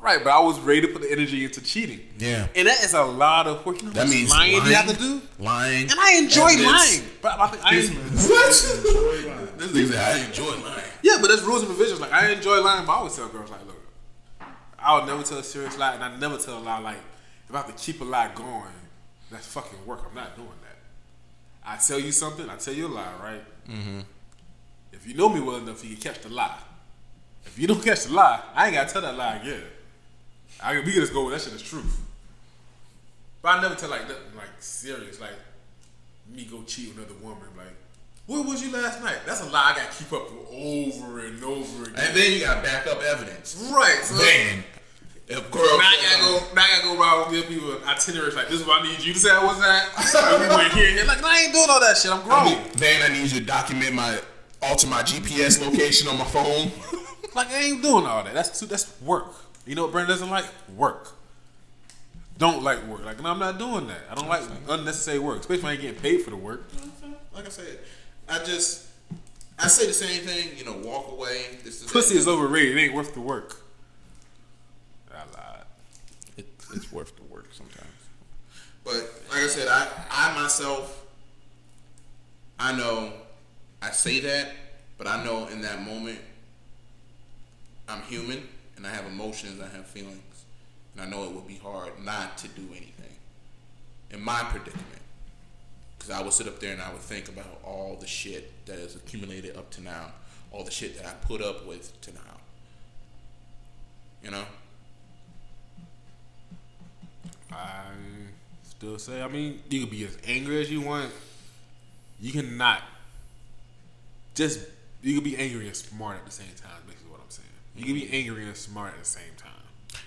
Right, but I was ready to put the energy into cheating. Yeah. And that is a lot of work. You know That means lying, lying, you have to do. Lying. And I enjoy lying. But I think I What? this nigga said, I enjoy lying. Yeah, but there's rules and provisions. Like I enjoy lying, but I always tell girls like, look, I would never tell a serious lie, and I never tell a lie like if I have to keep a lie going, that's fucking work. I'm not doing that. I tell you something, I tell you a lie, right? Mm-hmm. If you know me well enough, you can catch the lie. If you don't catch the lie, I ain't gotta tell that lie again. I we can just go with that shit is truth. But I never tell like nothing like serious, like me go cheat with another woman, like. Where was you last night? That's a lie I gotta keep up with over and over again. And then you got backup evidence. right, so Then, if girl, now I gotta uh, go. Now I gotta go around give people itineraries like this is what I need you to say I was at. and we went here, and here. Like I ain't doing all that shit. I'm grown. Then I need you to document my alter my GPS location on my phone. Like I ain't doing all that. That's too. That's work. You know what Brandon doesn't like? Work. don't like work. Like, no, I'm not doing that. I don't like unnecessary work, especially when I ain't getting paid for the work. Like I said, I just I say the same thing. You know, walk away. This is Pussy is overrated. It ain't worth the work. I lied. It, it's worth the work sometimes. But like I said, I I myself, I know I say that, but I know in that moment, I'm human and I have emotions, I have feelings, and I know it would be hard not to do anything in my predicament. Because I would sit up there and I would think about all the shit that has accumulated up to now, all the shit that I put up with to now. You know? I still say, I mean, you can be as angry as you want. You cannot just you can be angry and smart at the same time. Basically, what I'm saying. You can be angry and smart at the same time.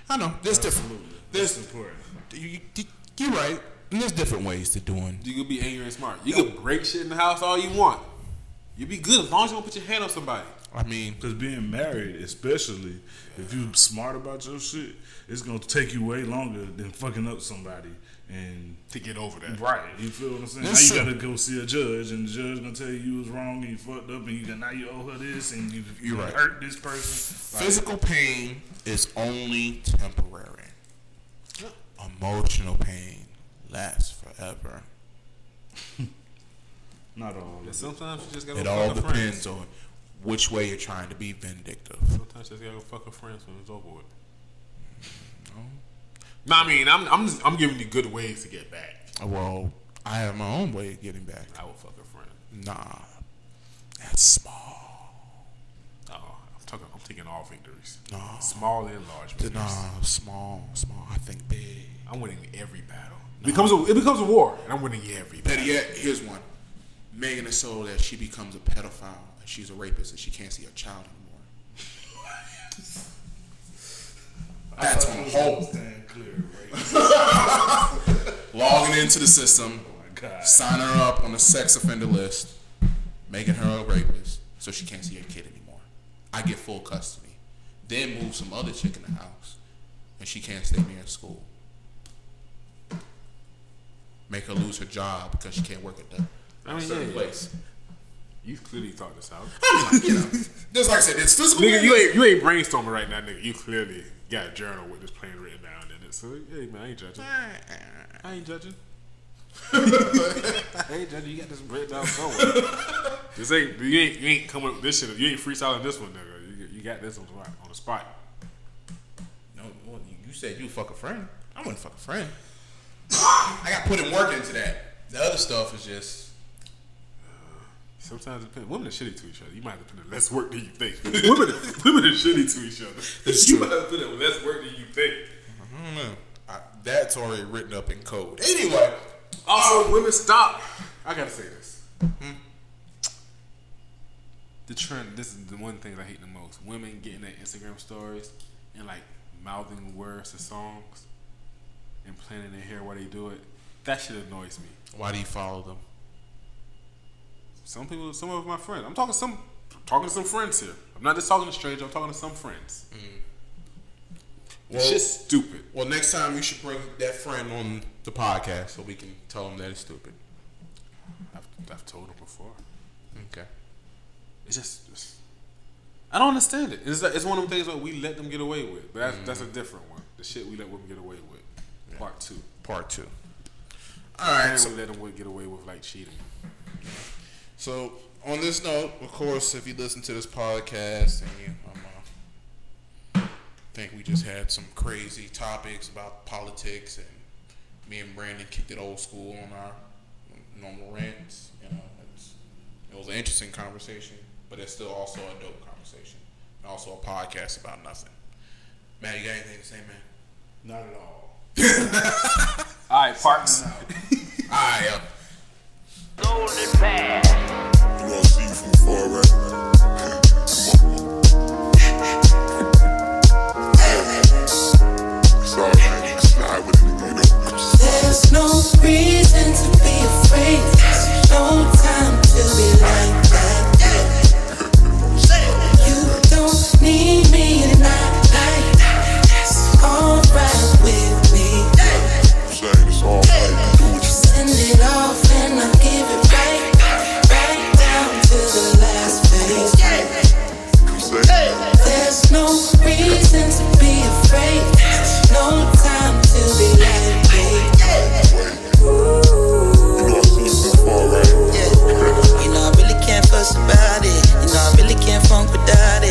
I know. There's different. There's important. you, you, you're right. And there's different ways to doing. You can be angry and smart. You can break shit in the house all you want. You be good as long as you don't put your hand on somebody. I mean, Because being married, especially if you're smart about your shit, it's gonna take you way longer than fucking up somebody. And To get over that. right, you feel what I'm saying? That's now you true. gotta go see a judge, and the judge gonna tell you you was wrong and you fucked up, and you got now you owe her this, and you you right. hurt this person. Like, physical pain is only temporary. Emotional pain lasts forever. not all. And Of it. sometimes you just gotta It go all fuck a depends friend. on which way you're trying to be vindictive. Sometimes you just gotta go fuck a friend when it's over with. No, I mean, I'm I'm just, I'm giving you good ways to get back. Uh, well, I have my own way of getting back. I will fuck a friend. Nah, that's small. Oh, I'm talking. I'm taking all victories. No. Small and large victories. Nah, small, small. I think big. I'm winning every battle. It becomes a, it becomes a war, and I'm winning every Better battle. yet, here's one. Megan is so that she becomes a pedophile and she's a rapist and she can't see her child anymore. That's on hold. Stand clear, right? Logging into the system, Oh my God. signing her up on the sex offender list, making her a rapist so she can't see her kid anymore. I get full custody. Then move some other chick in the house and she can't stay near school. Make her lose her job because she can't work at the I mean, certain yeah, place. You clearly thought this out. you know, just like I said, it's physical. nigga, you ain't you ain't brainstorming right now, nigga. You clearly got a journal with this plan written down in it. So hey man, I ain't judging. I ain't judging. I ain't judging. You got this written down somewhere. this ain't you ain't you ain't coming up with this shit. You ain't freestyling this one, nigga. You, you got this on the spot- on the spot. No, well, you- you said you fuck a friend. I wouldn't fuck a friend. I got put in work into that. The other stuff is just Sometimes it depends. Women are shitty to each other. You might have to put in less work than you think. women, women are shitty to each other. It's you true. might have to put in less work than you think. I don't know. I, that's already written up in code. Anyway, oh, Also, women stop. I gotta say this. Hmm? The trend. This is the one thing I hate the most. Women getting their Instagram stories and like mouthing words to songs and planning their hair while they do it. That shit annoys me. why do you follow them? Some people, some of my friends. I'm talking some, talking to some friends here. I'm not just talking to strangers. I'm talking to some friends. Mm-hmm. Well, It's just stupid. well, next time you should bring that friend on the podcast so we can tell them that it's stupid. I've, I've told them before. Okay. It's just, it's, I don't understand it. It's, it's one of them things that we let them get away with. But that's, that's a different one. The shit we let women get away with. Part two. Part two. All right. And So, we let them get away with like cheating. so on this note, of course, if you listen to this podcast and you um, uh, think we just had some crazy topics about politics and me and Brandon kicked it old school on our normal rants, you know, it's, it was an interesting conversation, but it's still also a dope conversation and also a podcast about nothing. Matt, you got anything to say, man? Not at all. All right, Parks. All right. Golden Pass. You from far, right? There's no reason to be afraid. There's no time to be lying. There's no reason to be afraid. No time to be. You know I really can't fuss about it. You know I really can't funk without it.